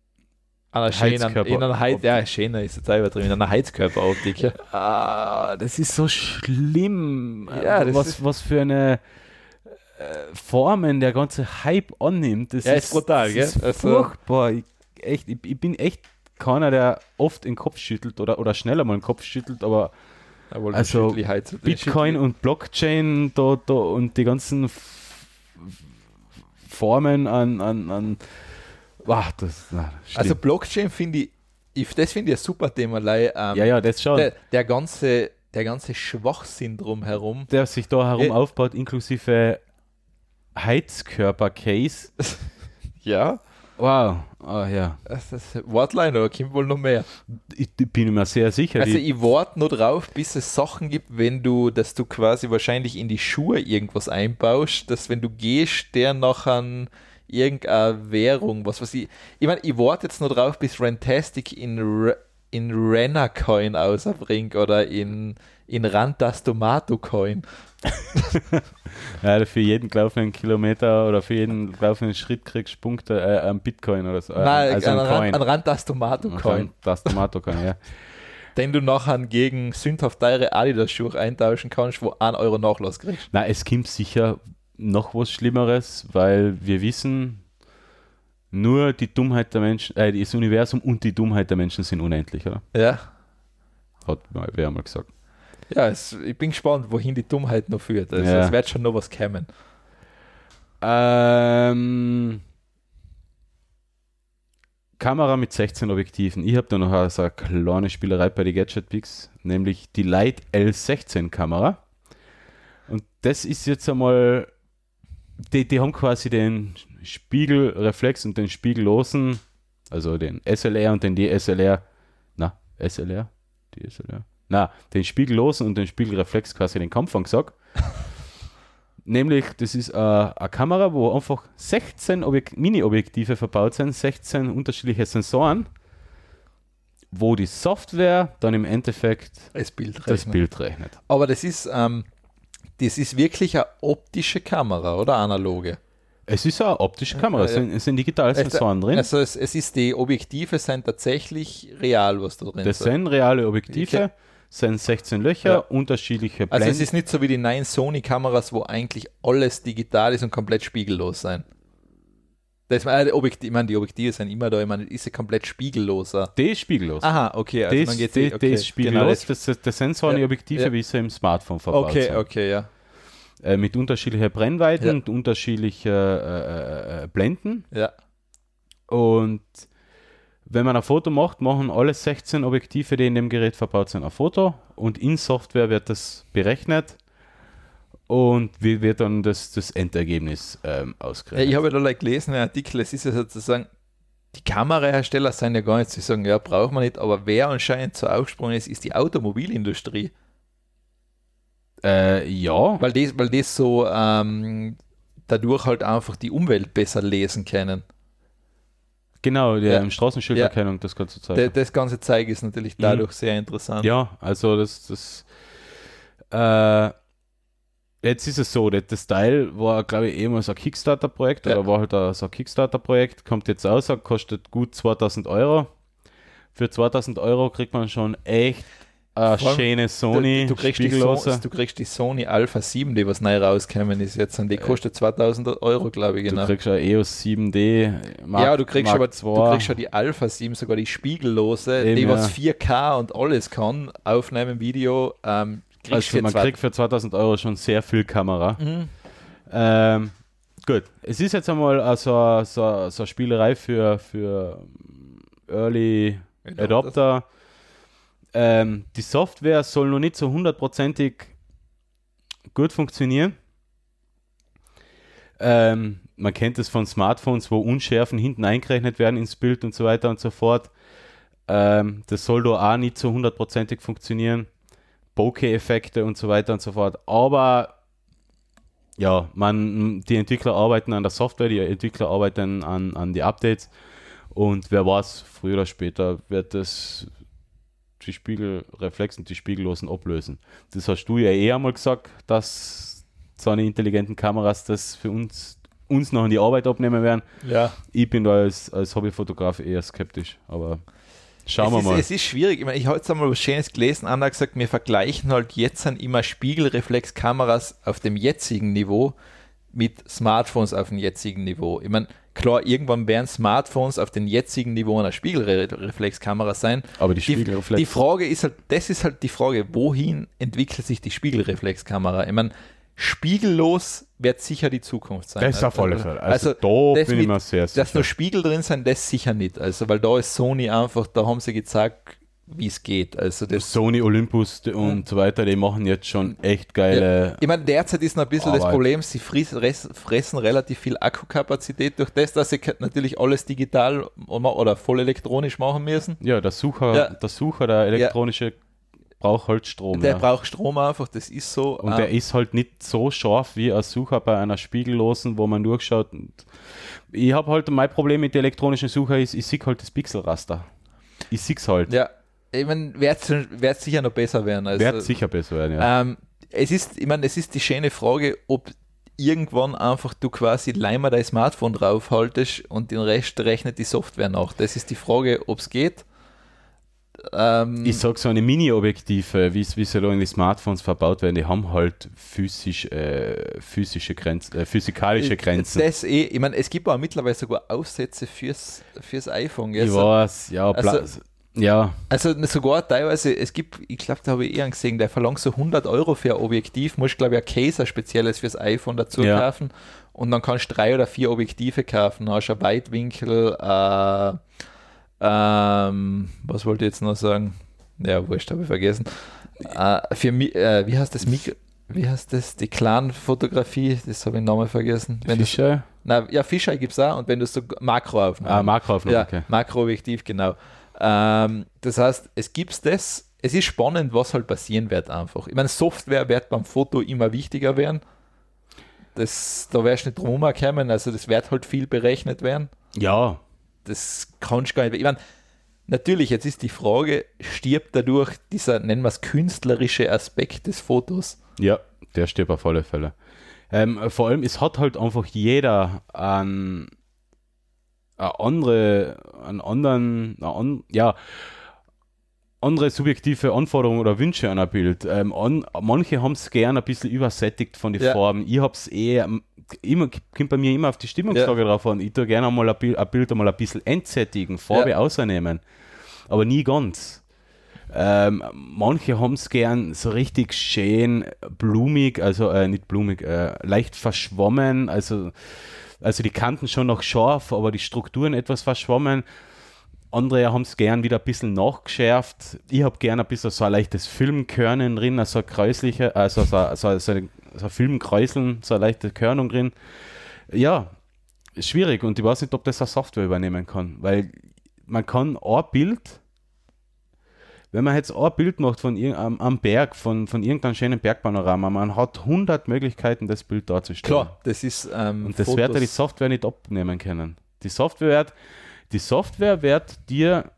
Einer schönen, Heizkörper- in einer Heiz, ja, schöner ist auch übertrieben, in einer Heizkörperoptik. Ja. Ah, das ist so schlimm. Ja, das was, ist- was für eine äh, Formen der ganze Hype annimmt. Das Ja, ist brutal, das gell? Ist Also- furchtbar. Ich, echt, ich, ich bin echt keiner, der oft den Kopf schüttelt oder, oder schneller mal den Kopf schüttelt, aber Also, Bitcoin und Blockchain da, da und die ganzen Formen an, an, an Wah, das, na, Also. Blockchain finde ich, ich, das finde ich ein super Thema, weil, ähm, ja, ja, das schon. der, der, ganze, der ganze Schwachsinn drumherum. der sich da herum Äh. aufbaut, inklusive Heizkörper-Case. Ja. Wow, ah ja. Das ist Wortline oder kommt wohl noch mehr? Ich, ich bin mir sehr sicher. Also ich warte nur drauf, bis es Sachen gibt, wenn du, dass du quasi wahrscheinlich in die Schuhe irgendwas einbaust, dass wenn du gehst, der nachher irgendeine Währung, was weiß ich. Ich meine, ich warte jetzt nur drauf, bis Rantastic in, Re- in Renner Coin ausbringt oder in, in Rantas Tomato Coin. ja, für jeden gelaufenen Kilometer oder für jeden gelaufenen Schritt kriegst du Punkte, äh, am Bitcoin oder so. Äh, Nein, also an, ein Ran, Coin. an Rantas Tomato Coin, Das Tomato Coin, ja. den du nachher gegen sündhaft teure Adidas-Schuhe eintauschen kannst, wo 1 Euro Nachlass kriegst. Na, es gibt sicher noch was Schlimmeres, weil wir wissen, nur die Dummheit der Menschen, äh, das Universum und die Dummheit der Menschen sind unendlich, oder? Ja. Hat mal, wer mal gesagt. Ja, es, ich bin gespannt, wohin die Dummheit noch führt. Also Ja. es wird schon noch was kommen. Ähm, Kamera mit 16 Objektiven. Ich habe da noch so eine kleine Spielerei bei den Gadget Picks, nämlich die Light L16 Kamera. Und das ist jetzt einmal, die, die haben quasi den Spiegelreflex und den spiegellosen, also den SLR und den DSLR, na, SLR? DSLR? Na, den spiegellosen und den Spiegelreflex quasi den Kampf gesagt. Nämlich, das ist äh, eine Kamera, wo einfach 16 Mini-Objektive verbaut sind, 16 unterschiedliche Sensoren, wo die Software dann im Endeffekt das Bild rechnet. Das Bild rechnet. Aber das ist, ähm, das ist wirklich eine optische Kamera oder analoge? Es ist eine optische Kamera, es sind, es sind digitale Sensoren drin. Also es, es, ist die Objektive sind tatsächlich real, was da drin ist. Das sind reale Objektive. Okay sind 16 Löcher, ja. unterschiedliche Blenden. Also es ist nicht so wie die neuen Sony-Kameras, wo eigentlich alles digital ist und komplett spiegellos sein. Das, äh, Objektiv, ich meine, die Objektive sind immer da, ich meine, ist ja komplett spiegelloser. Die ist spiegellos. Aha, okay. Also das, geht, die, okay. ist spiegellos. Genau, das, das, das sind so eine ja, Objektive, ja. wie sie im Smartphone verbaut okay, sind. Okay, okay, ja. Äh, mit unterschiedlicher Brennweiten ja. und unterschiedlicher äh, äh, Blenden. Ja. Und wenn man ein Foto macht, machen alle 16 Objektive, die in dem Gerät verbaut sind, ein Foto und in Software wird das berechnet und wie wird dann das, das Endergebnis ähm, ausgerechnet. Ich habe ja da gelesen, ein Artikel, es ist ja sozusagen, die Kamerahersteller sind ja gar nicht, sie sagen, ja, braucht man nicht, aber wer anscheinend so aufgesprungen ist, ist die Automobilindustrie. Äh, ja. Weil das, weil das so ähm, dadurch halt einfach die Umwelt besser lesen können. Genau, der ja. Straßenschilderkennung, ja. das ganze Zeug. Das ganze Zeug ist natürlich mhm. dadurch mhm. sehr interessant. Ja, also das, das äh, jetzt ist es so, das Teil war, glaube ich, ehemals ein Kickstarter-Projekt ja. oder war halt so ein Kickstarter-Projekt, kommt jetzt aus, kostet gut 2000 Euro. Für 2000 Euro kriegt man schon echt eine schöne Sony. Du, du, kriegst die so, du kriegst die Sony Alpha 7, die was neu rausgekommen ist jetzt und die äh, kostet 2000 Euro, glaube ich. Genau. Du kriegst eine EOS 7D. Mark, ja, du kriegst, Mark aber, du kriegst schon die Alpha 7, sogar die spiegellose, Eben, die was 4K und alles kann, aufnehmen, Video. Ähm, also man kriegt für 2000 Euro schon sehr viel Kamera. Mhm. Ähm, gut, es ist jetzt einmal also, so, so eine Spielerei für, für Early Adopter. Ähm, die Software soll noch nicht so hundertprozentig gut funktionieren. Ähm, man kennt es von Smartphones, wo Unschärfen hinten eingerechnet werden ins Bild und so weiter und so fort. Ähm, das soll da auch nicht so hundertprozentig funktionieren. Bokeh-Effekte und so weiter und so fort. Aber ja, man, die Entwickler arbeiten an der Software, die Entwickler arbeiten an, an die Updates und wer weiß, früher oder später wird das die Spiegelreflexen, die Spiegellosen ablösen. Das hast du ja eh einmal gesagt, dass so eine intelligenten Kameras das für uns, uns noch in die Arbeit abnehmen werden. Ja. Ich bin da als, als Hobbyfotograf eher skeptisch, aber schauen es wir ist, mal. Es ist schwierig. Ich, meine, ich habe jetzt einmal was Schönes gelesen. Anna hat gesagt, wir vergleichen halt jetzt immer Spiegelreflexkameras auf dem jetzigen Niveau mit Smartphones auf dem jetzigen Niveau. Ich meine, klar, irgendwann werden Smartphones auf dem jetzigen Niveau einer Spiegelreflexkamera sein. Aber die Spiegelreflex. Die, die Frage ist halt, das ist halt die Frage, wohin entwickelt sich die Spiegelreflexkamera? Ich meine, spiegellos wird sicher die Zukunft sein. Das ist auf alle Fälle. Also, also da bin ich mir sehr sicher. Dass nur Spiegel drin sind, das sicher nicht. Also, weil da ist Sony einfach, da haben sie gezeigt, wie es geht. Also das Sony Olympus und so weiter, die machen jetzt schon echt geile. Ja, ich meine, derzeit ist noch ein bisschen Arbeit. das Problem, sie fressen relativ viel Akkukapazität durch das, dass sie natürlich alles digital oder voll elektronisch machen müssen. Ja, der Sucher, ja. der Sucher, der elektronische ja. braucht halt Strom. Der braucht Strom einfach, das ist so. Und der ähm, ist halt nicht so scharf wie ein Sucher bei einer spiegellosen, wo man durchschaut. Ich habe halt mein Problem mit der elektronischen Sucher ist, ich sehe halt das Pixelraster. Ich sehe es halt. Ja, ich meine, wird sicher noch besser werden. Also, wird sicher besser werden, ja. Ähm, es ist, ich meine, es ist die schöne Frage, ob irgendwann einfach du quasi leimer dein Smartphone draufhaltest und den Rest rechnet die Software nach. Das ist die Frage, ob es geht. Ähm, ich sage so eine Mini-Objektive, wie sie da in die Smartphones verbaut werden, die haben halt physisch, äh, physische Grenzen, äh, physikalische Grenzen. Das eh, ich meine, es gibt auch mittlerweile sogar Aufsätze fürs, fürs iPhone. Ich weiß, ja, also, ja. Also sogar teilweise, es gibt, ich glaube, da habe ich eher gesehen, der verlangt so 100 Euro für ein Objektiv, muss glaube ich ein Case, spezielles fürs iPhone dazu ja. kaufen und dann kannst du drei oder vier Objektive kaufen, dann hast du ein Weitwinkel, äh, Ähm, was wollte ich jetzt noch sagen? Ja, wurscht, habe ich vergessen. Äh, für äh, wie heißt das Mikro? Wie heißt das? Die Clan-Fotografie, das habe ich Namen vergessen. Wenn Fischer? na, ja, Fisheye gibt es auch und wenn du so Makroaufnahmen. Ah, Makroaufnahme, ja, okay. Makroobjektiv, genau. Ähm, das heißt, es gibt das, es ist spannend, was halt passieren wird einfach. Ich meine, Software wird beim Foto immer wichtiger werden. Das, da wirst du nicht drum kommen, also das wird halt viel berechnet werden. Ja, Das kannst du gar nicht. Ich meine, natürlich, jetzt ist die Frage, stirbt dadurch dieser, nennen wir es, künstlerische Aspekt des Fotos? Ja, der stirbt auf alle Fälle. Ähm, vor allem, es hat halt einfach jeder an eine andere, einen anderen, an, ja, andere subjektive Anforderungen oder Wünsche an ein Bild. Ähm, an, manche haben es gern ein bisschen übersättigt von den Ja. Farben. Ich habe es eher, immer, kommt bei mir immer auf die Stimmungslage drauf an. Ich tue gerne einmal ein Bild, ein Bild einmal ein bisschen entsättigen, Farbe Ja. außernehmen, aber nie ganz. Ähm, manche haben es gern so richtig schön blumig, also äh, nicht blumig, äh, leicht verschwommen, also, also die Kanten schon noch scharf, aber die Strukturen etwas verschwommen. Andere haben es gern wieder ein bisschen nachgeschärft. Ich habe gern ein bisschen so ein leichtes Filmkörnen drin, also ein kräuslicher, also so, so, so, so Filmkräuseln, so eine leichte Körnung drin. Ja, schwierig und ich weiß nicht, ob das eine Software übernehmen kann, weil man kann ein Bild wenn man jetzt ein Bild macht von am, am Berg, von, von irgendeinem schönen Bergpanorama, man hat 100 Möglichkeiten, das Bild darzustellen. Klar, das ist. Ähm, Und das Fotos- wird ja die Software nicht abnehmen können. Die Software wird, die Software wird dir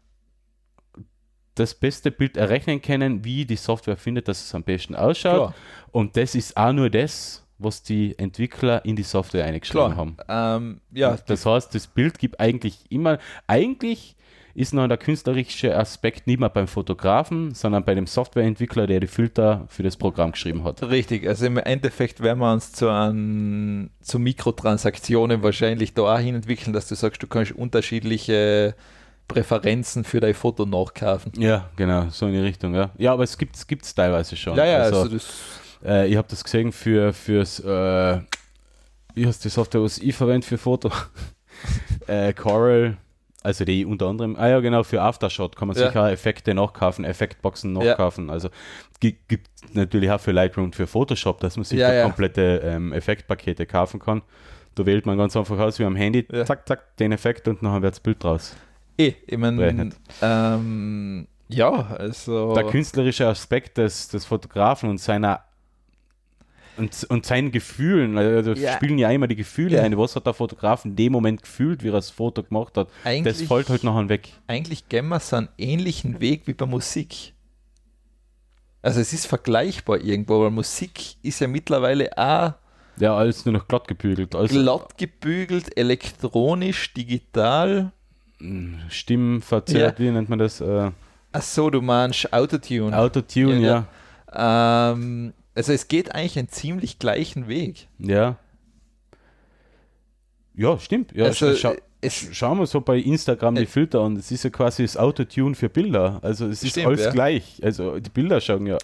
das beste Bild errechnen können, wie die Software findet, dass es am besten ausschaut. Klar. Und das ist auch nur das, was die Entwickler in die Software eingeschlagen haben. Ähm, ja, Das heißt, das Bild gibt eigentlich immer, eigentlich ist noch der künstlerische Aspekt nicht mehr beim Fotografen, sondern bei dem Softwareentwickler, der die Filter für das Programm geschrieben hat. Richtig, also im Endeffekt werden wir uns zu, ein, zu Mikrotransaktionen wahrscheinlich da auch hin entwickeln, dass du sagst, du kannst unterschiedliche Präferenzen für dein Foto nachkaufen. Ja, genau, so in die Richtung, ja. Ja, aber es gibt es teilweise schon. Ja, ja, also, also, das, äh, ich habe das gesehen für fürs, äh, wie heißt die Software, was ich verwende für Foto? äh, Coral, also die unter anderem, ah ja genau, für Aftershot kann man Ja. sicher Effekte nachkaufen, Effektboxen Ja. nachkaufen. Also gi- gibt natürlich auch für Lightroom und für Photoshop, dass man sich Ja, ja. komplette ähm, Effektpakete kaufen kann. Da wählt man ganz einfach aus wie am Handy, Ja. zack, zack, den Effekt und dann wird das Bild draus. eh, ich meine, ähm, ja, also, der künstlerische Aspekt des, des Fotografen und seiner und, und seinen Gefühlen, also Ja. spielen ja immer die Gefühle Ja. ein. Was hat der Fotograf in dem Moment gefühlt, wie er das Foto gemacht hat? Das eigentlich, fällt halt nachher weg. eigentlich gehen wir so einen ähnlichen Weg wie bei Musik. Also es ist vergleichbar irgendwo, weil Musik ist ja mittlerweile auch Ja, alles nur noch glatt gebügelt. Also glatt gebügelt, elektronisch, digital. Stimmverzerrt, wie nennt man das? Äh, Ach so, du meinst Autotune. Autotune, Ja, ja. Ähm, also es geht eigentlich einen ziemlich gleichen Weg. Ja. Ja, stimmt. Ja, also scha es, schauen wir so bei Instagram die Äh. Filter an. Das ist ja quasi das Autotune für Bilder. Also es ist Stimmt, alles ja. gleich. Also die Bilder schauen ja.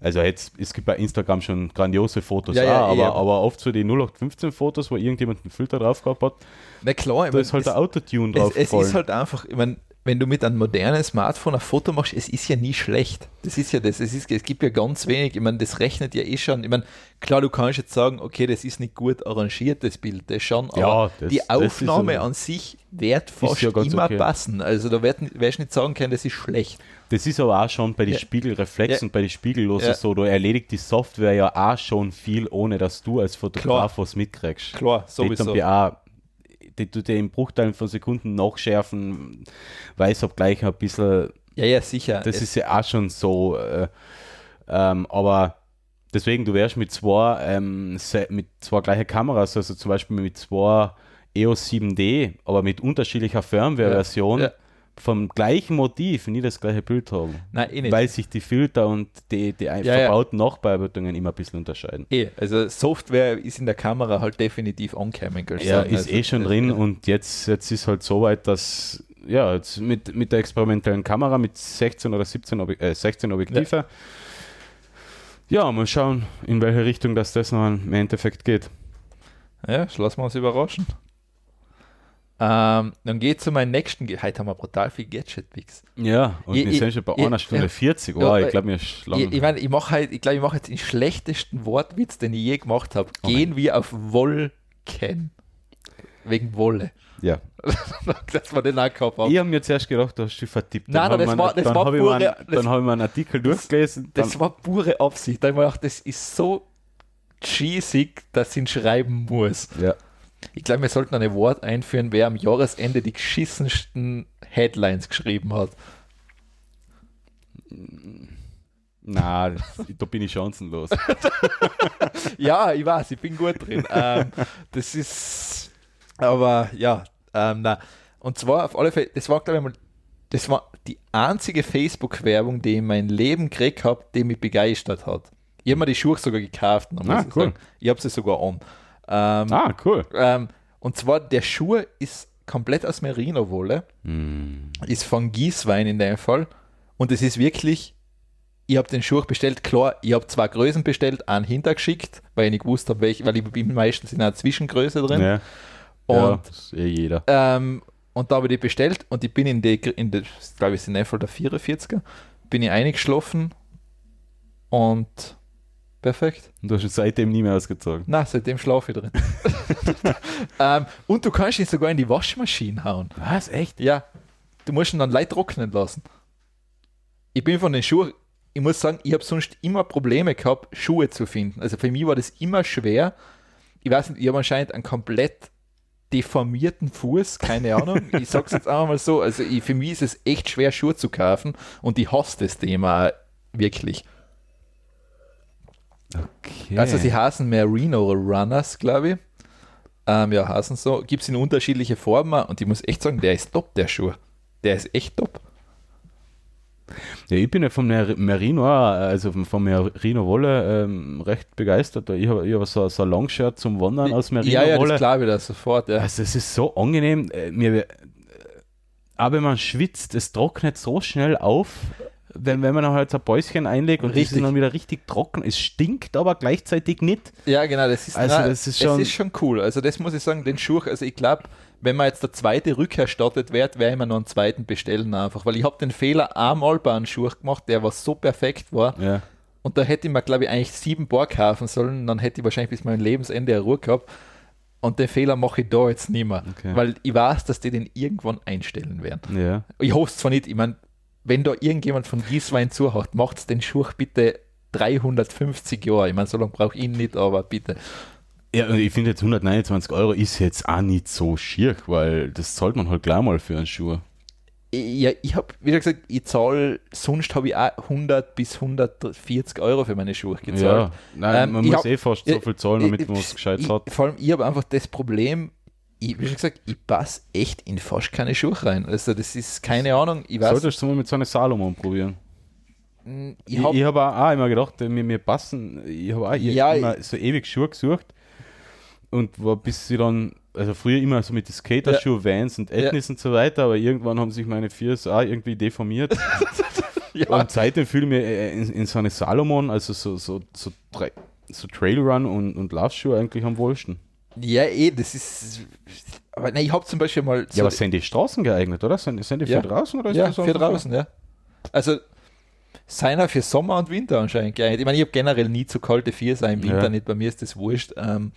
Also jetzt, es gibt bei Instagram schon grandiose Fotos, Ja, ja, auch, eh, aber, aber- oft so die 0815 Fotos, wo irgendjemand einen Filter drauf gehabt hat, na klar, da ist halt es, der Autotune es, drauf es ist gefallen. halt einfach, ich meine, wenn du mit einem modernen Smartphone ein Foto machst, es ist ja nie schlecht. Das ist ja das. Es, ist, es gibt ja ganz wenig, ich meine, das rechnet ja eh schon. Ich meine, klar, du kannst jetzt sagen, okay, das ist nicht gut arrangiert, das Bild, das schon, aber Ja, das- die das ist Aufnahme ja- an sich wird fast ja ganz immer okay. passen. Also da wird, wirst du nicht sagen können, das ist schlecht. Das ist aber auch schon bei den Ja. Spiegelreflexen Ja. und bei den Spiegellosen Ja. so, da erledigt die Software ja auch schon viel, ohne dass du als Fotograf was mitkriegst. Klar, Die sowieso. Die tut dir in Bruchteilen von Sekunden nachschärfen, weiß ob gleich ein bisschen, Ja, ja, sicher. das Es- ist ja auch schon so, äh, ähm, aber deswegen, du wärst mit zwei, ähm, mit zwei gleichen Kameras, also zum Beispiel mit zwei EOS 7D, aber mit unterschiedlicher Firmware-Version, Ja. Vom gleichen Motiv nie das gleiche Bild haben. Nein, eh nicht. Weil sich die Filter und die, die Ja, ja. verbauten Nachbearbeitungen immer ein bisschen unterscheiden. Eh, also Software ist in der Kamera halt definitiv angekommen. Ja, sagen. ist also, eh schon drin und jetzt, jetzt ist halt so weit, dass ja, jetzt mit, mit der experimentellen Kamera mit 16 oder 17 Ob äh, 16 Objektive. Ja. mal schauen, in welche Richtung das das noch im Endeffekt geht. Ja, lassen wir uns überraschen. Ähm, dann geht zu meinem nächsten. Ge- Heute haben wir brutal viel Gadget-Picks. Ja, und Ich- wir ich- sind schon bei ich- einer Stunde ja. 40. Oh, ich glaube, mir ist lang. Ich, ich meine, ich mache halt, ich glaube, ich mache jetzt den schlechtesten Wortwitz, den ich je gemacht habe. Gehen wir auf Wolken. Wegen Wolle. ja. Dass wir den. Ich habe mir zuerst gedacht, du hast dich vertippt. Nein, nein, das ich war- das dann war habe ich, einen- pure- das- dann hab ich mir einen Artikel durchgelesen. Das war pure Absicht. Da habe ich mir gedacht, das ist so cheesy, dass ich ihn schreiben muss. ja. Ich glaube, wir sollten ein Award einführen, wer am Jahresende die geschissensten Headlines geschrieben hat. Na, da bin ich chancenlos. Ja, ich weiß, ich bin gut drin. ähm, das ist, aber ja, ähm, na. Und zwar auf alle Fälle, das war, glaube ich, mal, das war die einzige Facebook-Werbung, die ich in meinem Leben gekriegt habe, die mich begeistert hat. Ich habe mir die Schuhe sogar gekauft. Ah, ich cool. sagen. Ich habe sie sogar an. Ähm, ah, cool. ähm, und zwar, der Schuh ist komplett aus Merino-Wolle, Hm. ist von Gießwein in dem Fall. Und es ist wirklich, ich habe den Schuh bestellt, klar, ich habe zwei Größen bestellt, einen hintergeschickt, weil ich nicht gewusst habe, welche, weil ich bin meistens in einer Zwischengröße drin. Ja. Und, ja, das ist eh jeder. ähm, und da habe ich die bestellt und ich bin in die, in die glaube ich, ist in dem Fall der 44er, bin ich eingeschlafen und perfekt. Und du hast seitdem nie mehr ausgezogen. Na, seitdem schlafe ich drin. ähm, und du kannst ihn sogar in die Waschmaschine hauen. Was? Echt? Ja, du musst ihn dann leicht trocknen lassen. Ich bin von den Schuhen, ich muss sagen, ich habe sonst immer Probleme gehabt, Schuhe zu finden. Also für mich war das immer schwer. Ich weiß nicht, ich habe anscheinend einen komplett deformierten Fuß, keine Ahnung. ich sag's jetzt einfach mal so. Also ich, für mich ist es echt schwer, Schuhe zu kaufen und ich hasse das Thema auch wirklich. Okay. Also sie heißen Merino Runners, glaube ich. Ähm, ja, heißen so. Gibt es in unterschiedliche Formen und ich muss echt sagen, der ist top, der Schuh. Der ist echt top. Ja, ich bin ja von Mer Merino, also von- von Merino Wolle ähm, recht begeistert. Ich habe hab so, so ein Longshirt zum Wandern aus Merino ja, ja, Wolle. das glaube ich da sofort. Ja. Also es ist so angenehm. Äh, Mir, äh, aber man schwitzt, es trocknet so schnell auf, wenn, wenn man halt so ein Päuschen einlegt und die Richtig. sind dann wieder richtig trocken. Es stinkt aber gleichzeitig nicht. Ja, genau, das ist, Also das ist schon- es ist schon cool. Also das muss ich sagen, den Schuh, also ich glaube, wenn man jetzt der zweite rückerstattet wird, wäre ich mir noch einen zweiten bestellen einfach, weil ich habe den Fehler einmal bei einem Schuh gemacht, der was so perfekt war Ja. und da hätte ich mir, glaube ich, eigentlich sieben Paar kaufen sollen, dann hätte ich wahrscheinlich bis mein Lebensende eine Ruhe gehabt und den Fehler mache ich da jetzt nicht mehr, Okay. weil ich weiß, dass die den irgendwann einstellen werden. Ja. Ich hoffe es zwar nicht, ich meine, wenn da irgendjemand von Gießwein zuhört, macht den Schuh bitte 350 Jahre. Ich meine, so lange brauche ich ihn nicht, aber bitte. Ja, und ich finde jetzt 129 Euro ist jetzt auch nicht so schier, weil das zahlt man halt gleich mal für einen Schuh. Ja, ich habe, wie gesagt, ich zahle, sonst habe ich auch 100 bis 140 Euro für meine Schuhe gezahlt. Ja, nein, Ähm, man muss hab- eh fast so viel zahlen, damit ich- man was Gescheites ich, hat. Vor allem, ich habe einfach das Problem, ich, wie schon gesagt, ich passe echt in fast keine Schuhe rein. Also das ist keine Ahnung, ich weiß, Solltest du mal mit so einer Salomon probieren. ich Ich, habe ich habe auch immer gedacht, mir, mir passen, ich habe auch Ja, immer so ewig Schuhe gesucht und war bis sie dann, also früher immer so mit den Skaterschuhe, Vans und Ethnis und so weiter, aber irgendwann haben sich meine Füße auch irgendwie deformiert ja, und seitdem fühle ich mich äh, in, in so eine Salomon, also so, so, so, so Trailrun und, und Laufschuhe eigentlich am wohlsten. Ja, eh, das ist, aber nein, ich habe zum Beispiel mal Ja, aber sind die Straßen geeignet, oder? Sind, sind die für Ja. draußen oder ist Ja, das für draußen, ja. Also seiner für Sommer und Winter anscheinend geeignet. Ich meine, ich habe generell nie zu kalte Vier sein im Winter Ja. nicht, bei mir ist das wurscht. Ähm,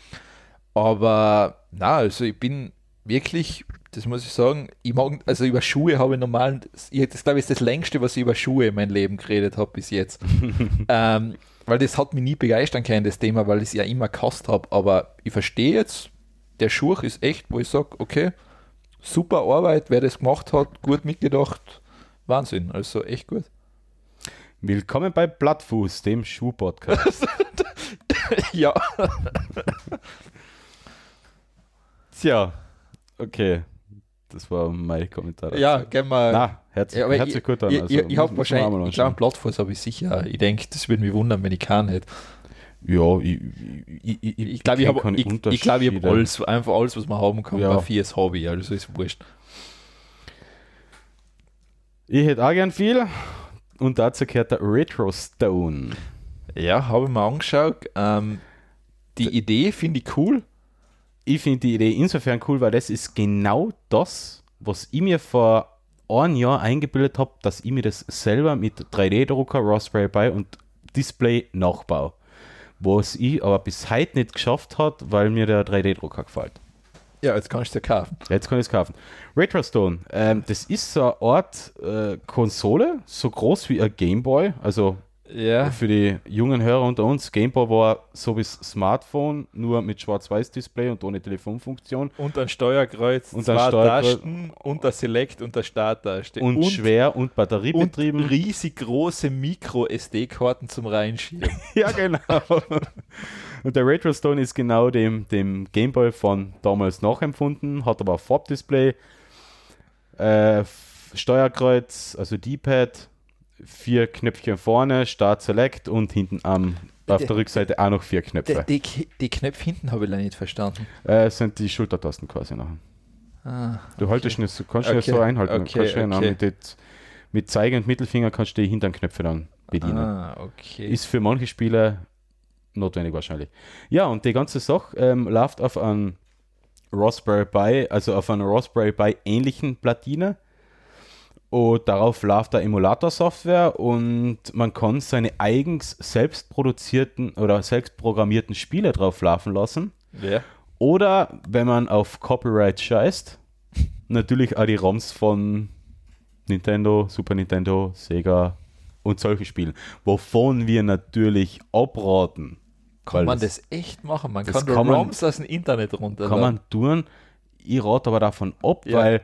aber na, also ich bin wirklich, das muss ich sagen, ich mag, also über Schuhe habe ich normal, das glaube ich ist das längste, was ich über Schuhe in meinem Leben geredet habe bis jetzt. ähm, weil das hat mich nie begeistern können, das Thema, weil ich es ja immer gehasst habe. Aber ich verstehe jetzt, der Schuh ist echt, wo ich sage, okay, super Arbeit, wer das gemacht hat, gut mitgedacht, Wahnsinn, also echt gut. Willkommen bei Blattfuß, dem Schuh-Podcast. ja. Tja, okay. Das war mein Kommentar. dazu. Ja, gehen wir. Na, herzlich, ja, herzlich ich, gut an. Also, ich, habe wahrscheinlich, ich glaube. Plattfuß habe ich sicher. Ich denke, das würde mich wundern, wenn ich keinen hätte. Ja, ich, ich, ich, Ich glaube, ich habe ich, ich glaub, ich hab alles, einfach alles, was man haben kann, Ja. vier Hobby, also ist wurscht. Ich hätte auch gern viel. Und dazu gehört der Retro Stone. Ja, habe ich mir angeschaut. Ähm, die Idee finde ich cool. Ich finde die Idee insofern cool, weil das ist genau das, was ich mir vor ein Jahr eingebildet habe, dass ich mir das selber mit 3D-Drucker, Raspberry Pi und Display nachbaue. Was ich aber bis heute nicht geschafft hat, weil mir der 3D-Drucker gefällt. Ja, jetzt kannst du es kaufen. Jetzt kann ich es kaufen. Retrostone, ähm, das ist so eine Art äh, Konsole, so groß wie ein Gameboy, also Ja. für die jungen Hörer unter uns, Gameboy war so wie das Smartphone, nur mit Schwarz-Weiß-Display und ohne Telefonfunktion Und ein Steuerkreuz, Und ein zwei Steuerkreuz. Tasten und der Select und der Starttaste. und, schwer und und batteriebetrieben. riesig große Micro-SD-Karten zum Reinschieben. ja, genau. und der Retrostone ist genau dem, dem Gameboy von damals nachempfunden, hat aber Farbdisplay, äh, Steuerkreuz, also D-Pad, vier Knöpfchen vorne, Start Select und hinten am, auf Der- der Rückseite auch noch vier Die, Knöpfe. die, die Knöpfe hinten habe ich leider nicht verstanden. Äh, sind die Schultertasten quasi nachher. Ah, Du haltest nicht, kannst Okay, so einhalten. okay, kannst okay. mit, det- mit Zeige und Mittelfinger kannst du die hinteren Knöpfe dann bedienen. ah, okay. Ist für manche Spieler notwendig wahrscheinlich. Ja, und die ganze Sache ähm, läuft auf einem Raspberry Pi, also auf einer Raspberry Pi ähnlichen Platine. Und darauf läuft der Emulator-Software und man kann seine eigens selbst produzierten oder selbst programmierten Spiele drauf laufen lassen. ja. Oder wenn man auf Copyright scheißt, natürlich auch die ROMs von Nintendo, Super Nintendo, Sega und solche Spielen, wovon wir natürlich abraten. Kann man das das echt machen? Man kann, kann die man- ROMs aus dem Internet runter. kann man tun. Ich rate aber davon ab, Ja. weil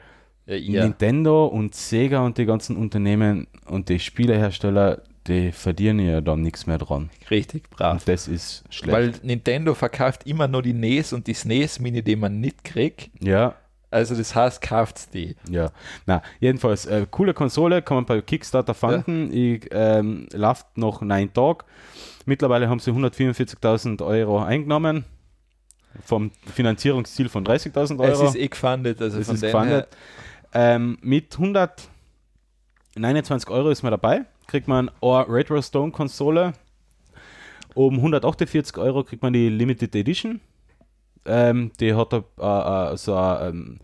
Ja, ja. Nintendo und Sega und die ganzen Unternehmen und die Spielehersteller, die verdienen ja dann nichts mehr dran. Richtig brav. Und das ist schlecht. Weil Nintendo verkauft immer nur die NES und die SNES Mini, die man nicht kriegt. ja, Also das heißt, kauft's die. Ja, na, jedenfalls, äh, coole Konsole, kann man bei Kickstarter finden. Ich ähm, läuft noch neun Tage. Mittlerweile haben sie 144.000 Euro eingenommen. Vom Finanzierungsziel von 30.000 Es Euro. ist eh gefundet. Also Es ist gefundet. Ähm, mit 129 Euro ist man dabei. Kriegt man eine Retro Stone Konsole. Um 148 Euro kriegt man die Limited Edition. Ähm, die hat, äh, äh, so, äh, ähm,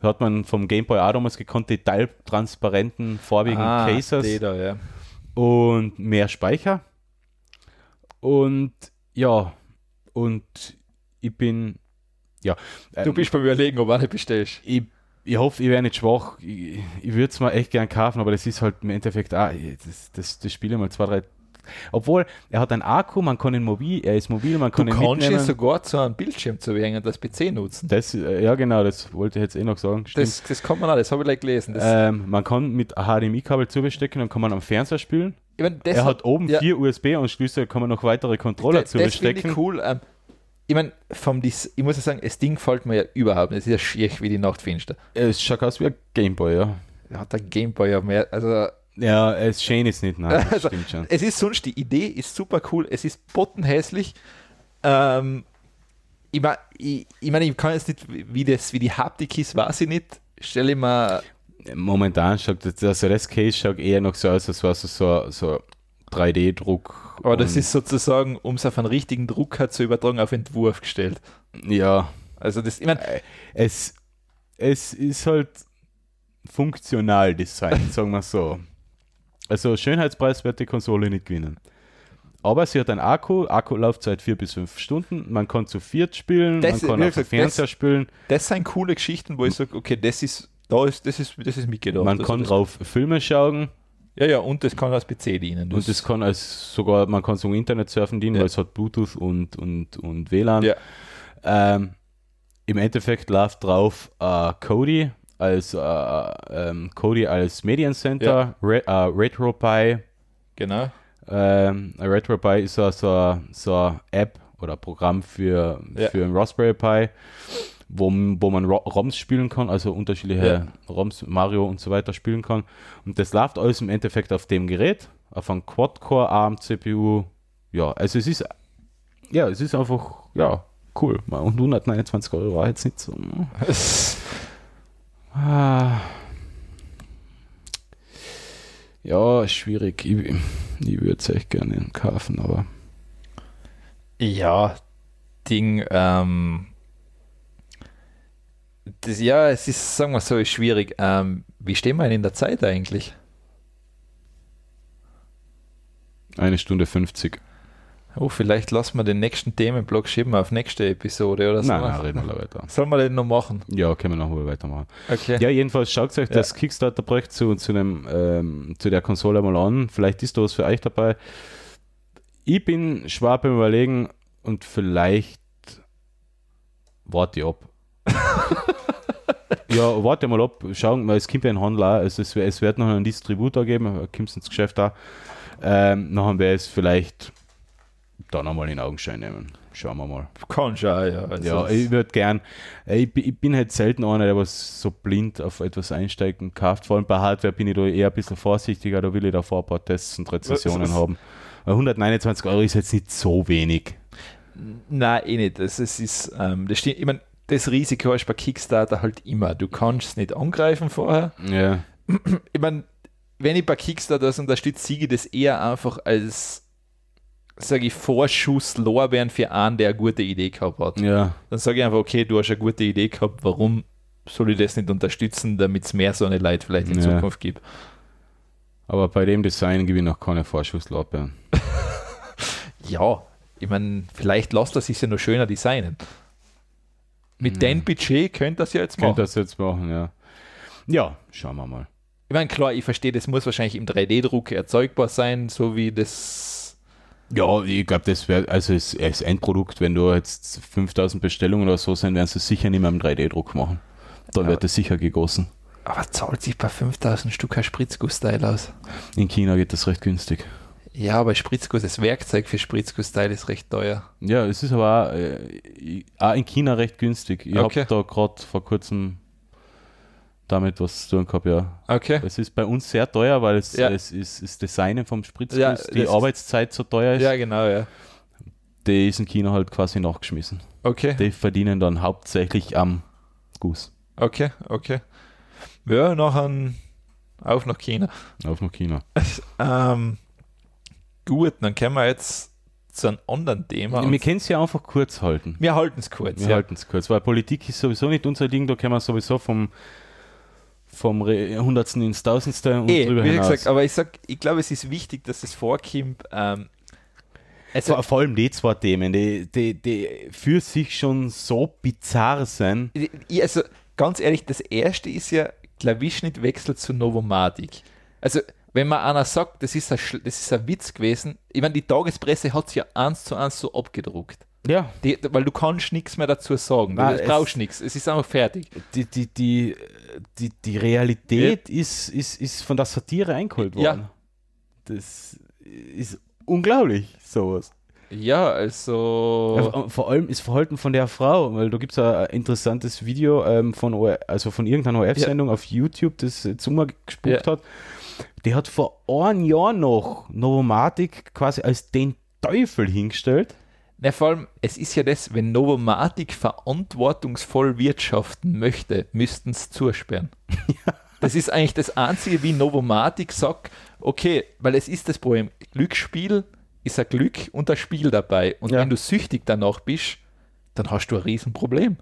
hat man vom Game Boy auch damals gekonnt, die teiltransparenten, farbigen ah, Cases da, ja. und mehr Speicher. Und ja, und ich bin, ja. Du ähm, bist beim Überlegen, ob du eine bestellst. ich, ich hoffe, ich wäre nicht schwach. Ich, ich würde es mir echt gern kaufen, aber das ist halt im Endeffekt auch, das, das, das Spiel mal zwei, drei. Obwohl, er hat einen Akku, man kann ihn mobil, er ist mobil, man Du kann ihn kannst ihn sogar zu einem Bildschirm zu hängen, das PC nutzen. Das, äh, ja, genau, das wollte ich jetzt eh noch sagen. Stimmt. Das, das kann man auch, das habe ich gleich gelesen. Ähm, man kann mit HDMI-Kabel zubestecken und kann man am Fernseher spielen. ich mein, das er hat oben ja. vier USB-Anschlüsse, kann man noch weitere Controller das, das finde zubestecken. ich cool. Ähm, ich meine, vom Dis ich muss ja sagen, das Ding gefällt mir ja überhaupt nicht. Es ist ja schier wie die Nachtfinster. Es schaut aus wie ein Gameboy, ja. Hat der Gameboy ja mehr. Also, Ja, es schön ist nicht, nein, Also, stimmt schon. es ist sonst, die Idee ist super cool. Es ist pottenhässlich. Ähm, ich meine, ich, ich, mein, ich kann jetzt nicht, wie, das, wie die Haptik ist, weiß ich nicht. Stelle ich mir. Momentan schaut das, also das Case schaut eher noch so aus, als wäre es so, so 3D-Druck. Aber das ist sozusagen, um es auf einen richtigen Drucker zu übertragen, auf Entwurf gestellt. Ja, Also, das, ich meine, es, es ist halt funktional Design, sagen wir so. Also Schönheitspreis wird die Konsole nicht gewinnen. Aber sie hat einen Akku, Akkulaufzeit 4 bis 5 Stunden, man kann zu viert spielen, Das- man kann auf dem Fernseher das- spielen, das sind coole Geschichten, wo ich sage, okay, das ist, da ist, das ist, das ist mitgedacht. man Also kann drauf Filme schauen Ja, ja, und das kann als PC dienen. und das kann als sogar, man kann so Internet surfen dienen, Ja. weil es hat Bluetooth und, und, und WLAN. Ja. Ähm, Im Endeffekt läuft drauf äh, Kodi als äh, ähm, Kodi als Mediencenter, Re äh, RetroPie. Genau. Ähm, RetroPie ist so, so, so eine App oder Programm für, Ja. für ein Raspberry Pi, wo, wo man Ro- ROMs spielen kann, also unterschiedliche ROMs, Mario und so weiter spielen kann. Und das läuft alles im Endeffekt auf dem Gerät, auf einem Quad-Core ARM CPU. Ja, also es ist ja, es ist einfach ja cool. Und 129 Euro war jetzt nicht so. Ah. Ja, schwierig. Ich, ich würde es echt gerne kaufen, aber Ja, Ding, ähm, Das, ja, es ist, sagen wir so, ist schwierig. Ähm, wie stehen wir denn in der Zeit eigentlich? Eine Stunde 50. Oh, vielleicht lassen wir den nächsten Themenblock schieben auf nächste Episode oder so. Nein, nein, reden wir weiter. Sollen wir den noch machen? Ja, können wir noch mal weitermachen. Okay. Ja, jedenfalls schaut euch Ja. das Kickstarter-Projekt zu, zu, ähm, zu der Konsole mal an. Vielleicht ist da was für euch dabei. Ich bin schwer beim Überlegen und vielleicht warte ich ab. Ja, warte mal ab. Schauen, weil es kommt ja ein Handel auch. Also es, es wird noch einen Distributor geben, kommt ins Geschäft da. Ähm, nachher wir es vielleicht dann einmal in Augenschein nehmen. Schauen wir mal. Kann schon, ja. Also Ja, ich würde gern. äh, Ich, bin- ich bin halt selten einer, der was so blind auf etwas einsteigt und kauft. Vor allem bei Hardware bin ich da eher ein bisschen vorsichtiger. Da will ich davor ein paar Tests und was- haben. Weil 129 Euro ist jetzt nicht so wenig. Nein, eh nicht. Das, es ist, ähm, das, stimmt, ich mein, das Risiko ist bei Kickstarter halt immer. Du kannst es nicht angreifen vorher. Ja. Ich meine, wenn ich bei Kickstarter das unterstütze, siege ich das eher einfach als, sage ich, Vorschuss Lorbeeren für einen, der eine gute Idee gehabt hat. Ja. Dann sage ich einfach, okay, du hast eine gute Idee gehabt, warum soll ich das nicht unterstützen, damit es mehr so eine Leute vielleicht in Ja. Zukunft gibt. Aber bei dem Design gebe ich noch keine Vorschusslorbeeren. Ja, ich meine, vielleicht lässt er sich ja noch schöner designen. Mit Mhm. dem Budget könnte das ja jetzt Könnt machen. das jetzt machen, ja. Ja, schauen wir mal. Ich meine, klar, ich verstehe, das muss wahrscheinlich im 3D-Druck erzeugbar sein, so wie das. Ja, ich glaube, das wäre, also es es ist Endprodukt, wenn du jetzt 5000 Bestellungen oder so sind, werden sie sicher nicht mehr im 3D-Druck machen. Dann Ja. wird das sicher gegossen. Aber zahlt sich bei 5000 Stück ein Spritzgussteil aus? In China geht das recht günstig. Ja, aber Spritzguss, das Werkzeug für Spritzgussteil ist recht teuer. Ja, es ist aber auch, äh, auch in China recht günstig. Ich Okay. habe da gerade vor kurzem damit was zu tun gehabt, ja. Okay. Es ist bei uns sehr teuer, weil es, Ja. es ist das Designen vom Spritzguss, Ja, die Arbeitszeit so teuer ist, Ja, genau, ja. die ist in China halt quasi nachgeschmissen. Okay, Die verdienen dann hauptsächlich am Guss. okay, okay. Ja, nachher auf nach China. Auf nach China. Ähm, gut, dann kommen wir jetzt zu einem anderen Thema. Wir können es ja einfach kurz halten. wir halten es kurz. Wir ja. halten es kurz, weil Politik ist sowieso nicht unser Ding, da können wir sowieso vom, vom Hundertsten ins Tausendste und Eh, drüber wie hinaus. gesagt, aber ich sag, ich glaube, es ist wichtig, dass es vorkommt. Ähm, also, vor, allem die zwei Themen, die, die, die für sich schon so bizarr sind. also, ganz ehrlich, das erste ist ja Klavierschnittwechsel zu Novomatic. Also, wenn man einer sagt, das ist ein, das ist ein Witz gewesen, ich meine, die Tagespresse hat es ja eins zu eins so abgedruckt. Ja. Die, weil du kannst nichts mehr dazu sagen. Nein, du brauchst nichts. Es ist einfach fertig. Die, die, die, die, die Realität ist, ist, ist von der Satire eingeholt Ja. worden. Das ist unglaublich, sowas. Ja, also. Ja, vor allem ist Verhalten von der Frau, weil da gibt es ein interessantes Video ähm, von, OR also von irgendeiner ORF-Sendung auf YouTube, das Zuma gespuckt Ja. hat. Die hat vor einem Jahr noch Novomatic quasi als den Teufel hingestellt. Na, vor allem, es ist ja das, wenn Novomatic verantwortungsvoll wirtschaften möchte, müssten es zusperren. Das ist eigentlich das Einzige, wie Novomatic sagt, okay, weil es ist das Problem, Glücksspiel ist ein Glück und ein Spiel dabei. Und Ja. wenn du süchtig danach bist, dann hast du ein Riesenproblem.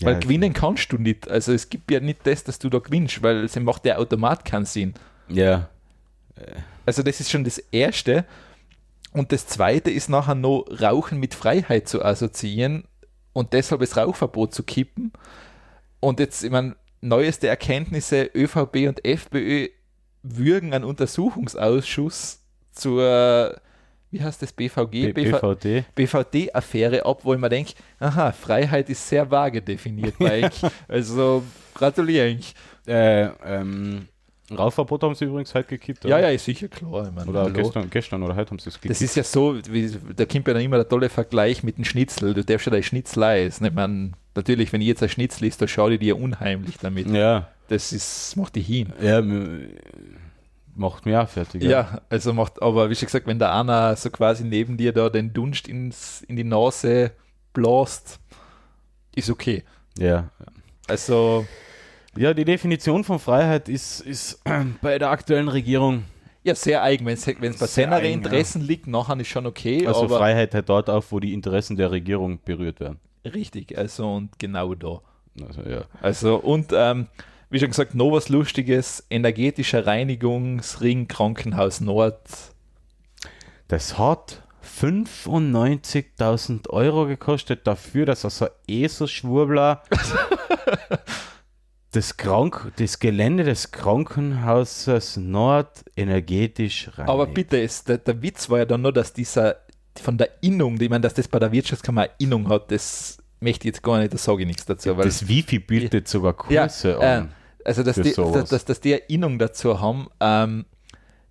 Ja, weil gewinnen kannst du nicht. Also es gibt ja nicht das, dass du da gewinnst, weil es macht der Automat keinen Sinn. Ja, Also das ist schon das Erste. Und das Zweite ist nachher noch Rauchen mit Freiheit zu assoziieren und deshalb das Rauchverbot zu kippen. Und jetzt, ich meine, neueste Erkenntnisse, ÖVP und FPÖ würgen einen Untersuchungsausschuss zur, wie heißt das, BVG? BVD. BVD-Affäre ab, wo ich mir denke, aha, Freiheit ist sehr vage definiert euch. Also gratuliere ich. Äh, ähm, Rauchverbot haben sie übrigens heute gekippt. Ja, oder? ja, ist sicher klar. Meine, Oder hallo. gestern, gestern oder heute haben sie es gekippt. Das ist ja so, wie, da kommt ja dann immer der tolle Vergleich mit dem Schnitzel. Du darfst ja dein Schnitzel essen. Ich meine, natürlich, wenn ich jetzt ein Schnitzel isst, dann schaue ich dir unheimlich damit. ja, Das ist, macht dich hin. ja, macht mich auch fertig. Ja. also macht, aber wie schon gesagt, wenn der einer so quasi neben dir da den Dunst ins, in die Nase blast, ist okay. ja. Also, Ja, die Definition von Freiheit ist, ist bei der aktuellen Regierung, ja, sehr eigen. Wenn es bei eigen, Interessen liegt, nachher ist schon okay, also Freiheit hört dort auf, wo die Interessen der Regierung berührt werden. richtig, also und genau da. Also, ja. Also, und ähm, wie schon gesagt, noch was Lustiges: energetischer Reinigungsring Krankenhaus Nord. Das hat 95.000 Euro gekostet dafür, dass er so ESO-Schwurbler das, Krank das Gelände des Krankenhauses Nord energetisch rein. Aber bitte, ist, der, der Witz war ja dann nur, dass dieser von der Innung, ich meine, dass das bei der Wirtschaftskammer Innung hat, das möchte ich jetzt gar nicht, da sage ich nichts dazu. Weil, das Wifi bietet sogar Kurse ja, an. Äh, also, dass die, dass, dass, dass die eine Innung dazu haben, ähm,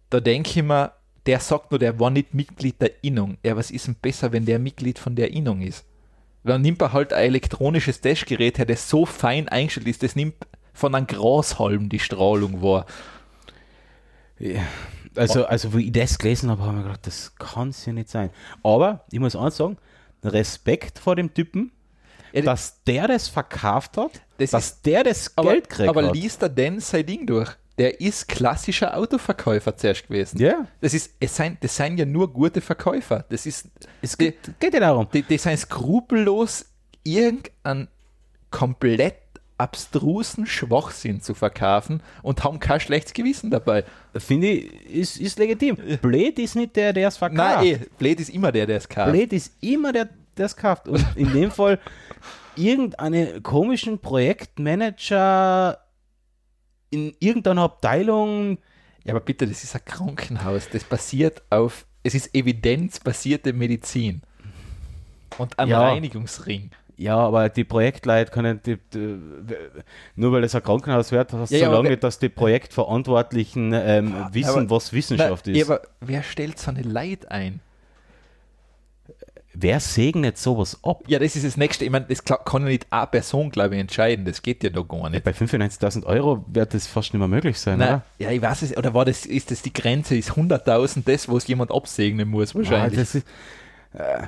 da denke ich mir, der sagt nur, der war nicht Mitglied der Innung. Ja, was ist denn besser, wenn der Mitglied von der Innung ist? Dann nimmt er halt ein elektronisches Testgerät her, das so fein eingestellt ist, das nimmt von einem Grashalm die Strahlung wahr. Ja, also, also, wo ich das gelesen habe, habe ich mir gedacht, das kann es ja nicht sein. Aber ich muss eins sagen, Respekt vor dem Typen, Ja, dass der das verkauft hat, Das dass ist- der das aber, Geld kriegt. aber hat. liest er denn sein Ding durch? Der ist klassischer Autoverkäufer zuerst gewesen. Ja, Das, ist, es sind, das sind ja nur gute Verkäufer. Das ist, es die, geht, geht ja darum. die, die sind skrupellos, irgendeinen komplett abstrusen Schwachsinn zu verkaufen und haben kein schlechtes Gewissen dabei. Finde ich, ist, ist legitim. Blöd ist nicht der, der es verkauft. Nein, eh, Blöd ist immer der, der es kauft. Blöd ist immer der, der es kauft. Und in dem Fall irgendeinen komischen Projektmanager in irgendeiner Abteilung. Ja, aber bitte, das ist ein Krankenhaus. Das basiert auf, es ist evidenzbasierte Medizin. Und ein Ja. Reinigungsring. Ja, aber die Projektleute können, die, die, nur weil es ein Krankenhaus wird, heißt Ja, so ja, lange dass die Projektverantwortlichen ähm, wissen, aber- was Wissenschaft Nein, ist. ja, aber wer stellt so eine Leid ein? Wer segnet sowas ab? Ja, das ist das Nächste. Ich meine, das kann ja nicht eine Person, glaube ich, entscheiden. Das geht ja doch gar nicht. Bei 95.000 Euro wird das fast nicht mehr möglich sein, Nein, oder? ja, ich weiß es. Oder war das, ist das die Grenze? Ist 100.000 das, wo es jemand absegnen muss, Ah, wahrscheinlich? das ist, äh,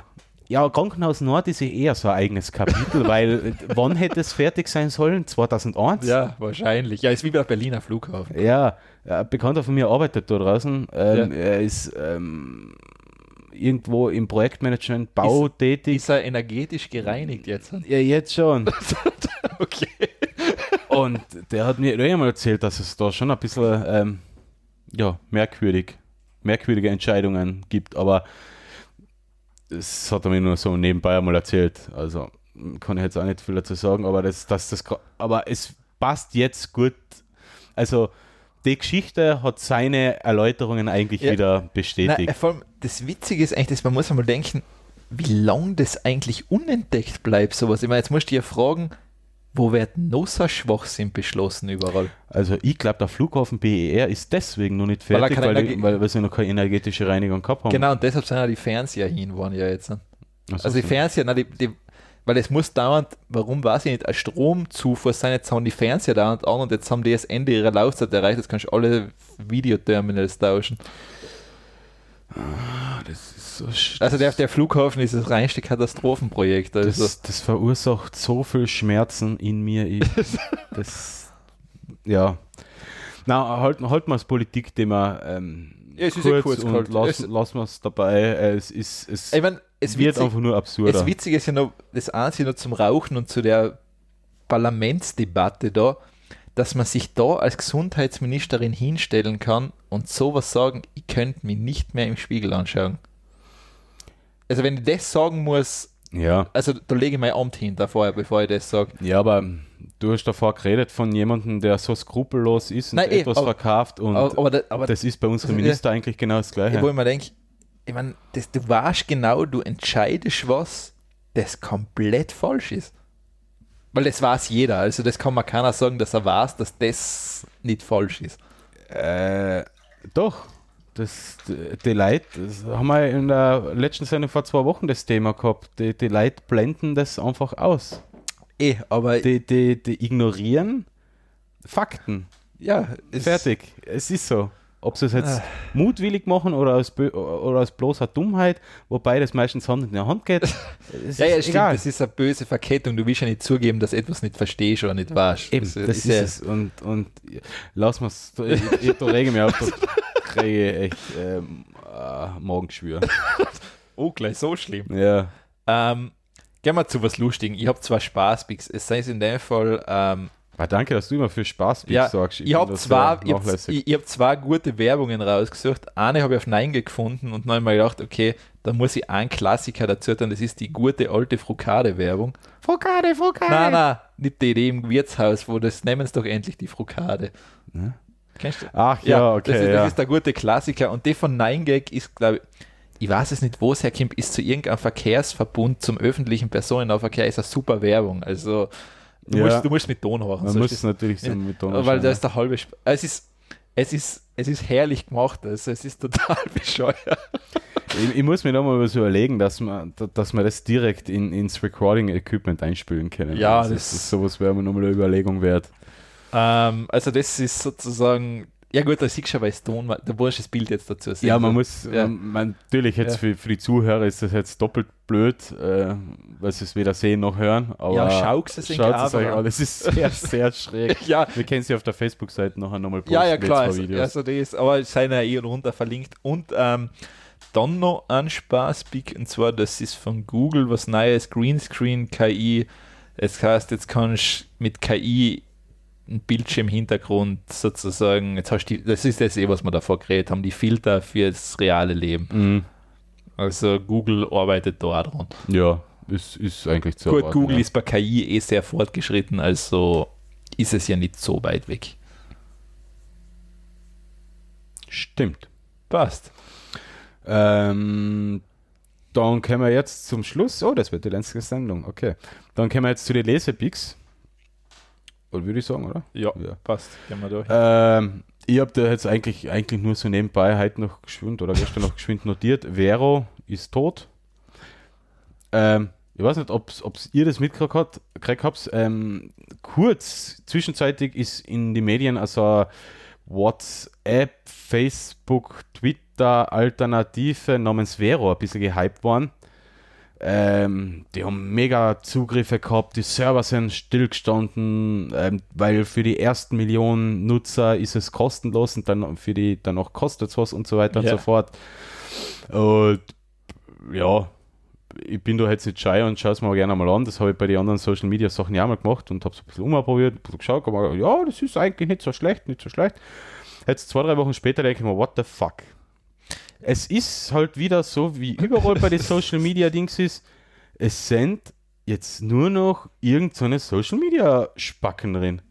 ja, Krankenhaus Nord ist ja eher so ein eigenes Kapitel, weil äh, wann hätte es fertig sein sollen? 2001? ja, wahrscheinlich. Ja, ist wie bei Berliner Flughafen. Ja, ein Bekannter von mir arbeitet da draußen. Ähm, Er ist ähm, irgendwo im Projektmanagement, Bau tätig. Ist er energetisch gereinigt jetzt? ja, jetzt schon. Okay. Und der hat mir eh mal erzählt, dass es da schon ein bisschen ähm, ja, merkwürdig, merkwürdige Entscheidungen gibt, aber das hat er mir nur so nebenbei einmal erzählt. Also kann ich jetzt auch nicht viel dazu sagen, aber das, das, das aber es passt jetzt gut. Also die Geschichte hat seine Erläuterungen eigentlich Ja. wieder bestätigt. äh, vor allem, das Witzige ist eigentlich, dass man muss einmal denken, wie lange das eigentlich unentdeckt bleibt, sowas. Ich meine, jetzt musst du ja fragen, wo wird noch so Schwachsinn beschlossen überall? Also ich glaube, der Flughafen BER ist deswegen noch nicht Weil er fertig, weil, die, weil, weil sie noch keine energetische Reinigung gehabt haben. Genau, und deshalb sind ja die Fernseher hin, waren ja jetzt. ne? Ach so, Also die so. Fernseher, na, die, die, weil es muss dauernd, warum weiß ich nicht, ein Stromzufuhr sein, jetzt haben die Fernseher dauernd an und jetzt haben die das Ende ihrer Laufzeit erreicht, jetzt kannst du alle Videoterminals tauschen. Ah, das ist so Also der, der Flughafen ist das reinste Katastrophenprojekt. Also. das, das verursacht so viel Schmerzen in mir. Ich, das, ja. Na, halten halt mal das Politikthema ähm, Ja, es ist ja kurz kurz und gehalten. lassen, lassen wir es dabei. Äh, Es, ist, es ich mein, es wird witzig, einfach nur absurder. Das Witzige ist ja noch, das Einzige noch zum Rauchen und zu der Parlamentsdebatte da, dass man sich da als Gesundheitsministerin hinstellen kann und sowas sagen, ich könnte mich nicht mehr im Spiegel anschauen. Also wenn ich das sagen muss, ja. also da lege ich mein Amt hinter vorher, bevor ich das sage. ja, aber du hast davor geredet von jemandem, der so skrupellos ist und Nein, eh, etwas aber- verkauft und Aber, aber, aber das ist bei unserem Ja. Minister eigentlich genau das Gleiche. wo ich mir denke, ich meine, du weißt genau, du entscheidest was, das komplett falsch ist. Weil das weiß jeder. Also das kann man keiner sagen, dass er weiß, dass das nicht falsch ist. Äh, doch. Das, die, Leute, das haben wir in der letzten Sendung vor zwei Wochen das Thema gehabt. Die, die Leute blenden das einfach aus. Eh, aber Die, die, die ignorieren Fakten. ja, es- Fertig. Es ist so. Ob sie es jetzt Ah. mutwillig machen oder aus, oder aus bloßer Dummheit, wobei das meistens Hand in der Hand geht. es Ja, ja, ist stimmt, egal. das ist eine böse Verkettung. Du willst ja nicht zugeben, dass etwas nicht verstehst oder nicht weißt. Eben, das ist, ja, es. Und, und lass mal es. Ich, ich, da rege ich mich auf, da kriege ich echt ähm, äh, Magengeschwür. Oh, gleich so schlimm. Ja. Ähm, gehen wir zu was Lustigen. Ich habe zwar Spaßpicks, es sei in dem Fall, ähm, Ah, danke, dass du immer für Spaß ja, sagst. ich bin habe sehr ich hab, ich, ich hab zwei gute Werbungen rausgesucht. Eine habe ich auf Nein gefunden und dann habe ich mir gedacht, okay, da muss ich einen Klassiker dazu tun, das ist die gute alte Frukade-Werbung. Frukade, Frukade. Nein, nein, nicht die Idee im Wirtshaus, wo das nehmen sie doch endlich die Frukade. Ne? Kennst du? Ach ja, okay. das, ist, ja. das ist der gute Klassiker. Und die von 9gag ist, glaube ich, ich weiß es nicht, wo es herkommt, ist zu irgendeinem Verkehrsverbund zum öffentlichen Personennahverkehr, ist eine super Werbung. Also du, Ja. musst, du musst mit Ton hören. Man muss es natürlich so mit Ton weil da ist der halbe Sp es ist es ist es ist herrlich gemacht, also es ist total bescheuert. Ich, ich muss mir nochmal was überlegen, dass man, da- dass man das direkt in, ins Recording-Equipment einspielen können. Ja, Also das, das- ist sowas wäre mir nochmal eine Überlegung wert. Ähm, also das ist sozusagen ja gut, da siehst du schon, weil es Ton, da musst du das Bild jetzt dazu sehen. Ja, man muss, Ja. Man, natürlich jetzt Ja. für, für die Zuhörer ist das jetzt doppelt blöd, äh, weil sie es weder sehen noch hören. Aber Ja, schaut es euch an. Das ist sehr, sehr schräg. ja, Wir können sie auf der Facebook-Seite nachher nochmal posten. Ja, ja, klar. Also, also das, aber es sind ja eh runter verlinkt. Und ähm, dann noch ein Spaßpick, und zwar, das ist von Google was Neues, Greenscreen KI. Das heißt, jetzt kannst du mit KI einen Bildschirmhintergrund sozusagen, jetzt hast du das ist das eh, was wir davor geredet haben, die Filter fürs reale Leben. Mhm. Also Google arbeitet da dran. Ja, ist, ist eigentlich zu Gut, erwarten, Google ja. ist bei KI eh sehr fortgeschritten, also ist es ja nicht so weit weg. Stimmt. Passt. Ähm, dann kommen wir jetzt zum Schluss. Oh, das wird die letzte Sendung. Okay. Dann kommen wir jetzt zu den Lesepicks. Würde ich sagen, oder? Ja, Ja. passt. Gehen wir durch. Ähm, ich habe da jetzt eigentlich, eigentlich nur so nebenbei heute noch geschwind oder gestern noch geschwind notiert. Vero ist tot. Ähm, ich weiß nicht, ob ihr das mitgekriegt habt. habt. Ähm, kurz, zwischenzeitig ist in die Medien also WhatsApp, Facebook, Twitter Alternative namens Vero ein bisschen gehypt worden. Ähm, die haben mega Zugriffe gehabt, die Server sind stillgestanden, ähm, weil für die ersten Millionen Nutzer ist es kostenlos und dann für die danach kostet es was und so weiter Ja. und so fort. Und ja, ich bin da jetzt nicht scheu und schaue es mir gerne mal an. Das habe ich bei den anderen Social Media Sachen ja auch mal gemacht und habe es ein bisschen umprobiert, ein bisschen geschaut, aber ja, das ist eigentlich nicht so schlecht, nicht so schlecht. Jetzt zwei, drei Wochen später denke ich mir, what the fuck? Es ist halt wieder so, wie überall bei den Social Media Dings ist, es sind jetzt nur noch irgendeine Social Media Spacken drin.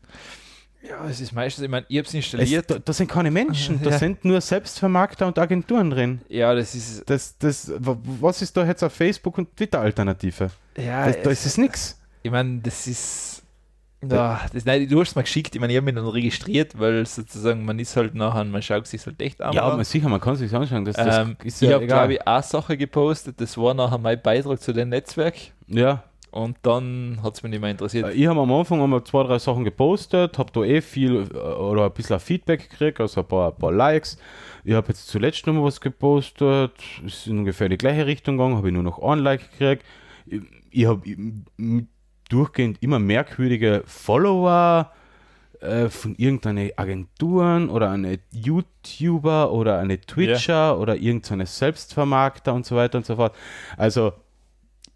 Ja, es ist meistens, ich meine, ich habe es Es, installiert. da, da sind keine Menschen, da Ja. sind nur Selbstvermarkter und Agenturen drin. ja, das ist. Das, das, wa- was ist da jetzt auf Facebook und Twitter Alternative? Ja, Das, da ist es nix. ich meine, das ist. Ja, das, nein, du hast es mir geschickt, ich meine, ich habe mich dann registriert, weil sozusagen man ist halt nachher, man schaut sich halt echt an. Ja, aber sicher, man kann sich anschauen. Das, das ähm, ist ich ja habe, egal. glaube ich, eine Sache gepostet, das war nachher mein Beitrag zu dem Netzwerk ja, und dann hat es mich nicht mehr interessiert. Äh, ich habe am Anfang einmal zwei, drei Sachen gepostet, habe da eh viel äh, oder ein bisschen Feedback gekriegt, also ein paar, ein paar Likes. Ich habe jetzt zuletzt noch mal was gepostet, ist in ungefähr die gleiche Richtung gegangen, habe ich nur noch ein Like gekriegt. Ich, ich habe durchgehend immer merkwürdige Follower äh, von irgendeinen Agenturen oder eine YouTuber oder eine Twitcher oder irgendeine Selbstvermarkter und so weiter und so fort. Also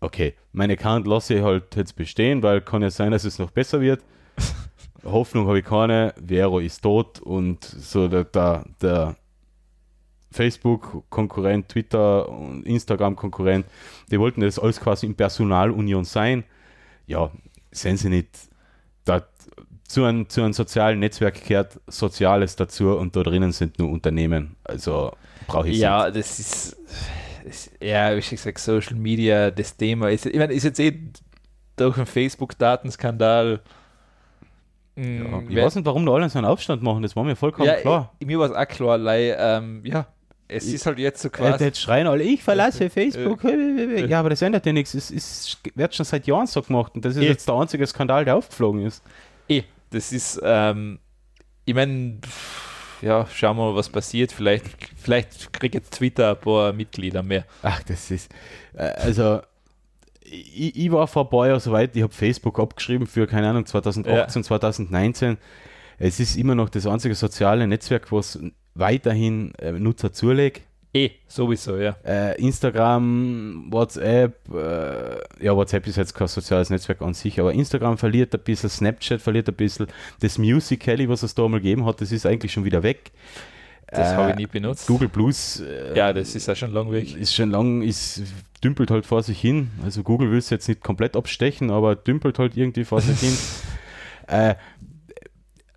okay, mein Account lasse ich halt jetzt bestehen, weil kann ja sein, dass es noch besser wird. Hoffnung habe ich keine. Vero ist tot und so der, der, der Facebook-Konkurrent, Twitter und Instagram-Konkurrent, die wollten das alles quasi in Personalunion sein. Ja, sehen sie nicht. Da, zu, einem, zu einem sozialen Netzwerk gehört Soziales dazu und da drinnen sind nur Unternehmen. Also brauche ich ja, das ist, das, ja, wie schon gesagt, Social Media, das Thema ist, ich meine, ist jetzt eh durch den Facebook-Datenskandal. Ja, mm, ich wer- weiß nicht, warum da alle so einen Aufstand machen, das war mir vollkommen ja, klar. Ich, mir war es auch klar, weil, ähm, ja, es ist halt jetzt so Äh, quasi. jetzt schreien alle, ich verlasse Facebook. Ja, aber das ändert ja nichts. Es ist, wird schon seit Jahren so gemacht und das ist Eh. jetzt der einzige Skandal, der aufgeflogen ist. Eh, das ist, ähm, ich meine, ja, schauen wir mal, was passiert. Vielleicht, vielleicht kriegt jetzt Twitter ein paar Mitglieder mehr. Ach, das ist. Äh, also, ich, ich war vor ein paar Jahren so weit, ich habe Facebook abgeschrieben für, keine Ahnung, 2018, 2019. Es ist immer noch das einzige soziale Netzwerk, was weiterhin äh, Nutzer zulegt. Eh, sowieso, ja. Äh, Instagram, WhatsApp, äh, ja, WhatsApp ist jetzt kein soziales Netzwerk an sich, aber Instagram verliert ein bisschen, Snapchat verliert ein bisschen, das Musical.ly, was es da mal gegeben hat, das ist eigentlich schon wieder weg. Das Äh, habe ich nie benutzt. Google Plus äh, ja, das ist ja schon lang weg. ist schon lang, ist, dümpelt halt vor sich hin. Also Google will es jetzt nicht komplett abstechen, aber dümpelt halt irgendwie vor sich hin. Äh,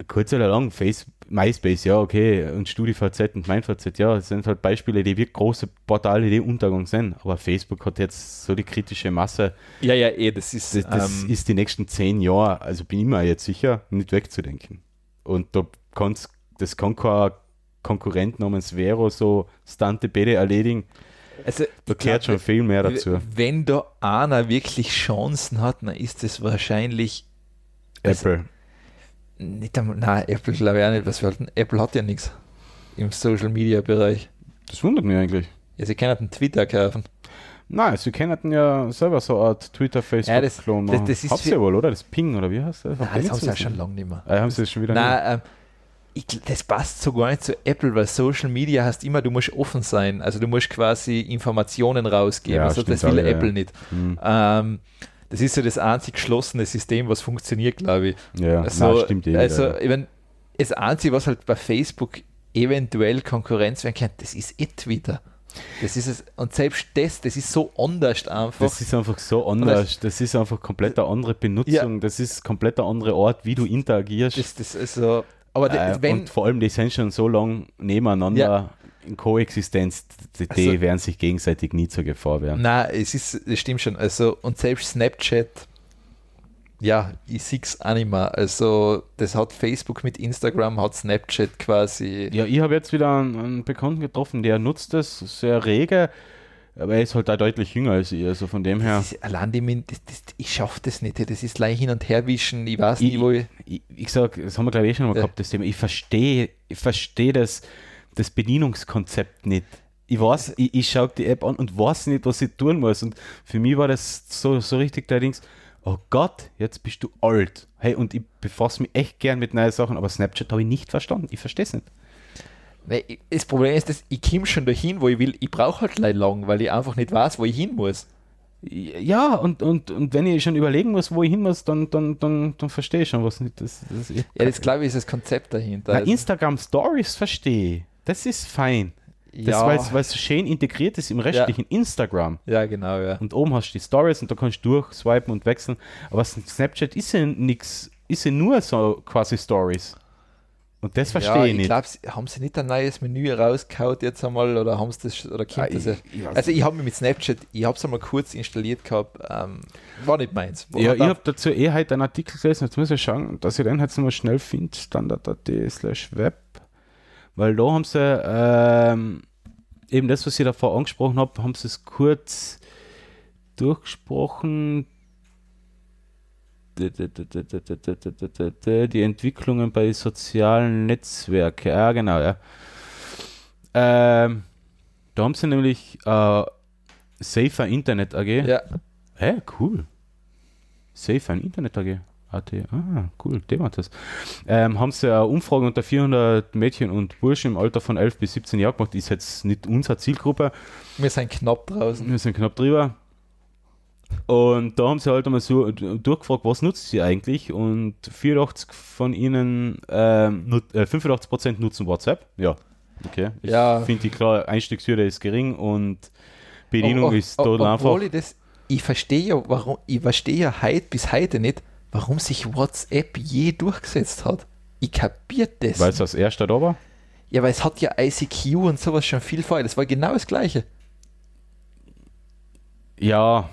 kurz oder lang, Face, MySpace, ja, okay, und StudiVZ und MeinVZ, ja, das sind halt Beispiele, die wirklich große Portale, die Untergang sind. Aber Facebook hat jetzt so die kritische Masse, Ja, ja, eh, das ist. das, das ähm, ist die nächsten zehn Jahre, also bin ich mir jetzt sicher, nicht wegzudenken. Und da kann's, das kann kein Konkurrent namens Vero so Stante Bede erledigen. also, Da gehört schon viel mehr dazu. Wenn da einer wirklich Chancen hat, dann ist es wahrscheinlich Also- Apple. Nicht einmal, nein, Apple glaube ich auch nicht, was wir halten. Apple hat ja nichts im Social Media Bereich. Das wundert mich eigentlich. Ja, sie können einen Twitter kaufen. Nein, sie können ja selber so eine Art Twitter, Facebook Ja, das- das- machen. das ist für- wohl, oder? Das Ping, oder wie heißt das? Nein, das haben sie ja schon lange nicht mehr. Ah, haben sie das schon wieder Nein, ähm, ich, das passt so gar nicht zu Apple, weil Social Media heißt immer, du musst offen sein. Also du musst quasi Informationen rausgeben. Ja, also das will auch, ja, Apple ja. nicht. Hm. Ähm, das ist so das einzig geschlossene System, was funktioniert, glaube ich. Ja, Also, nein, stimmt eh. also ja. ich mein, das Einzige, was halt bei Facebook eventuell Konkurrenz werden kann, das ist eh Twitter. Das ist es. Und selbst das, das ist so anders einfach. Das ist einfach so anders. Das ist einfach komplett eine andere Benutzung. Das ist komplett ein anderer Ort, wie du interagierst. das, das ist so. Aber äh, wenn, und vor allem, die sind schon so lange nebeneinander Ja. In Koexistenz, die, Also- werden sich gegenseitig nie zur Gefahr werden. Nein, es ist, das stimmt schon. Also, und selbst Snapchat, ja, ich sehe es auch nicht mehr. Also, das hat Facebook mit Instagram, hat Snapchat quasi. Ja, ich habe jetzt wieder einen, einen Bekannten getroffen, der nutzt das sehr rege, aber er ist halt auch deutlich jünger als ich, also von dem her. Ist, allein die, das, das, ich schaffe das nicht. Das ist leicht hin und her wischen. Ich weiß Ich- nicht, wo ich. Ich, ich sag, das haben wir glaube ich eh schon mal Ja. gehabt, das Thema. Ich verstehe, ich verstehe das, das Bedienungskonzept nicht. Ich weiß, ich, ich schaue die App an und weiß nicht, was ich tun muss. Und für mich war das so, so richtig allerdings, oh Gott, jetzt bist du alt. Hey, und ich befasse mich echt gern mit neuen Sachen, aber Snapchat habe ich nicht verstanden. Ich verstehe es nicht. Das Problem ist, dass ich komme schon dahin, wo ich will. Ich brauche halt leider lang, weil ich einfach nicht weiß, wo ich hin muss. Ja, und, und, und wenn ich schon überlegen muss, wo ich hin muss, dann, dann, dann, dann verstehe ich schon was nicht. Das, das, Ja, das glaube ich ist das Konzept dahinter. Na, Instagram Stories verstehe ich. Das ist fein. Das, ja, weil es schön integriert ist im restlichen Instagram. ja, genau, ja. Und oben hast du die Stories und da kannst du durchswipen und wechseln. Aber Snapchat ist ja nichts, ist ja nur so quasi Stories. Und das verstehe ja, ich nicht. glaube, haben sie nicht ein neues Menü rausgehaut jetzt einmal oder haben sie das oder Ah, kommt das? ja? ich Also ich habe mich mit Snapchat, ich habe es einmal kurz installiert gehabt, ähm, war nicht meins. War ja, ich habe dazu eh heute einen Artikel gelesen, jetzt muss ich schauen, dass ich den jetzt nochmal schnell finde, standard.at slash web, weil da haben sie ähm, eben das, was ich davor angesprochen habe, haben sie es kurz durchgesprochen. Die Entwicklungen bei sozialen Netzwerken, ja genau, ja. Ähm, da haben sie nämlich äh, Safer Internet AG. ja, Hä, cool. Safe ein Internet AG. AT. Ah, cool, dem hat das. Ähm, haben sie eine Umfrage unter 400 Mädchen und Burschen im Alter von 11 bis 17 Jahren gemacht. Ist jetzt nicht unsere Zielgruppe. wir sind knapp draußen. Wir sind knapp drüber. Und da haben sie halt einmal so durchgefragt, was nutzt sie eigentlich? Und 84 von ihnen, ähm, nut, äh, 85% nutzen WhatsApp. Ja, okay. Ich Ja. finde die klar, Einstiegshürde ist gering und Bedienung Ob- ob- ist ob- total einfach. Obwohl ich das, ich verstehe ja, warum, ich verstehe ja heute bis heute nicht, warum sich WhatsApp je durchgesetzt hat. Ich kapiere das. Weil es als erster da war? Ja, weil es hat ja ICQ und sowas schon viel vorher. Das war genau das Gleiche. Ja,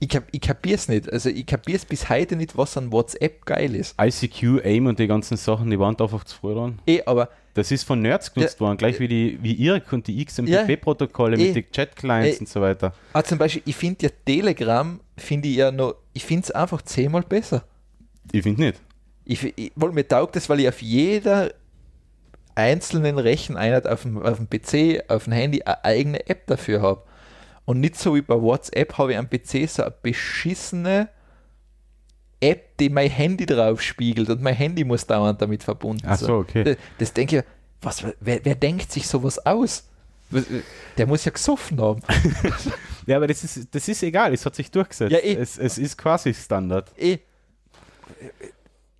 Ich, kap ich kapiere es nicht. Also ich kapiere es bis heute nicht, was an WhatsApp geil ist. ICQ, AIM und die ganzen Sachen, die waren einfach zu früh dran. Eh, aber Das ist von Nerds genutzt Ja. worden, gleich wie die wie IRC und die XMPP-Protokolle Eh. mit den Chat-Clients Eh. und so weiter. ah, zum Beispiel, ich finde ja Telegram, finde ich ja noch, ich finde es einfach zehnmal besser. Ich finde nicht. Ich, ich, weil mir taugt das, weil ich auf jeder einzelnen Recheneinheit auf dem, auf dem PC, auf dem Handy eine eigene App dafür habe. Und nicht so wie bei WhatsApp habe ich am PC so eine beschissene App, die mein Handy drauf spiegelt und mein Handy muss dauernd damit verbunden Ach so, okay. Das, das denke ich, was, wer, wer denkt sich sowas aus? Der muss ja gesoffen haben. Ja, aber das ist, das ist egal, es hat sich durchgesetzt. Ja, es, es ist quasi Standard. Eh.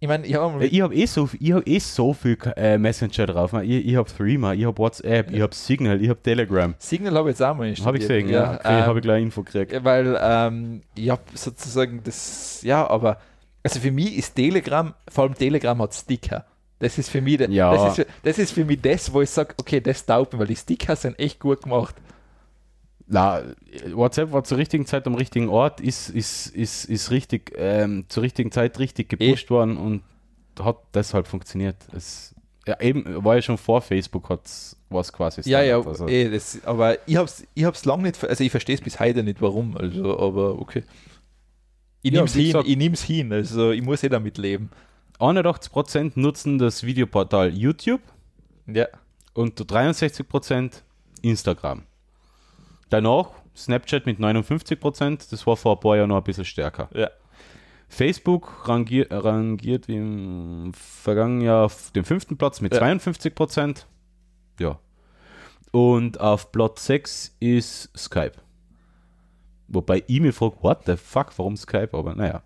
Ich meine, ich habe Ja, ich habe eh so, ich hab eh so viel äh, Messenger drauf. Ich, ich habe Threema, ich habe WhatsApp, ich habe Signal, ich habe Telegram. Signal habe ich jetzt auch mal installiert. Habe ich gesehen, ja. Okay, ähm, habe ich gleich Info gekriegt. Ja, Weil ähm, ich habe sozusagen das, ja, aber also für mich ist Telegram, vor allem Telegram hat Sticker. Das ist für mich, Ja. das, ist, für- das ist für mich das, wo ich sage, okay, das taugt mir, weil die Sticker sind echt gut gemacht. Na, WhatsApp war zur richtigen Zeit am richtigen Ort, ist, ist, ist, ist richtig, ähm, zur richtigen Zeit richtig gepusht worden und hat deshalb funktioniert. Es, ja, eben, war ja schon vor Facebook, hat was quasi Ja, ja, Standard, also. eh, das, aber ich habe es ich hab's lang nicht, also ich verstehe es bis heute nicht, warum, also, aber okay. Ich Ja, nehme es hin, gesagt- ich nehm's hin, also ich muss eh damit leben. 81% nutzen das Videoportal YouTube Ja, und 63% Instagram. Danach Snapchat mit 59%, das war vor ein paar Jahren noch ein bisschen stärker. ja. Facebook rangiert, rangiert wie im vergangenen Jahr auf dem fünften Platz mit Ja. 52%. Ja. Und auf Platz 6 ist Skype. Wobei ich mir frage, what the fuck, warum Skype? Aber naja.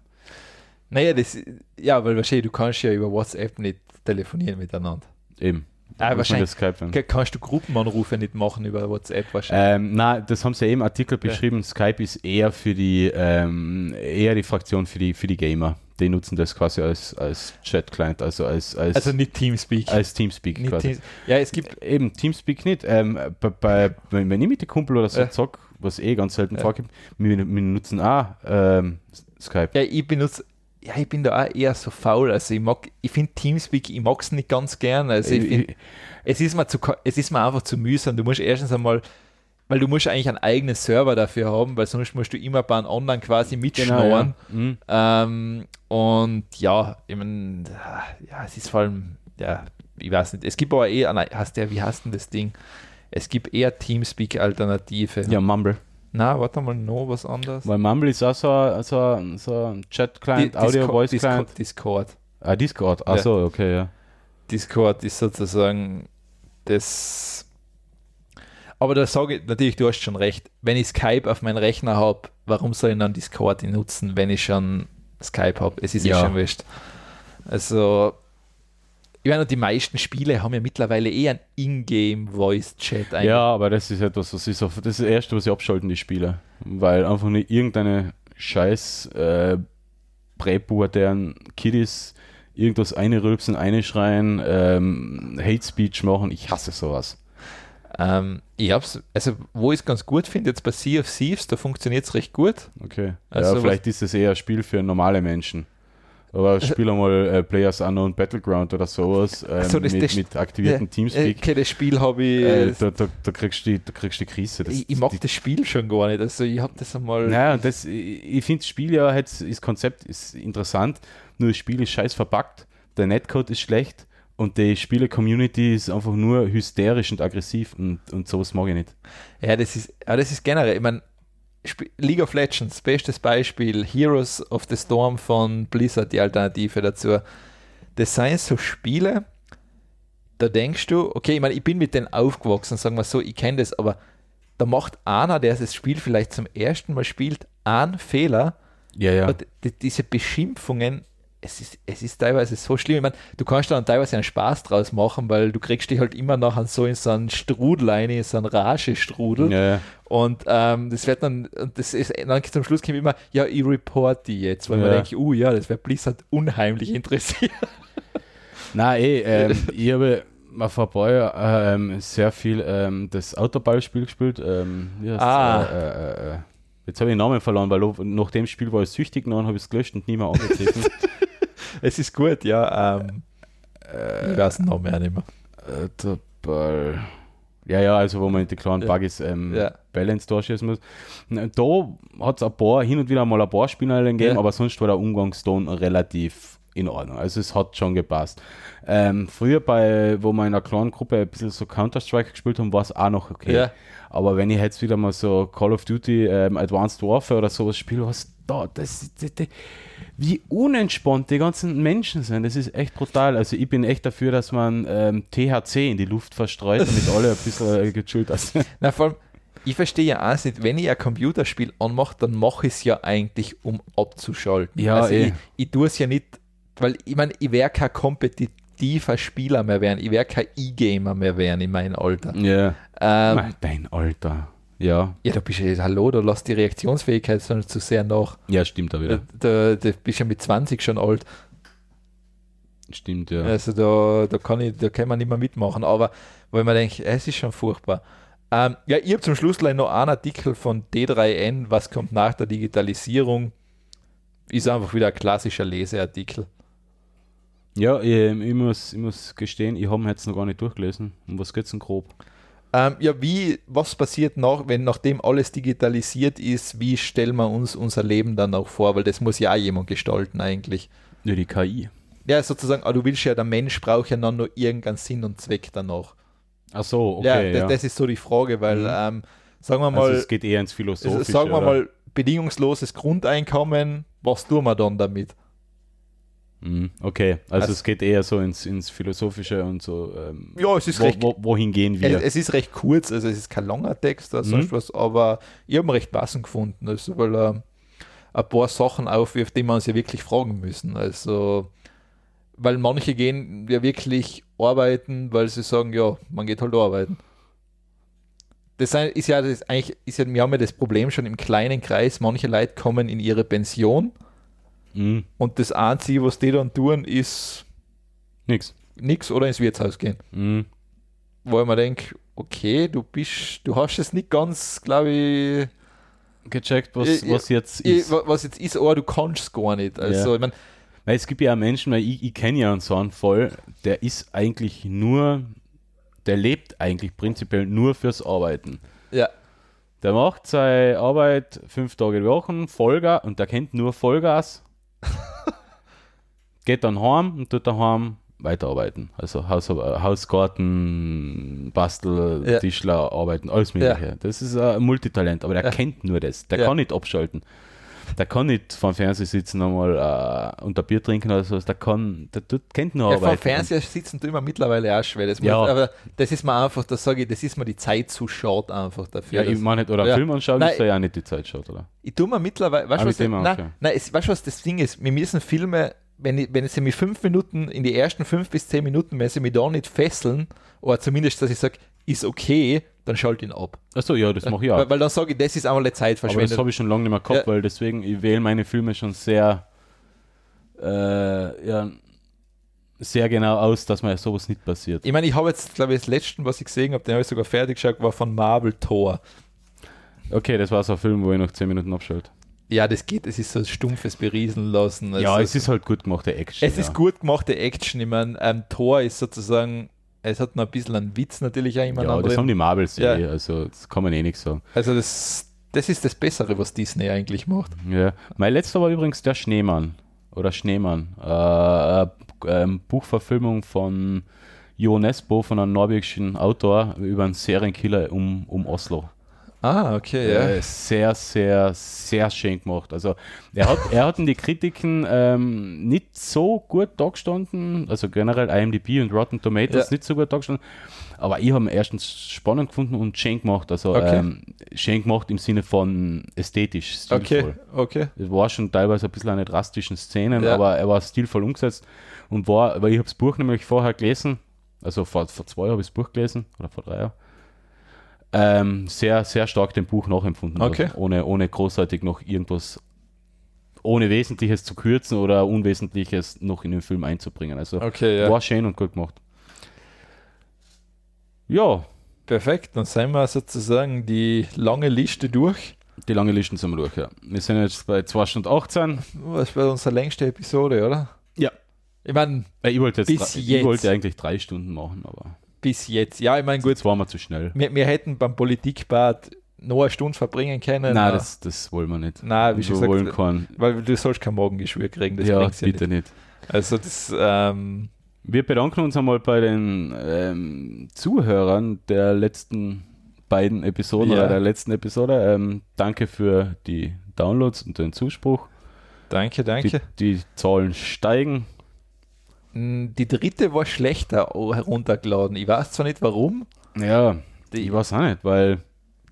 Naja, das, ja, weil wahrscheinlich, du kannst ja über WhatsApp nicht telefonieren miteinander. Eben. Ah, wahrscheinlich- Skype Kannst du Gruppenanrufe nicht machen über WhatsApp wahrscheinlich? Ähm, na, das haben sie ja im Artikel beschrieben. Skype ist eher für die ähm, eher die Fraktion für die für die Gamer. Die nutzen das quasi als, als Chat-Client, also als, als, also nicht Teamspeak. als Teamspeak nicht quasi. Teams ja, es gibt, Eben, Teamspeak nicht. Ähm, bei, bei, wenn ich mit den Kumpel oder so Ja. zock, was eh ganz selten Ja. vorkommt, wir, wir nutzen auch ähm, Skype. ja, ich benutze, ja, ich bin da auch eher so faul. Also ich mag, ich finde Teamspeak, ich mag es nicht ganz gern. Also ich find, es ist mir zu, es ist mir einfach zu mühsam. Du musst erstens einmal, weil du musst eigentlich einen eigenen Server dafür haben, weil sonst musst du immer bei einem anderen quasi Genau, mitschnorren. ja. Mhm. Ähm, und ja, ich mein, ja, es ist vor allem, ja, ich weiß nicht, es gibt aber eh, hast der, wie heißt denn das Ding? Es gibt eher Teamspeak-Alternative. ja, Mumble. Na, warte mal, noch was anderes. Weil Mumble ist auch so, ein- so, ein- so ein Chat-Client, Di- Audio, Discord-. Ah, Discord. Ach Ja. so, okay, ja. Discord ist sozusagen das. Aber da sage ich natürlich, du hast schon recht. Wenn ich Skype auf meinen Rechner habe, warum soll ich dann Discord nutzen, wenn ich schon Skype habe? Es ist ja Ja. schon wurscht. Also, ich meine, die meisten Spiele haben ja mittlerweile eh einen Ingame-Voice-Chat. Ja, aber das ist etwas, was ist auf, das ist das Erste, was ich abschalten, die Spiele. Weil einfach nicht irgendeine scheiß äh, präpubertären Kiddies irgendwas einrülpsen, einschreien, ähm, Hate Speech machen. Ich hasse sowas. Ähm, ich hab's, also, wo ich es ganz gut finde, jetzt bei Sea of Thieves, da funktioniert es recht gut. Okay. Also ja, vielleicht ist es eher ein Spiel für normale Menschen. Aber spiel einmal äh, Players Unknown Battleground oder sowas ähm, Also das- mit, das- mit aktiviertem Äh, Teamspeak. Okay, das Spiel habe ich. Äh, da, da, da, kriegst du die, da kriegst du die Krise. Das, ich, ich mag die, das Spiel schon gar nicht. Also, ich habe das einmal. Naja, und das, ich ich finde das Spiel ja, jetzt, das Konzept ist interessant, nur das Spiel ist scheiß verpackt, der Netcode ist schlecht und die Spiele-Community ist einfach nur hysterisch und aggressiv und, und sowas mag ich nicht. Ja, das ist, ja, das ist generell, ich meine, League of Legends, bestes Beispiel, Heroes of the Storm von Blizzard, die Alternative dazu. Das sind so Spiele, da denkst du, okay, ich meine, ich bin mit denen aufgewachsen, sagen wir so, ich kenne das, aber da macht einer, der das Spiel vielleicht zum ersten Mal spielt, einen Fehler Ja, ja. diese Beschimpfungen, es ist, es ist teilweise so schlimm. Ich meine, du kannst dann teilweise einen Spaß draus machen, weil du kriegst dich halt immer nachher so in so einen Strudel rein, in so einen Rage-Strudel. ja, ja. Und ähm, das wird dann, und das ist, dann zum Schluss kommt immer, ja, ich report die jetzt, weil man Ja. denkt, uh ja, das wird Blizzard unheimlich interessiert. Nein, eh, ähm, ich habe mal vor ein paar Jahren ähm, sehr viel ähm, das Autoballspiel gespielt. Ähm, wie heißt's? Ah. Äh, äh, äh, jetzt habe ich den Namen verloren, weil nach dem Spiel war ich süchtig geworden, habe ich es gelöscht und nie mehr angetreten. es ist gut, ja. Ähm, ich weiß den Namen auch nicht mehr. Autoball. Ja, ja, also wo man die kleinen Ja. Buggies ähm, Ja. Balance durchschießen muss. Da hat es ein paar, hin und wieder mal ein paar Spieler gegeben, Ja. aber sonst war der Umgangston relativ in Ordnung. Also es hat schon gepasst. Ähm, früher bei, wo wir in einer kleinen Gruppe ein bisschen so Counter-Strike gespielt haben, war es auch noch okay. Ja. Aber wenn ich jetzt wieder mal so Call of Duty ähm, Advanced Warfare oder sowas spiele, was da, das, das, das, wie unentspannt die ganzen Menschen sind, das ist echt brutal. Also ich bin echt dafür, dass man ähm, THC in die Luft verstreut, damit alle ein bisschen äh, gechillt sind. Na, vor allem, ich verstehe ja auch nicht, wenn ich ein Computerspiel anmache, dann mache ich es ja eigentlich, um abzuschalten. Ja, also eh. ich, ich tue es ja nicht, weil ich meine, ich werde kein kompetitiver Spieler mehr werden, ich werde kein E-Gamer mehr werden in meinem Alter. Ja. Ähm, Dein Alter. Ja. ja, da bist du, hallo, da lass die Reaktionsfähigkeit so nicht zu sehr nach. Ja, stimmt da wieder. da, da bist du ja mit 20 schon alt. Stimmt, ja. Also da, da kann ich, da kann man nicht mehr mitmachen. Aber weil man denkt, es ist schon furchtbar. Ähm, ja, ich habe zum Schluss gleich noch einen Artikel von D3N, was kommt nach der Digitalisierung. Ist einfach wieder ein klassischer Leseartikel. Ja, ich, ich, muss, ich muss gestehen, ich habe ihn jetzt noch gar nicht durchgelesen. Um was geht es denn grob? Ähm, ja, wie, was passiert nach, wenn nachdem alles digitalisiert ist, wie stellen wir uns unser Leben dann auch vor? Weil das muss ja auch jemand gestalten eigentlich. Ja, die KI. Ja, sozusagen, aber du willst ja, der Mensch braucht ja dann nur irgendeinen Sinn und Zweck danach. Ach so, okay. ja, Ja, das, das ist so die Frage, weil, Mhm. ähm, sagen wir mal, also es geht eher ins Philosophische. sagen wir oder? mal, bedingungsloses Grundeinkommen, was tun wir dann damit? Mhm, Okay, also, Also- es geht eher so ins, ins Philosophische und so. Ähm, Ja, es ist wo, recht wo, wohin gehen wir? Es, es ist recht kurz, also es ist kein langer Text oder Mhm. sonst was, aber ich habe ihn recht passend gefunden, also weil er ein paar Sachen aufwirft, die wir uns ja wirklich fragen müssen. Also, weil manche gehen ja wirklich arbeiten, weil sie sagen, ja, man geht halt arbeiten. Das ist ja das eigentlich, ist ja, wir haben ja das Problem schon im kleinen Kreis, manche Leute kommen in ihre Pension Mhm, und das Einzige, was die dann tun, ist nix. nichts oder ins Wirtshaus gehen. Mhm. wo ich mir denke, okay, du bist, du hast es nicht ganz, glaube ich, Gecheckt, was, Ich- was jetzt ist. wa- was jetzt ist, aber du kannst es gar nicht. Also, Ja. ich meine, Weil es gibt ja auch Menschen, weil ich, ich kenne ja einen so einen Fall, der ist eigentlich nur, der lebt eigentlich prinzipiell nur fürs Arbeiten. ja, Der macht seine Arbeit fünf Tage die Woche, Vollgas, und der kennt nur Vollgas. Geht dann heim und tut daheim weiterarbeiten. Also Haus, Hausgarten, Bastel, Ja. Tischler arbeiten, alles Mögliche. Das ist ein Multitalent, aber der Ja. kennt nur das. Der Ja. kann nicht abschalten. Der kann nicht vor dem Fernseher sitzen einmal äh, unter Bier trinken oder so. Der kann, der tut, kennt nur ja vor dem arbeiten. Fernseher sitzen tut mir mittlerweile auch schwer. Das Ja. muss, aber das ist mir einfach, das sage ich, das ist mir die Zeit zu short einfach dafür. Ja, ich meine nicht, oder Ja. Film anschauen, Nein. ist ja auch nicht die Zeit schaut, oder? ich tue mir mittlerweile, weißt du, was, nein, nein, es, weißt du, was das Ding ist? Wir müssen Filme, wenn, ich, wenn sie mich fünf Minuten, in die ersten fünf bis zehn Minuten, wenn sie mich da nicht fesseln, oder zumindest, dass ich sage, ist okay, dann schalte ich ihn ab. Achso, ja, das mache ich auch. Weil, weil dann sage ich, das ist einmal eine Aber das habe ich schon lange nicht mehr gehabt, Ja. weil deswegen, ich wähle meine Filme schon sehr, äh, ja, sehr genau aus, dass mir sowas nicht passiert. Ich meine, ich habe jetzt, glaube ich, das letzte, was ich gesehen habe, den habe ich sogar fertig geschaut, war von Marvel Thor. Okay, das war so ein Film, wo ich noch 10 Minuten abschalte. Ja, das geht, es ist so ein stumpfes Berieseln lassen. ja, Also, es ist halt gut gemachte Action. es ja. ist gut gemachte Action. Ich meine, ähm, Thor ist sozusagen, es hat noch ein bisschen einen Witz natürlich auch immer Ja, das haben die Marvels ja. Ja. also das kann man eh nicht sagen. Also das, das ist das Bessere, was Disney eigentlich macht. Ja. Mein letzter war übrigens der Schneemann oder Schneemann. Äh, äh, ähm, Buchverfilmung von Jo Nesbo, von einem norwegischen Autor, über einen Serienkiller um, um Oslo. Ah, okay, ja. Äh, sehr, sehr, sehr schön gemacht. Also er hat, er hat in die Kritiken ähm, nicht so gut dargestanden, also generell IMDb und Rotten Tomatoes Ja. nicht so gut dargestanden, aber ich habe ihn erstens spannend gefunden und schön gemacht. Also Okay. ähm, schön gemacht im Sinne von ästhetisch, Okay, stilvoll. okay. Es war schon teilweise ein bisschen eine drastischen Szenen, Ja. aber er war stilvoll umgesetzt und war, weil ich habe das Buch nämlich vorher gelesen, also vor, vor zwei Jahren habe ich das Buch gelesen, oder vor drei Jahren, ähm, sehr, sehr stark dem Buch nachempfunden. Okay. Also ohne, ohne großartig noch irgendwas, ohne Wesentliches zu kürzen oder Unwesentliches noch in den Film einzubringen. Also Okay, ja. war schön und gut gemacht. Ja, Perfekt, dann sind wir sozusagen die lange Liste durch. die lange Listen sind wir durch, ja. Wir sind jetzt bei 2 Stunden 18. Das war unsere längste Episode, oder? Ja. Ich meine, Äh, Ich wollte, jetzt Bis drei, ich wollte eigentlich drei Stunden machen, aber bis jetzt. Ja, ich meine, gut, jetzt waren wir zu schnell. wir, wir hätten beim Politikbad noch eine Stunde verbringen können. Nein, äh, das, das wollen wir nicht. Nein, wie wir schon wollen gesagt, keinen. weil du sollst kein Magengeschwür kriegen, das Ja, bitte nicht. nicht. Also das, ähm, Wir bedanken uns einmal bei den ähm, Zuhörern der letzten beiden Episoden Ja. oder der letzten Episode. Ähm, danke für die Downloads und den Zuspruch. danke, Die, danke. die Zahlen steigen. Die dritte war schlechter heruntergeladen. Ich weiß zwar nicht warum. Ja, Die, ich weiß auch nicht, weil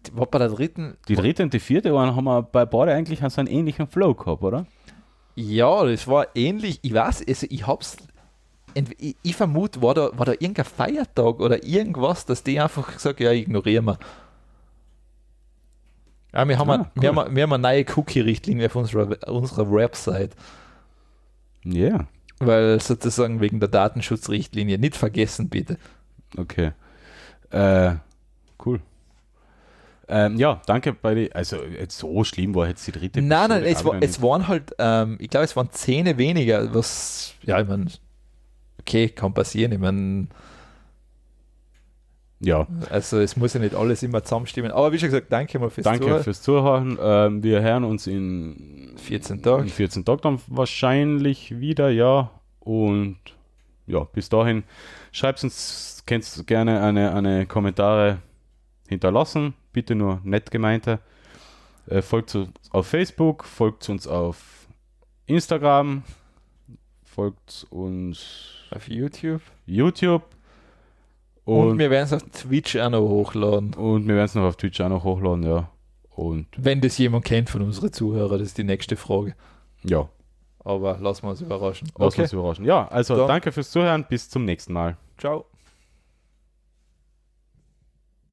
die war bei der dritten. die dritte und die vierte waren, haben wir bei beide eigentlich so einen ähnlichen Flow gehabt, oder? Ja, das war ähnlich. Ich weiß, also ich hab's. Ich, ich vermute, war da, war da irgendein Feiertag oder irgendwas, dass die einfach gesagt ja, ignorieren wir. Ja, wir haben, Ah, ein, cool. wir haben, wir haben eine neue Cookie-Richtlinie auf unserer, unserer Website, Ja, weil sozusagen wegen der Datenschutzrichtlinie. Nicht vergessen, bitte. okay. Äh, cool. Ähm, ja, danke bei die. Also, jetzt so schlimm war jetzt die dritte. Nein, nein, Episode es, war, es waren halt, ähm, ich glaube, es waren Zähne weniger, was, ja, ich meine, okay, kann passieren. Ich meine, Ja, also es muss ja nicht alles immer zusammenstimmen. Aber wie schon gesagt, danke mal fürs danke Zuhören. fürs Zuhören. Ähm, wir hören uns in 14 Tagen. In 14 Tagen dann wahrscheinlich wieder, ja. Und ja, bis dahin schreibt uns, könnt gerne eine, eine Kommentare hinterlassen. Bitte nur nett gemeinte. Äh, folgt uns auf Facebook, folgt uns auf Instagram, folgt uns Auf YouTube. YouTube Und, und, wir werden es auf Twitch auch noch hochladen. und wir werden es noch auf Twitch auch noch hochladen, ja. Und Wenn das jemand kennt von unseren Zuhörern, das ist die nächste Frage. ja, Aber lassen wir uns überraschen. lassen wir Okay, uns überraschen. Ja, also Dann- danke fürs Zuhören, bis zum nächsten Mal. ciao.